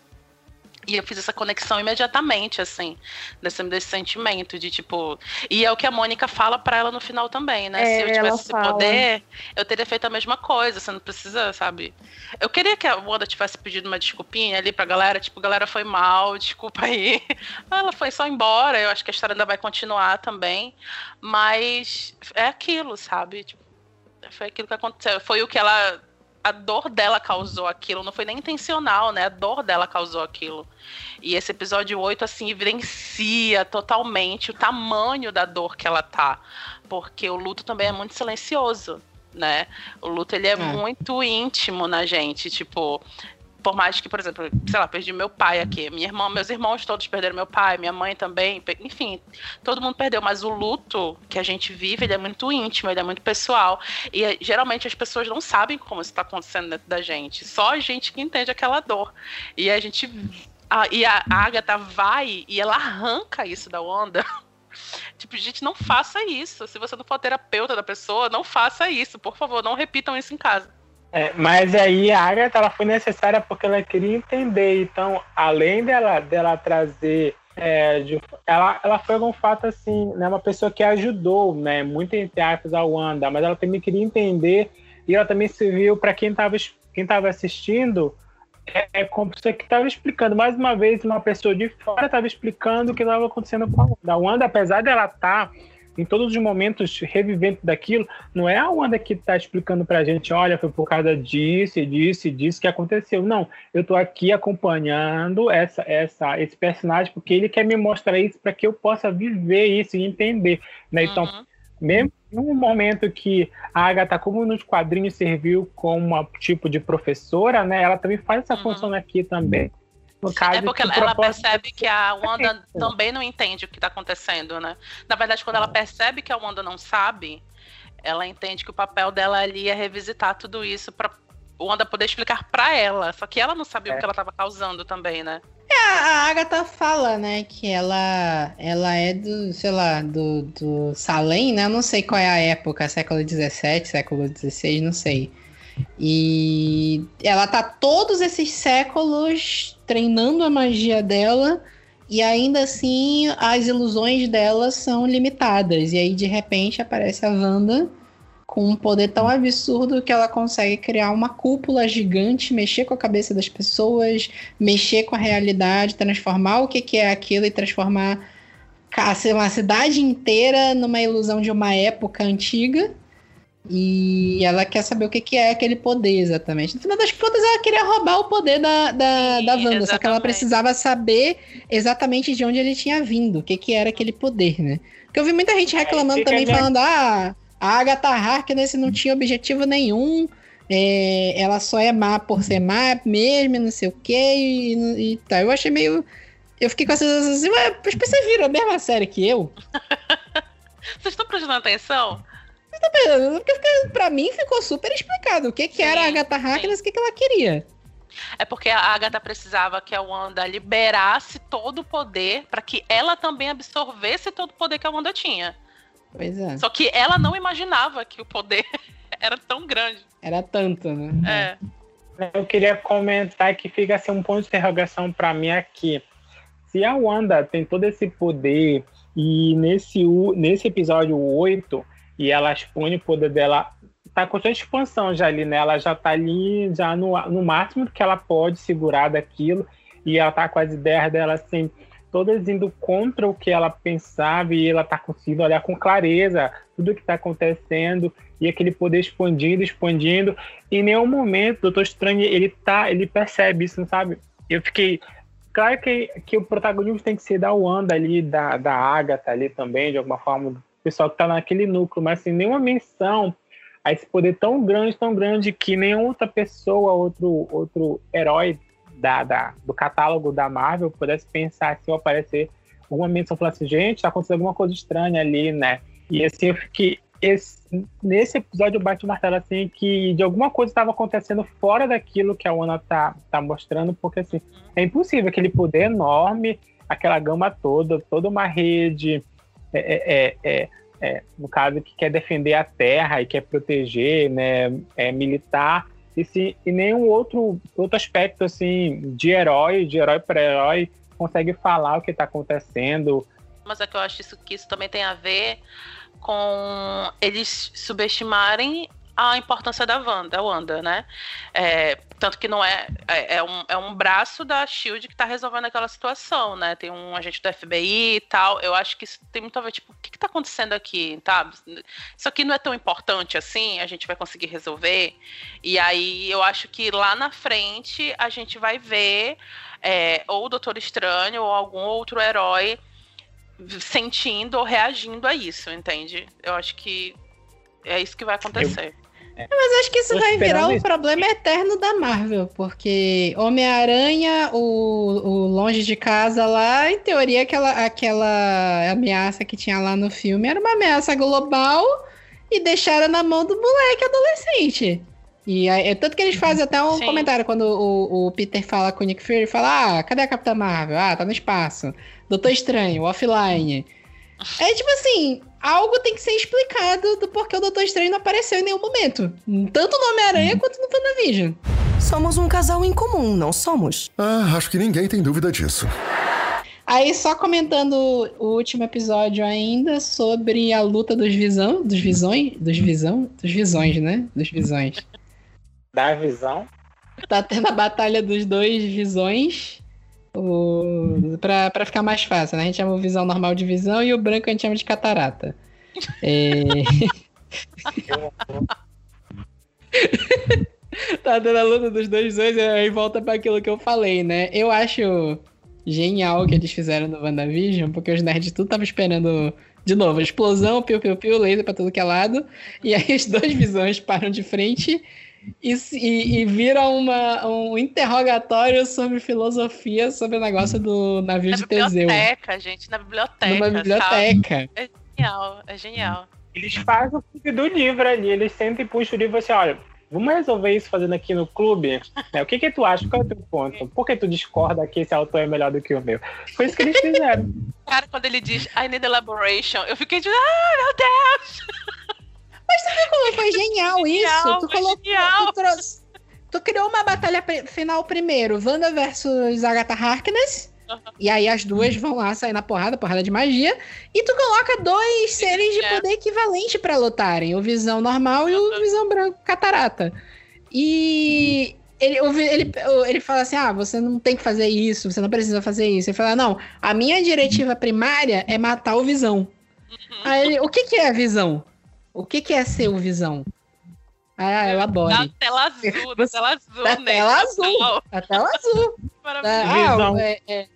E eu fiz essa conexão imediatamente, assim, desse, desse sentimento de tipo. E é o que a Mônica fala pra ela no final também, né? É, Se eu ela tivesse esse fala. poder, eu teria feito a mesma coisa. Você não precisa, sabe? Eu queria que a Wanda tivesse pedido uma desculpinha ali pra galera, tipo, galera foi mal, desculpa aí. [LAUGHS] Ela foi só embora. Eu acho que a história ainda vai continuar também. Mas é aquilo, sabe? Tipo, foi aquilo que aconteceu. Foi o que ela. A dor dela causou aquilo, não foi nem intencional, né? A dor dela causou aquilo. E esse episódio 8, assim, evidencia totalmente o tamanho da dor que ela tá. Porque o luto também é muito silencioso, né? O luto, ele é, É. muito íntimo na gente. Tipo, por mais que, por exemplo, sei lá, perdi meu pai aqui. Minha irmã, meus irmãos todos perderam meu pai, minha mãe também. Enfim, todo mundo perdeu. Mas o luto que a gente vive, ele é muito íntimo, ele é muito pessoal. E eh, geralmente as pessoas não sabem como isso tá acontecendo dentro da gente. Só a gente que entende aquela dor. E a gente. a- e a Agatha vai e ela arranca isso da Wanda. [LAUGHS] Tipo, gente, não faça isso. Se você não for terapeuta da pessoa, não faça isso. Por favor, não repitam isso em casa. É, mas aí a Agatha ela foi necessária porque ela queria entender. Então, além dela, dela trazer. é, de- ela, ela foi um fato assim, né, uma pessoa que ajudou, né, muito entre aspas, a Wanda, mas ela também queria entender e ela também serviu para quem estava quem tava assistindo é, é como pessoa que estava explicando. Mais uma vez, uma pessoa de fora estava explicando o que estava acontecendo com a Wanda. A Wanda, apesar dela estar em todos os momentos revivendo daquilo, não é a Wanda que está explicando pra gente, olha, foi por causa disso, e disso e disso que aconteceu. Não, eu tô aqui acompanhando essa, essa, esse personagem porque ele quer me mostrar isso para que eu possa viver isso e entender. Né? Então, Uhum. mesmo no momento que a Agatha, como nos quadrinhos, serviu como uma tipo de professora, né? Ela também faz essa Uhum. função aqui também. No caso, É porque que ela, ela percebe que a Wanda Perfeito. também não entende o que tá acontecendo, né? Na verdade, quando ela percebe que a Wanda não sabe, ela entende que o papel dela ali é revisitar tudo isso pra Wanda poder explicar pra ela. Só que ela não sabia o que ela tava causando também, né? A, a Agatha fala, né, que ela, ela é do, sei lá, do, do Salem, né? Eu não sei qual é a época, século XVII, século XVI, não sei. E ela tá todos esses séculos treinando a magia dela e ainda assim as ilusões dela são limitadas. E aí de repente aparece a Wanda com um poder tão absurdo que ela consegue criar uma cúpula gigante, mexer com a cabeça das pessoas, mexer com a realidade, transformar o que, que é aquilo e transformar uma cidade inteira numa ilusão de uma época antiga. E ela quer saber o que, que é aquele poder exatamente. No final das contas, ela queria roubar o poder da, da, Sim, da Wanda, só que ela exatamente. precisava saber exatamente de onde ele tinha vindo, o que, que era aquele poder, né? Porque eu vi muita gente reclamando fica também, falando: ah, a Agatha Harkness não tinha objetivo nenhum, é, ela só é má por ser má mesmo, e não sei o quê, e, e tá. Eu achei meio. Eu fiquei com essa sensação assim, ué, as pessoas viram a mesma série que eu? [LAUGHS] Vocês estão prestando atenção? Porque fica- pra mim ficou super explicado o que, que era a Sim, Agatha Harkness, o que, que ela queria. É porque a Agatha precisava que a Wanda liberasse todo o poder pra que ela também absorvesse todo o poder que a Wanda tinha. Pois é, Só que ela não imaginava que o poder [LAUGHS] era tão grande. era tanto, né? É. Eu queria comentar que fica assim um ponto de interrogação para mim aqui. Se a Wanda tem todo esse poder e nesse, nesse episódio 8 e ela expõe o poder dela, tá com constante expansão já ali, né? Ela já tá ali já no, no máximo que ela pode segurar daquilo e ela tá com as ideias dela assim, todas indo contra o que ela pensava e ela tá conseguindo olhar com clareza tudo que tá acontecendo e aquele poder expandindo, expandindo em nenhum momento o Doutor Estranho ele tá, ele percebe isso, sabe? Eu fiquei claro que, que o protagonismo tem que ser da Wanda ali, da, da Agatha ali também, de alguma forma, pessoal que tá naquele núcleo, mas sem nenhuma menção a esse poder tão grande, tão grande que nenhuma outra pessoa, outro, outro herói da, da, do catálogo da Marvel pudesse pensar assim, ou aparecer alguma menção falando assim, gente, tá acontecendo alguma coisa estranha ali, né? E assim, eu fiquei, esse- nesse episódio bate o martelo assim que de alguma coisa estava acontecendo fora daquilo que a Ona tá, tá mostrando, porque assim, é impossível aquele poder enorme, aquela gama toda, toda uma rede, é, é, é, é, é, no caso que quer defender a terra e quer proteger, né, é militar, e, se, e nenhum outro, outro aspecto assim de herói, de herói para herói, consegue falar o que está acontecendo. Mas é que eu acho isso, que isso também tem a ver com eles subestimarem a importância da Wanda, da Wanda né? É, tanto que não é, é, é um, é um braço da Shield que tá resolvendo aquela situação, né? Tem um agente do FBI e tal. Eu acho que isso tem muito a ver, tipo, o que, que tá acontecendo aqui, tá? Isso aqui não é tão importante assim, a gente vai conseguir resolver. E aí eu acho que lá na frente a gente vai ver é, ou o Doutor Estranho ou algum outro herói sentindo ou reagindo a isso, entende? Eu acho que é isso que vai acontecer. Mas acho que isso Tô vai virar um problema eterno da Marvel, porque Homem-Aranha, o, o Longe de Casa lá, em teoria, aquela, aquela ameaça que tinha lá no filme era uma ameaça global e deixaram na mão do moleque adolescente. E aí, é tanto que eles fazem até um Sim. comentário quando o, o Peter fala com o Nick Fury, fala, ah, cadê a Capitã Marvel? Ah, tá no espaço. Doutor Estranho, offline. É tipo assim, algo tem que ser explicado do porquê o Doutor Estranho não apareceu em nenhum momento. Tanto no Homem-Aranha quanto no WandaVision. Somos um casal em comum, não somos? Ah, acho que ninguém tem dúvida disso. Aí, só comentando o último episódio ainda sobre a luta dos visão, dos visões, dos visão, dos visões, né? Dos visões. Da visão. Tá tendo a batalha dos dois visões. O... Pra ficar mais fácil, né? A gente chama visão normal de visão e o branco a gente chama de catarata. É... [LAUGHS] tá dando a luta dos dois visões e aí volta pra aquilo que eu falei, né? Eu acho genial o que eles fizeram no WandaVision, porque os nerds tudo tava esperando, de novo, explosão, piu-piu-piu, laser pra tudo que é lado. E aí as duas visões param de frente e, e, e vira uma, um interrogatório sobre filosofia, sobre o negócio do navio Na de Teseu. biblioteca, gente, na biblioteca. Numa Sabe? biblioteca. É genial, é genial. Eles fazem o filme do livro ali, eles sentam e puxam o livro assim, olha, vamos resolver isso fazendo aqui no clube? Né, O que que tu acha? Qual é o teu ponto? Por que tu discorda que esse autor é melhor do que o meu? Foi isso que eles fizeram. Cara, quando ele diz I need elaboration, eu fiquei de, ah, meu Deus! Como foi [LAUGHS] genial isso? Genial, tu foi colocou. genial. Tu, trouxe- tu criou uma batalha final primeiro, Wanda versus Agatha Harkness. Aham. E aí as duas vão lá sair na porrada, porrada de magia. E tu coloca dois seres de é. poder equivalente pra lutarem: o Visão normal e o Visão branco catarata. E ele, ele, ele fala assim: ah, você não tem que fazer isso, você não precisa fazer isso. Ele fala: não, a minha diretiva primária é matar o Visão. Aí ele, o que, que é a visão? O que, que é ser o visão? Ah, eu Da adoro. tela azul, da tela azul, Da né? tela azul. Total. A tela azul. Ah, é, é,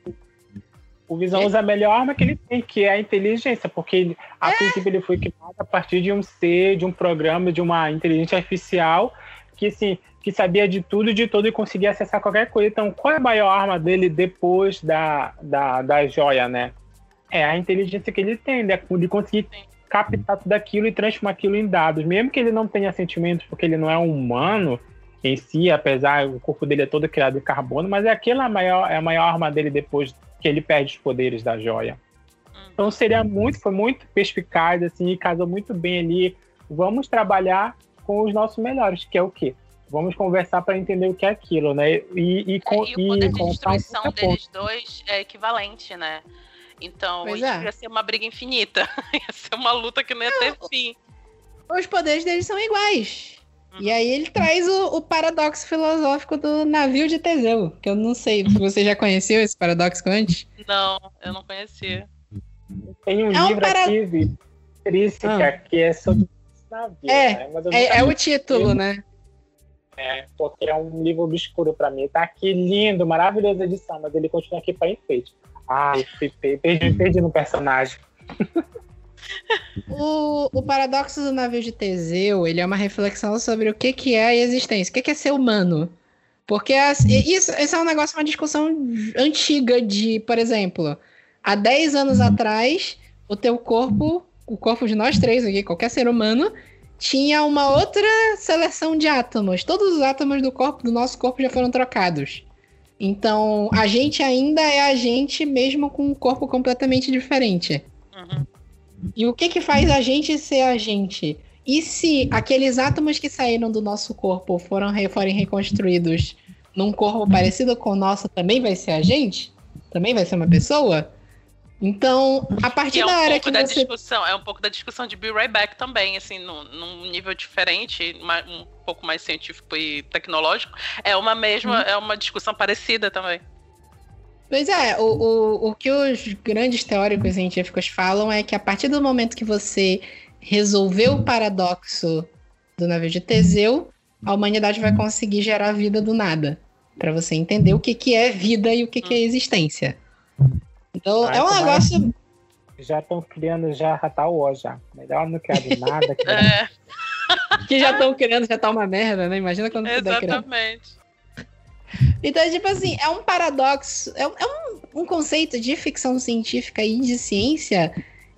O Visão usa a melhor arma que ele tem, que é a inteligência, porque ele, a princípio ele foi criado a partir de um ser, de um programa, de uma inteligência artificial, que assim, que sabia de tudo e de todo e conseguia acessar qualquer coisa. Então, qual é a maior arma dele depois da, da, da joia, né? É a inteligência que ele tem, né? de conseguir captar tudo aquilo e transformar aquilo em dados. Mesmo que ele não tenha sentimentos, porque ele não é um humano em si, apesar o corpo dele é todo criado de carbono, mas é aquela maior, é a maior arma dele depois que ele perde os poderes da joia. Então seria muito, foi muito perspicaz, assim, e casou muito bem ali. Vamos trabalhar com os nossos melhores, que é o quê? Vamos conversar para entender o que é aquilo, né? E, e, É, e o poder de contar um destruição deles dois é equivalente, né? Então, Pois isso é. ia ser uma briga infinita. [LAUGHS] ia ser uma luta que não ia ter fim. os poderes deles são iguais. E aí ele traz o, o paradoxo filosófico do navio de Teseu, que eu não sei, você já conheceu esse paradoxo antes? Não, eu não conhecia. Tem um É um livro para- aqui, Vi, Trística, Ah. que é sobre navio, É, né? É, é o título, né? né? Porque é um livro obscuro para mim. Tá aqui lindo, maravilhosa edição, mas ele continua aqui para enfeite. Ai, fui pe- perdi, perdi no personagem. O, o paradoxo do navio de Teseu, ele é uma reflexão sobre o que, que é a existência, o que, que é ser humano. Porque as- e isso, isso é um negócio, uma discussão antiga de, por exemplo, há 10 anos atrás, o teu corpo, o corpo de nós três aqui, qualquer ser humano, tinha uma outra seleção de átomos. Todos os átomos do corpo do nosso corpo já foram trocados. Então, a gente ainda é a gente mesmo com um corpo completamente diferente. Uhum. E o que que faz a gente ser a gente? E se aqueles átomos que saíram do nosso corpo foram re- forem reconstruídos num corpo parecido com o nosso, também vai ser a gente? Também vai ser uma pessoa? Então, a Que partir é um da pouco que da você discussão, é um pouco da discussão de Be Right Back também, assim, num, num nível diferente, um pouco mais científico e tecnológico, é uma mesma, Uhum. é uma discussão parecida também. Pois é, o, o, o que os grandes teóricos científicos falam é que a partir do momento que você resolveu o paradoxo do navio de Teseu, a humanidade vai conseguir gerar vida do nada. Pra você entender o que, que é vida e o que, que é existência. Então, Ai, é um negócio. Já estão criando já Star Wars já. Melhor não criar do nada. [LAUGHS] Que É, [LAUGHS] que já estão criando, já tá uma merda, né? Imagina quando exatamente. Então, tipo assim, é um paradoxo, é, um- é um, um conceito de ficção científica e de ciência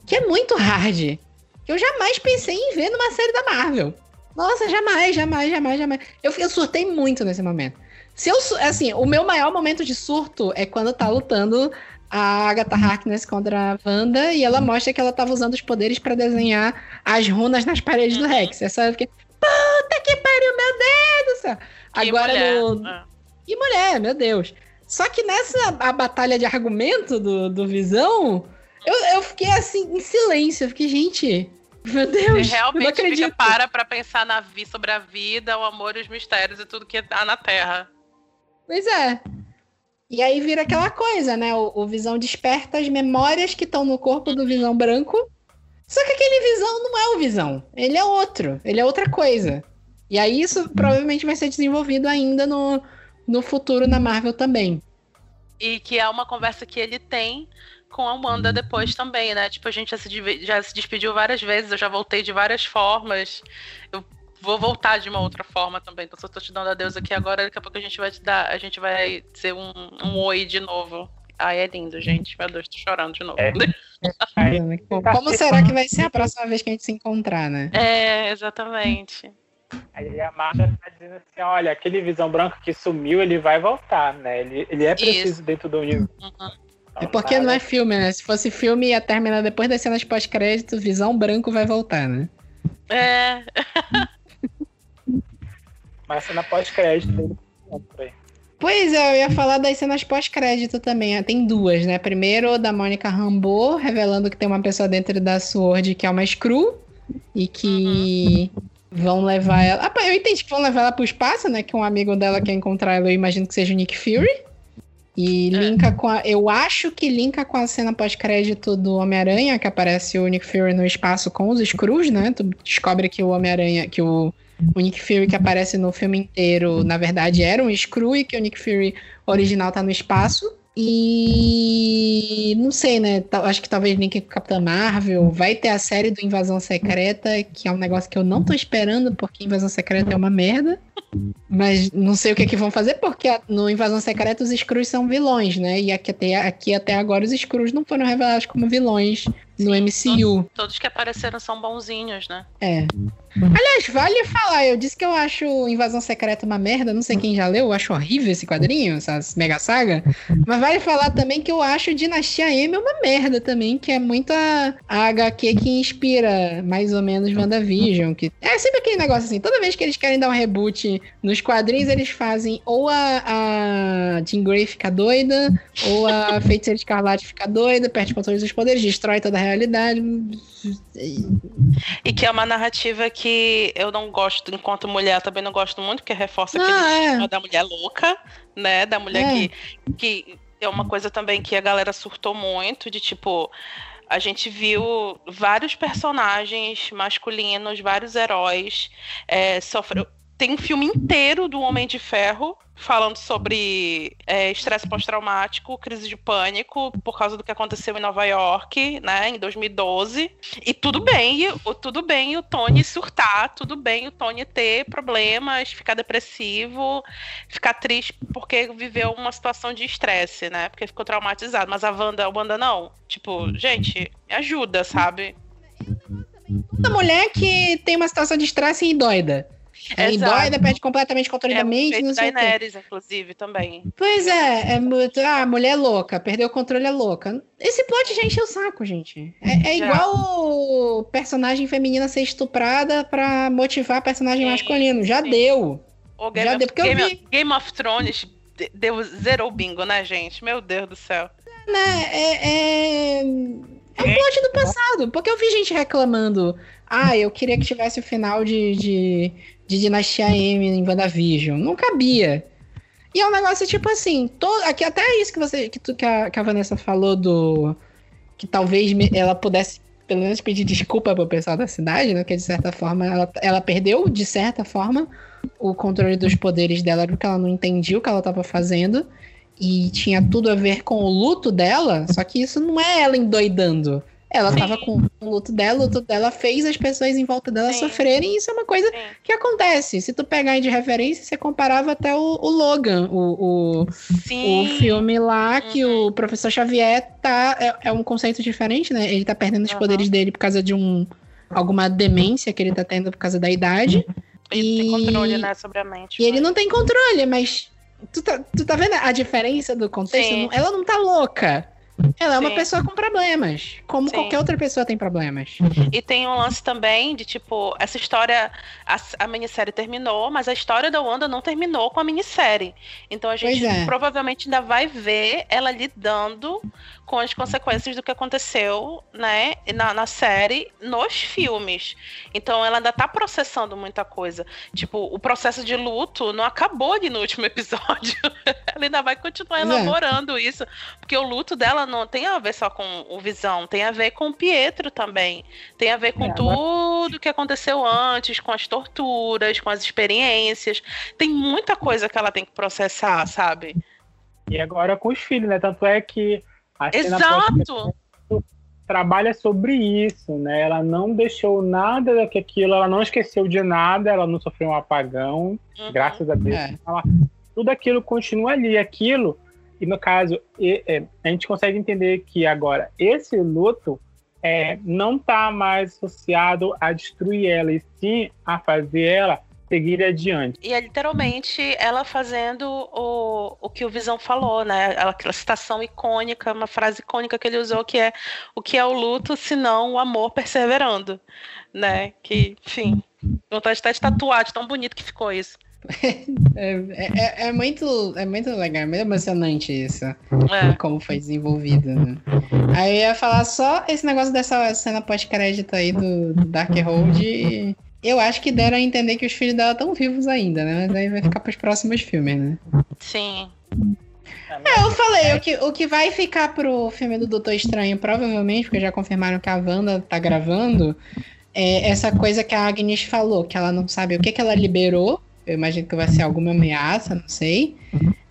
que é muito hard. Que eu jamais pensei em ver numa série da Marvel. Nossa, jamais, jamais, jamais, jamais. Eu, eu surtei muito nesse momento. Se eu, assim, o meu maior momento de surto é quando tá lutando a Agatha Harkness contra a Wanda e ela mostra que ela tava usando os poderes pra desenhar as runas nas paredes do Uhum. Rex. É só eu fiquei, puta que pariu, meu Deus do céu. Que Agora mulher. no, e mulher, meu Deus. Só que nessa a batalha de argumento do, do Visão, eu, eu fiquei assim, em silêncio. Eu fiquei, gente, meu Deus, Você eu não realmente acredito. fica para pra pensar na sobre a vida, o amor e os mistérios e tudo que há na Terra. Pois é. E aí vira aquela coisa, né? O, o Visão desperta as memórias que estão no corpo do Visão branco. Só que aquele Visão não é o Visão. Ele é outro. Ele é outra coisa. E aí isso provavelmente vai ser desenvolvido ainda no, no futuro na Marvel também. E que é uma conversa que ele tem com a Wanda depois também, né? Tipo, a gente já se, já se despediu várias vezes, eu já voltei de várias formas. Eu vou voltar de uma outra forma também. Então, se eu tô te dando adeus aqui agora, daqui a pouco a gente vai te dar, a gente vai dizer um, um oi de novo. Ai, é lindo, gente. Meu Deus, tô chorando de novo. É. Como será que vai ser a próxima vez que a gente se encontrar, né? É, exatamente. aí a Marta tá dizendo assim: olha, aquele visão branco que sumiu, ele vai voltar, né? Ele, ele é preciso Isso. dentro do universo. Uhum. É porque não é filme, né? Se fosse filme, ia terminar depois das cenas pós-crédito, Visão Branco vai voltar, né? É, [LAUGHS] Mas cena pós-crédito dele. por aí. Pois é, eu ia falar das cenas pós-crédito também. Tem duas, né? Primeiro, da Mônica Rambeau, revelando que tem uma pessoa dentro da Sword que é uma Screw e que vão levar ela. Ah, eu entendi que vão levar ela pro espaço, né? Que um amigo dela quer encontrar ela, eu imagino que seja o Nick Fury. E É. linka com a. Eu acho que linka com a cena pós-crédito do Homem-Aranha, que aparece o Nick Fury no espaço com os Screws, né? Tu descobre que o Homem-Aranha. que o. O Nick Fury que aparece no filme inteiro, na verdade, era um Screw que o Nick Fury original tá no espaço. E não sei, né? ta- Acho que talvez link com Capitã Marvel. Vai ter a série do Invasão Secreta, que é um negócio que eu não tô esperando, porque Invasão Secreta é uma merda. Mas não sei o que, que vão fazer, porque no Invasão Secreta os Skrulls são vilões, né? E aqui até, aqui até agora os Skrulls não foram revelados como vilões no MCU. todos que apareceram são bonzinhos, né? É. Aliás, vale falar, eu disse que eu acho Invasão Secreta uma merda, não sei quem já leu, eu acho horrível esse quadrinho, essa mega saga. Mas vale falar também que eu acho Dinastia M uma merda também, que é muito a, a HQ que inspira mais ou menos WandaVision. Que é sempre aquele negócio assim, toda vez que eles querem dar um reboot nos quadrinhos, eles fazem ou a, a Jean Grey fica doida, ou a [LAUGHS] Feiticeira Escarlate fica doida, perde controle dos poderes, destrói toda a realidade. E que é uma narrativa que eu não gosto, enquanto mulher, também não gosto muito, porque reforça Ah, aquele é. estigma da mulher louca, né? Da mulher É. que, que é uma coisa também que a galera surtou muito, de tipo. A gente viu vários personagens masculinos, vários heróis é, sofreu. Tem um filme inteiro do Homem de Ferro falando sobre é, estresse pós-traumático, crise de pânico, por causa do que aconteceu em Nova York, né, em 2012. E tudo bem, o, tudo bem o Tony surtar, tudo bem o Tony ter problemas, ficar depressivo, ficar triste porque viveu uma situação de estresse, né? Porque ficou traumatizado. Mas a Wanda, a Wanda não. Tipo, gente, ajuda, sabe? Toda mulher que tem uma situação de estresse e doida. É doida, perde completamente o controle É da o mente, não sei o. Daenerys, inclusive, também. Pois é, é muito. Ah, mulher louca, perdeu o controle é louca. Esse plot já encheu o saco, gente. É, é igual o personagem feminina ser estuprada pra motivar personagem Sim, masculino. Já sim. deu. O Game, Já of, deu, porque eu Game, vi. of- Game of Thrones de- deu zero bingo, né, gente? Meu Deus do céu. Né? É, é... é um plot do passado. Porque eu vi gente reclamando. Ah, eu queria que tivesse o final de, de, de Dinastia M em WandaVision. Não cabia. E é um negócio tipo assim, to- aqui até isso que você que, tu, que, a, que a Vanessa falou do que talvez me- ela pudesse pelo menos pedir desculpa pro pessoal da cidade, né? Que de certa forma ela, ela perdeu de certa forma o controle dos poderes dela porque ela não entendia o que ela estava fazendo e tinha tudo a ver com o luto dela, só que isso não é ela endoidando. Ela Sim. tava com o luto dela, o luto dela fez as pessoas em volta dela Sim. sofrerem, e isso é uma coisa Sim. que acontece. Se tu pegar aí de referência, você comparava até o, o Logan, o, o, o filme lá que Uhum. o professor Xavier tá. É, é um conceito diferente, né? Ele tá perdendo os Aham. poderes dele por causa de um. alguma demência que ele tá tendo por causa da idade. Ele tem E- controle, né, sobre a mente. E ele mas- não tem controle, mas. Tu tá, tu tá vendo a diferença do contexto? Sim. Ela não tá louca. Ela é uma Sim. pessoa com problemas. Como Sim. qualquer outra pessoa tem problemas. E tem um lance também de, tipo, essa história, a, a minissérie terminou, mas a história da Wanda não terminou com a minissérie. Então a gente é. provavelmente ainda vai ver ela lidando com as consequências do que aconteceu, né, na, na série, nos filmes. Então ela ainda tá processando muita coisa. Tipo, o processo de luto não acabou ali no último [LAUGHS] episódio. ela ainda vai continuar é. elaborando isso. Porque o luto dela não tem a ver só com o Visão, tem a ver com o Pietro também. Tem a ver com É, tudo que aconteceu antes, com as torturas, com as experiências. Tem muita coisa que ela tem que processar, sabe? E agora com os filhos, né? Tanto é que a Exato! trabalha sobre isso, né? Ela não deixou nada daquilo, ela não esqueceu de nada, ela não sofreu um apagão, Uhum. graças a Deus. É. Ela- tudo aquilo continua ali, aquilo. E no caso, e- é, a gente consegue entender que agora esse luto é, não está mais associado a destruir ela, e sim a fazer ela seguir adiante. E é literalmente ela fazendo o, o que o Visão falou, né? Aquela citação icônica, uma frase icônica que ele usou, que é o que é o luto, senão o amor perseverando, né? Que, enfim, vontade até de tatuar, de tão bonito que ficou isso. [LAUGHS] É, é- é muito, é muito legal, é muito emocionante isso. É. Como foi desenvolvido, né? Aí eu ia falar só esse negócio dessa cena pós-crédito aí do, do Darkhold. e Eu acho que deram a entender que os filhos dela estão vivos ainda, né? Mas aí vai ficar pros próximos filmes, né? Sim. É, eu falei, o que, o que vai ficar pro filme do Doutor Estranho, provavelmente, porque já confirmaram que a Wanda tá gravando, é essa coisa que a Agnes falou, que ela não sabe o que, que ela liberou. Eu imagino que vai ser alguma ameaça, não sei.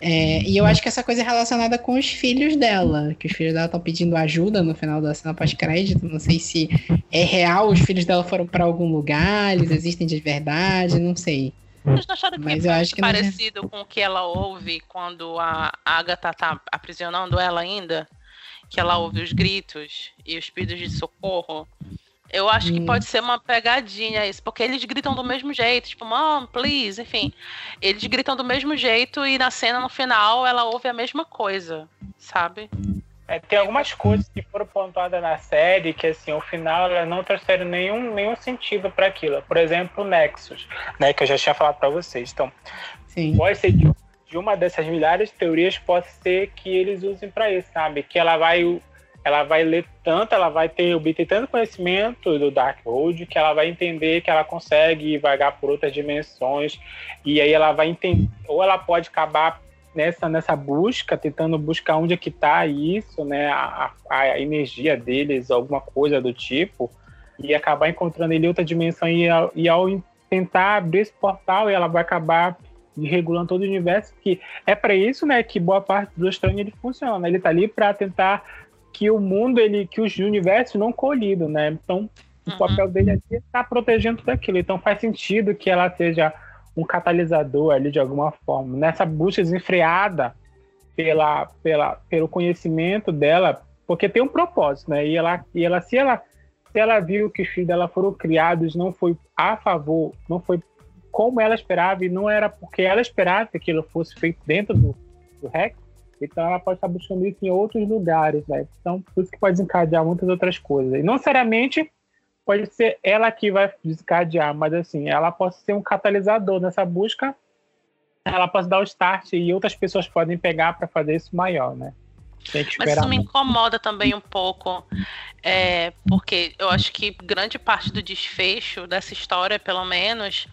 É, e eu acho que essa coisa é relacionada com os filhos dela, que os filhos dela estão pedindo ajuda no final da cena pós-crédito. Não sei se é real, os filhos dela foram pra algum lugar, eles existem de verdade, não sei. Vocês não acharam que Mas foi eu acho que não- parecido com o que ela ouve quando a Agatha tá aprisionando ela ainda? Que ela ouve os gritos e os pedidos de socorro? Eu acho que Hum. pode ser uma pegadinha isso, porque eles gritam do mesmo jeito, tipo, mom, please, enfim. Eles gritam do mesmo jeito e na cena, no final, ela ouve a mesma coisa, sabe? É, tem algumas coisas que foram pontuadas na série que, assim, ao final, elas não trouxeram nenhum, nenhum sentido para aquilo. Por exemplo, o Nexus, né, que eu já tinha falado para vocês. Então, Sim. pode ser de, de uma dessas milhares de teorias, pode ser que eles usem para isso, sabe? Que ela vai, ela vai ler tanto, ela vai ter obter tanto conhecimento do Darkhold que ela vai entender que ela consegue vagar por outras dimensões e aí ela vai entender, ou ela pode acabar nessa nessa busca, tentando buscar onde é que tá isso, né? A, a, energia deles, alguma coisa do tipo, e acabar encontrando ele outra dimensão e ao, e ao tentar abrir esse portal, ela vai acabar regulando todo o universo, que é para isso, né, que boa parte do estranho ele funciona. Ele tá ali para tentar que o mundo, ele, que os universos não colidam, né? Então, o Uhum. papel dele aqui é estar protegendo tudo aquilo. Então, faz sentido que ela seja um catalisador ali de alguma forma. Nessa busca desenfreada pela, pela, pelo conhecimento dela, porque tem um propósito, né? E ela, e ela se ela se ela viu que os filhos dela foram criados, não foi a favor, não foi como ela esperava, e não era porque ela esperava que aquilo fosse feito dentro do, do REC, então ela pode estar buscando isso em outros lugares, né? Então, por isso que pode desencadear muitas outras coisas. E não seriamente pode ser ela que vai desencadear, mas assim, ela pode ser um catalisador nessa busca, ela pode dar o start e outras pessoas podem pegar para fazer isso maior, né? Mas isso me incomoda também um pouco, é, porque eu acho que grande parte do desfecho dessa história, pelo menos,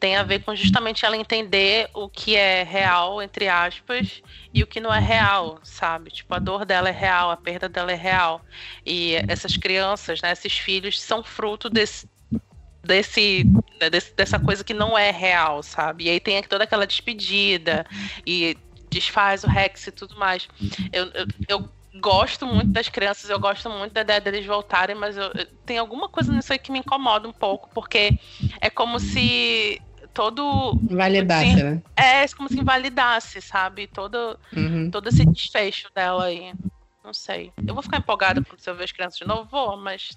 tem a ver com justamente ela entender o que é real, entre aspas, e o que não é real, sabe? Tipo, a dor dela é real, a perda dela é real. E essas crianças, né, esses filhos, são fruto desse. Desse, né, desse- dessa coisa que não é real, sabe? E aí tem toda aquela despedida e desfaz o Rex e tudo mais. Eu, eu, eu gosto muito das crianças, eu gosto muito da ideia deles voltarem, mas eu, eu- tem alguma coisa nisso aí que me incomoda um pouco, porque é como se todo. Validasse, Sim. né? É como se invalidasse, sabe? Todo, Uhum. todo esse desfecho dela aí. Não sei. Eu vou ficar empolgada quando eu ver as crianças de novo, vou, mas.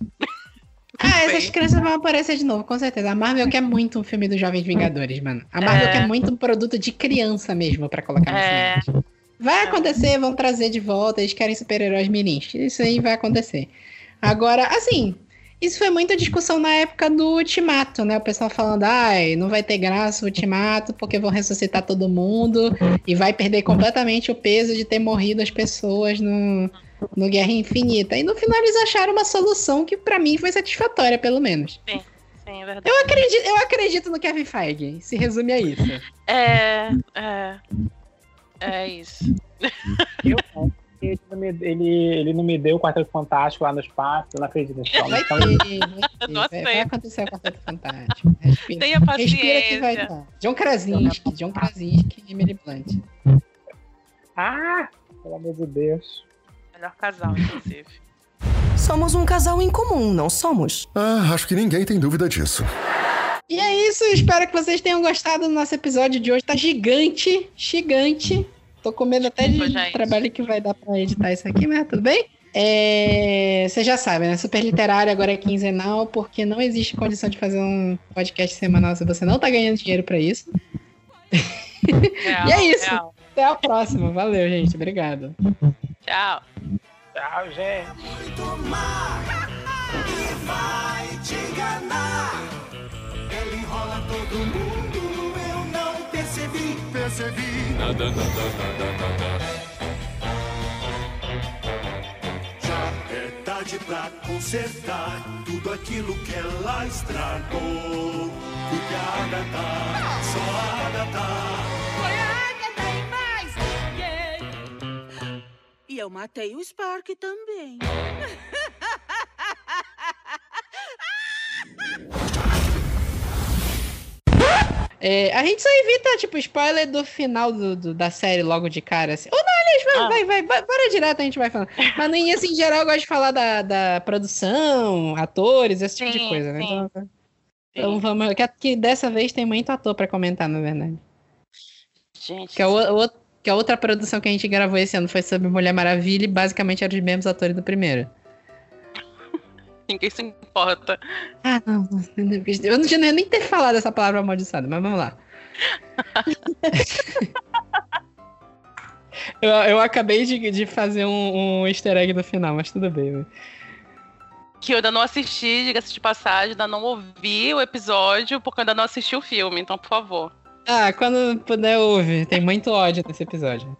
Ah, essas crianças vão aparecer de novo, com certeza. A Marvel quer muito um filme dos Jovens Vingadores, mano. A Marvel É. quer muito um produto de criança mesmo pra colocar no É. cinema. Vai acontecer, vão trazer de volta, eles querem super-heróis mirins. Isso aí vai acontecer. Agora, assim, isso foi muita discussão na época do Ultimato, né? O pessoal falando, ai, não vai ter graça o Ultimato porque vão ressuscitar todo mundo e vai perder completamente o peso de ter morrido as pessoas no, no Guerra Infinita. E no final eles acharam uma solução que pra mim foi satisfatória, pelo menos. Sim, é verdade. Eu acredito, eu acredito no Kevin Feige. Se resume a isso. É. É. É isso. Eu. Ele não, me, ele, ele não me deu o Quarteto Fantástico lá no espaço, eu não acredito nisso. Vai Então, ter, vai ter. [LAUGHS] Vai, acontecer o Quarteto Fantástico. Respira. Tenha Respira que vai paciência. dar. John Krasinski, John Krasinski e Emily Blunt. ah, pelo amor de Deus. Melhor casal, inclusive. [LAUGHS] Somos um casal em comum, não somos? Ah, acho que ninguém tem dúvida disso. E é isso, espero que vocês tenham gostado do nosso episódio de hoje. Tá gigante, gigante. Tô com medo até de Desculpa, gente. trabalho que vai dar pra editar isso aqui, mas tudo bem? É... Você já sabe, né? Super Literário agora é quinzenal, porque não existe condição de fazer um podcast semanal se você não tá ganhando dinheiro pra isso. [LAUGHS] Real, E é isso. real. Até a próxima. Valeu, gente. Obrigado. Tchau. Tchau, gente. vai te enganar. Ele enrola todo mundo, eu não percebi, percebi. Nada, nada, nada, nada. Já é tarde pra consertar tudo aquilo que ela estragou. Porque a Agatha, só a Agatha E eu matei o Spark também. [LAUGHS] É, a gente só evita, tipo, spoiler do final do, do- da série logo de cara, assim. Ou não, aliás, vai, Ah. vai, vai, vai, bora direto, a gente vai falando. [LAUGHS] Mas nem assim, em geral, eu gosto de falar da, da produção, atores, esse tipo de coisa, né? sim. Então, então vamos. Que, que dessa vez tem muito ator pra comentar, na verdade. Gente. Que a, o- o- que a outra produção que a gente gravou esse ano foi sobre Mulher Maravilha e basicamente eram os mesmos atores do primeiro. [LAUGHS] Ninguém se importa. Ah, não. Eu não tinha nem ter falado essa palavra amaldiçoada, mas vamos lá. [LAUGHS] eu, eu acabei de, de fazer um, um easter egg no final, mas tudo bem. né? Que eu ainda não assisti, diga-se de passagem, ainda não ouvi o episódio, porque eu ainda não assisti o filme, então, por favor. Ah, quando puder, ouve. Tem muito ódio nesse episódio.